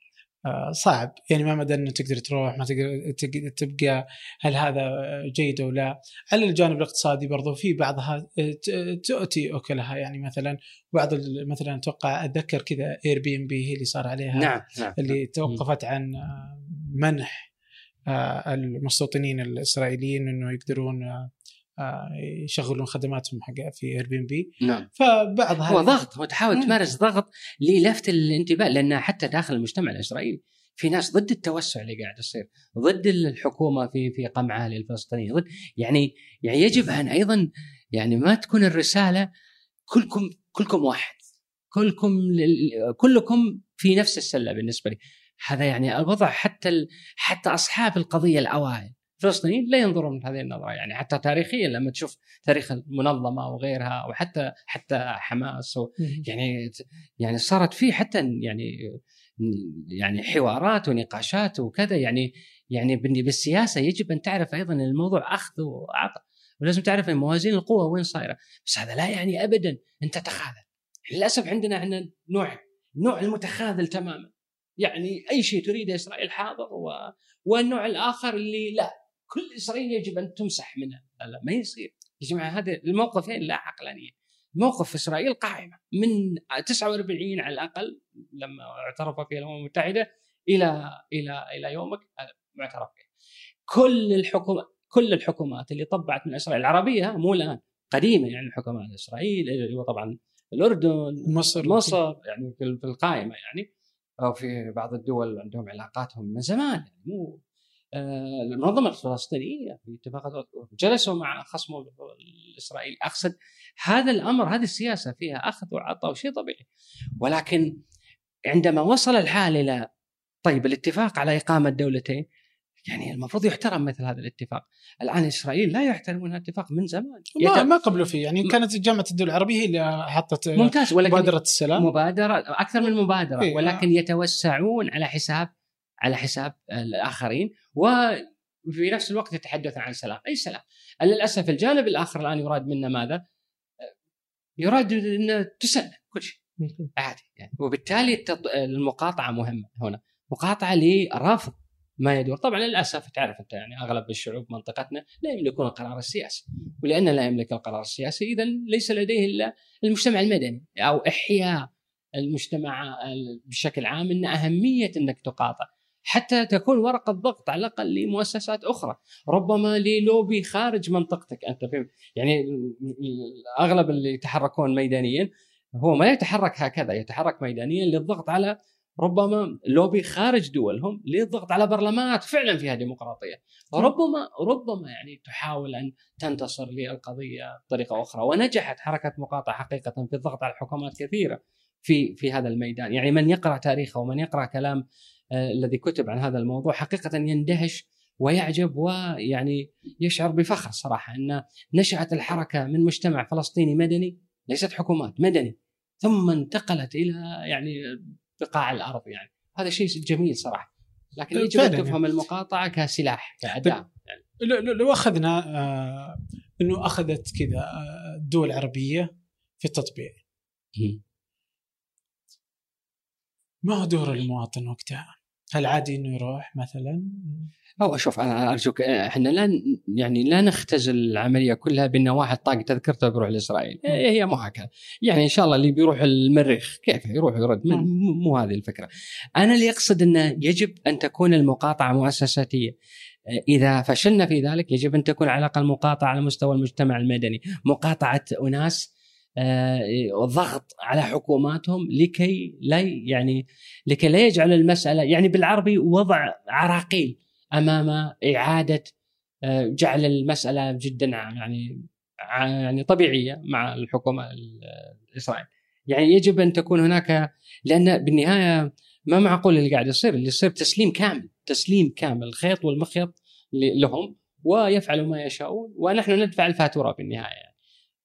صعب. يعني ما مدى إنه تقدر تروح ما تقدر تبقى هل هذا جيد أو لا. على الجانب الاقتصادي برضو في بعضها آه، تؤتي أكلها. يعني مثلا بعض مثلا أتوقع أتذكر كذا Airbnb هي اللي صار عليها نعم, نعم اللي نعم. توقفت عن منح آه، المستوطنين الإسرائيليين إنه يقدرون يشغلون خدماتهم حق في Airbnb نعم. فبعض هو ضغط هو تحاول تمارس ضغط للفت الانتباه لأن حتى داخل المجتمع الإسرائيلي في ناس ضد التوسع اللي قاعد يصير ضد الحكومة في في قمعها للفلسطينيين ضد يعني يعني يجب أن أيضا يعني ما تكون الرسالة كلكم كلكم واحد كلكم كلكم في نفس السلة بالنسبة لي. هذا يعني الوضع حتى حتى أصحاب القضية الأوائل الفلسطينيين لا ينظرون من هذه النظرة يعني حتى تاريخيا لما تشوف تاريخ المنظمة وغيرها وحتى حتى حماس يعني يعني صارت في حتى يعني يعني حوارات ونقاشات وكذا يعني يعني بالسياسة يجب أن تعرف أيضا إن الموضوع أخذ وعطاء ولازم تعرف إن موازين القوى وين صايرة. بس هذا لا يعني ابدا أن تتخاذل. للأسف عندنا إحنا نوع نوع المتخاذل تماما. يعني أي شيء تريده إسرائيل حاضر و... والنوع الآخر اللي لا. كل إسرائيل يجب أن تمسح منها لا, لا ما يصير. يا جماعة هذا الموقفين لا عقلانيه موقف إسرائيل قائمة من 49 على الأقل لما اعترف فيها الأمم المتحدة إلى إلى إلى يومك معترف فيها. كل الحكومات كل الحكومات اللي طبعت من إسرائيل العربية مو الآن قديمه يعني الحكومات إسرائيل وطبعا الأردن مصر مصر يعني في القائمة يعني أو في بعض الدول عندهم علاقاتهم من زمان يعني مو المنظمة الفلسطينية في اتفاقات جلسوا مع خصمه الاسرائيلي أقصد هذا الأمر هذه السياسة فيها أخذ وعطاء وشيء طبيعي. ولكن عندما وصل الحال إلى طيب الاتفاق على إقامة دولتين يعني المفروض يحترم مثل هذا الاتفاق. الآن إسرائيل لا يحترمون الاتفاق من زمان. ما, ما قبلوا فيه. يعني كانت جامعة الدول العربية هي اللي حطت ممتاز ولكن مبادرة السلام. مبادرة أكثر من مبادرة إيه. ولكن يتوسعون على حساب على حساب الآخرين وفي نفس الوقت يتحدث عن سلام أي سلام؟ للأسف الجانب الآخر الآن يراد منا ماذا؟ يراد ان تسلم كل شيء. عادي يعني. وبالتالي المقاطعة مهمة هنا. مقاطعة لرفض ما يدور. طبعا للأسف تعرف أنت يعني أغلب الشعوب منطقتنا لا يملكون القرار السياسي. ولأن لا يملك القرار السياسي اذا ليس لديه إلا المجتمع المدني أو إحياء المجتمع بشكل عام إن أهمية إنك تقاطع. حتى تكون ورقة ضغط على الأقل لمؤسسات أخرى. ربما للوبي خارج منطقتك أنت. فهم يعني أغلب اللي يتحركون ميدانيا هو ما يتحرك هكذا يتحرك ميدانيا للضغط على ربما لوبي خارج دولهم للضغط على برلمانات فعلا فيها ديمقراطية. وربما ربما يعني تحاول أن تنتصر للقضية بطريقة أخرى. ونجحت حركة مقاطعة حقيقة في الضغط على حكومات كثيرة في في هذا الميدان. يعني من يقرأ تاريخه ومن يقرأ كلام الذي كتب عن هذا الموضوع حقيقة يندهش ويعجب ويعني يشعر بفخر صراحة أن نشأت الحركة من مجتمع فلسطيني مدني ليست حكومات مدني ثم انتقلت إلى يعني بقاع الأرض يعني هذا شيء جميل صراحة لكن يجب أن تفهم يعني. المقاطعة كسلاح كأداة يعني. لو أخذنا آه إنه أخذت كذا آه، الدول العربيه في التطبيع ما هو دور المواطن وقتها؟ هل عادي إنه يروح مثلا؟ هو شوف أنا أرجوك إحنا لا يعني لا نختزل العملية كلها بان واحد طاق تذكرته بيروح لاسرائيل هي مو هكذا يعني إن شاء الله اللي بيروح المريخ كيف؟ يروح يرد مو هذه الفكرة. أنا اللي أقصد إنه يجب أن تكون المقاطعة مؤسساتية. إذا فشلنا في ذلك يجب أن تكون على الأقل مقاطعة على مستوى المجتمع المدني. مقاطعة أناس ضغط على حكوماتهم لكي لا يعني لكي لا يجعل المسألة يعني بالعربي وضع عراقيل أمام إعادة آه، جعل المسألة جدا يعني يعني طبيعية مع الحكومة الاسرائيليه. يعني يجب أن تكون هناك لأن بالنهاية ما معقول اللي قاعد يصير اللي يصير تسليم كامل تسليم كامل الخيط والمخيط لهم ويفعلوا ما يشاءون ونحن ندفع الفاتورة بالنهاية.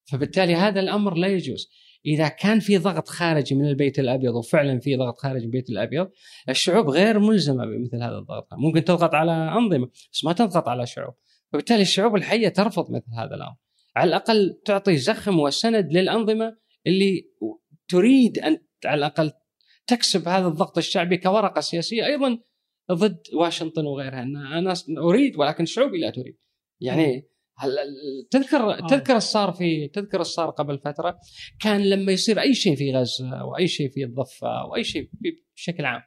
فبالتالي هذا الأمر لا يجوز. إذا كان في ضغط خارجي من البيت الأبيض وفعلا في ضغط خارجي من البيت الأبيض الشعوب غير ملزمة بمثل هذا الضغط. ممكن تضغط على أنظمة بس ما تضغط على شعوب. وبالتالي الشعوب الحية ترفض مثل هذا الأمر. على الأقل تعطي زخم وسند للأنظمة اللي تريد أن على الأقل تكسب هذا الضغط الشعبي كورقة سياسية أيضا ضد واشنطن وغيرها. ان أنا أريد ولكن شعوبي لا تريد. يعني تذكر تذكر صار في تذكر صار قبل فترة؟ كان لما يصير أي شيء في غزة أو أي شيء في الضفة أو أي شيء بشكل عام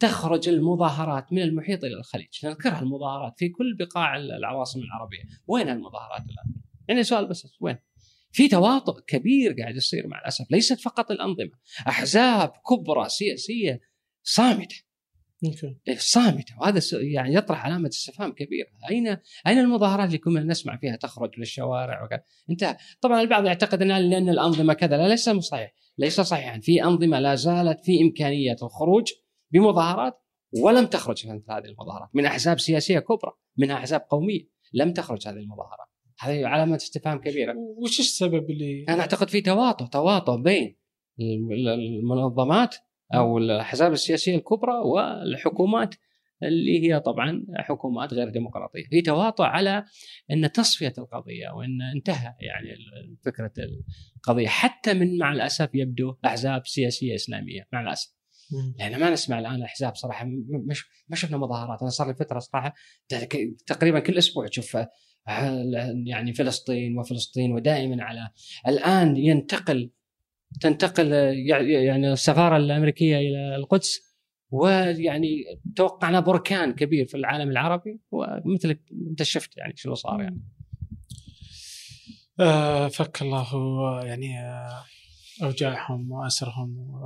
تخرج المظاهرات من المحيط إلى الخليج. نذكرها المظاهرات في كل بقاع العواصم العربية. وين المظاهرات الآن؟ يعني سؤال بس وين؟ في تواطؤ كبير قاعد يصير مع الأسف ليست فقط الأنظمة أحزاب كبرى سياسية صامتة. إيه، صامتة. وهذا يعني يطرح علامة استفهام كبيرة. أين أين المظاهرات اللي كنا نسمع فيها؟ تخرج للشوارع وكذا. أنت طبعا البعض يعتقد إن لأن الأنظمة كذا. لا ليس صحيح. ليس صحيحا. في أنظمة لا زالت في إمكانية الخروج بمظاهرات ولم تخرج مثل هذه المظاهرات. من أحزاب سياسية كبرى منها أحزاب قومية لم تخرج هذه المظاهرات. هذه علامة استفهام كبيرة. وش السبب اللي أنا أعتقد في تواطؤ تواطؤ بين المنظمات أو الأحزاب السياسية الكبرى والحكومات اللي هي طبعا حكومات غير ديمقراطية، في تواطؤ على إن تصفية القضية وإن انتهى يعني فكرة القضية. حتى من مع الأسف يبدو أحزاب سياسية إسلامية مع الأسف. يعني ما نسمع الآن أحزاب صراحة مش ما شفنا مظاهرات. أنا صار لي فترة صراحة تقريبا كل أسبوع تشوف يعني فلسطين وفلسطين ودائما على الآن ينتقل تنتقل يعني السفارة الأمريكية إلى القدس ويعني توقعنا بركان كبير في العالم العربي ومثل أنت شفت يعني شنو صار يعني. آه فك الله يعني آه، أوجاعهم وأسرهم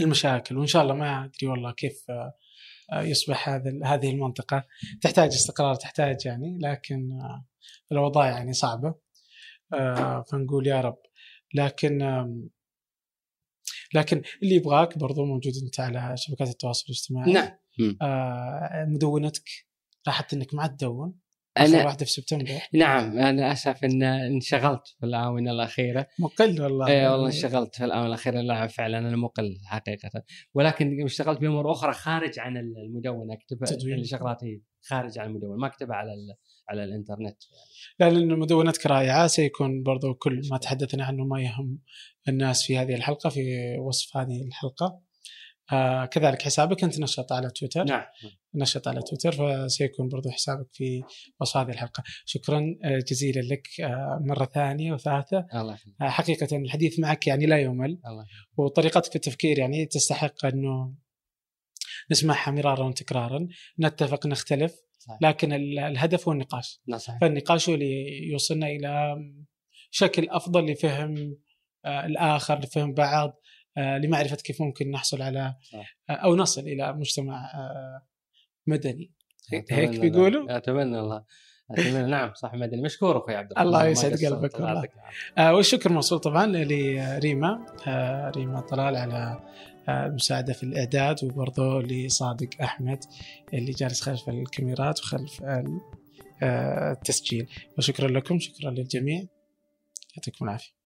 المشاكل وإن شاء الله ما أدري والله كيف آه، يصبح هذا هذه المنطقة. تحتاج استقرار تحتاج يعني لكن آه، الاوضاع يعني صعبة. فنقول يا رب لكن لكن اللي يبغاك برضو موجود أنت على شبكات التواصل الاجتماعي. نعم. آه مدونتك لاحظت إنك ما تدون. أنا واحدة في سبتمبر. نعم أنا أسف إن انشغلت في الآونة الأخيرة. مقل والله. اي والله انشغلت في الآونة الأخيرة. لا فعلا أنا مقل حقيقة. ولكن اشتغلت بأمور أخرى خارج عن المدونة. أكتب شغلاتي خارج عن المدونة. ما أكتبها على على الإنترنت لا لأن مدونتك رائعة سيكون برضو كل ما تحدثنا عنه ما يهم الناس في هذه الحلقة في وصف هذه الحلقة. آه كذلك حسابك أنت نشط على تويتر. نعم. نشط على تويتر فسيكون برضو حسابك في وصف هذه الحلقة. شكرا آه، جزيلا لك آه مرة ثانية وثالثة. الله آه حقيقة الحديث معك يعني لا يمل. الله وطريقتك في التفكير يعني تستحق أنه نسمعها مرارا وتكرارا. نتفق نختلف. صحيح. لكن الهدف هو النقاش صحيح. فالنقاش هو اللي يوصلنا إلى شكل أفضل لفهم آه، الآخر لفهم بعض آه، لمعرفة كيف ممكن نحصل على. آه، أو نصل إلى مجتمع مدني هيك بيقولوا أتمنى الله نعم صح مدني. مشكور أخوي عبد الله الله يسعد قلبك والله. والشكر موصول طبعا لريما. ريما طلال على المساعدة في الإعداد وبرضه لصادق أحمد اللي جالس خلف الكاميرات وخلف آه، التسجيل. وشكرا لكم شكرا للجميع. يعطيكم العافية.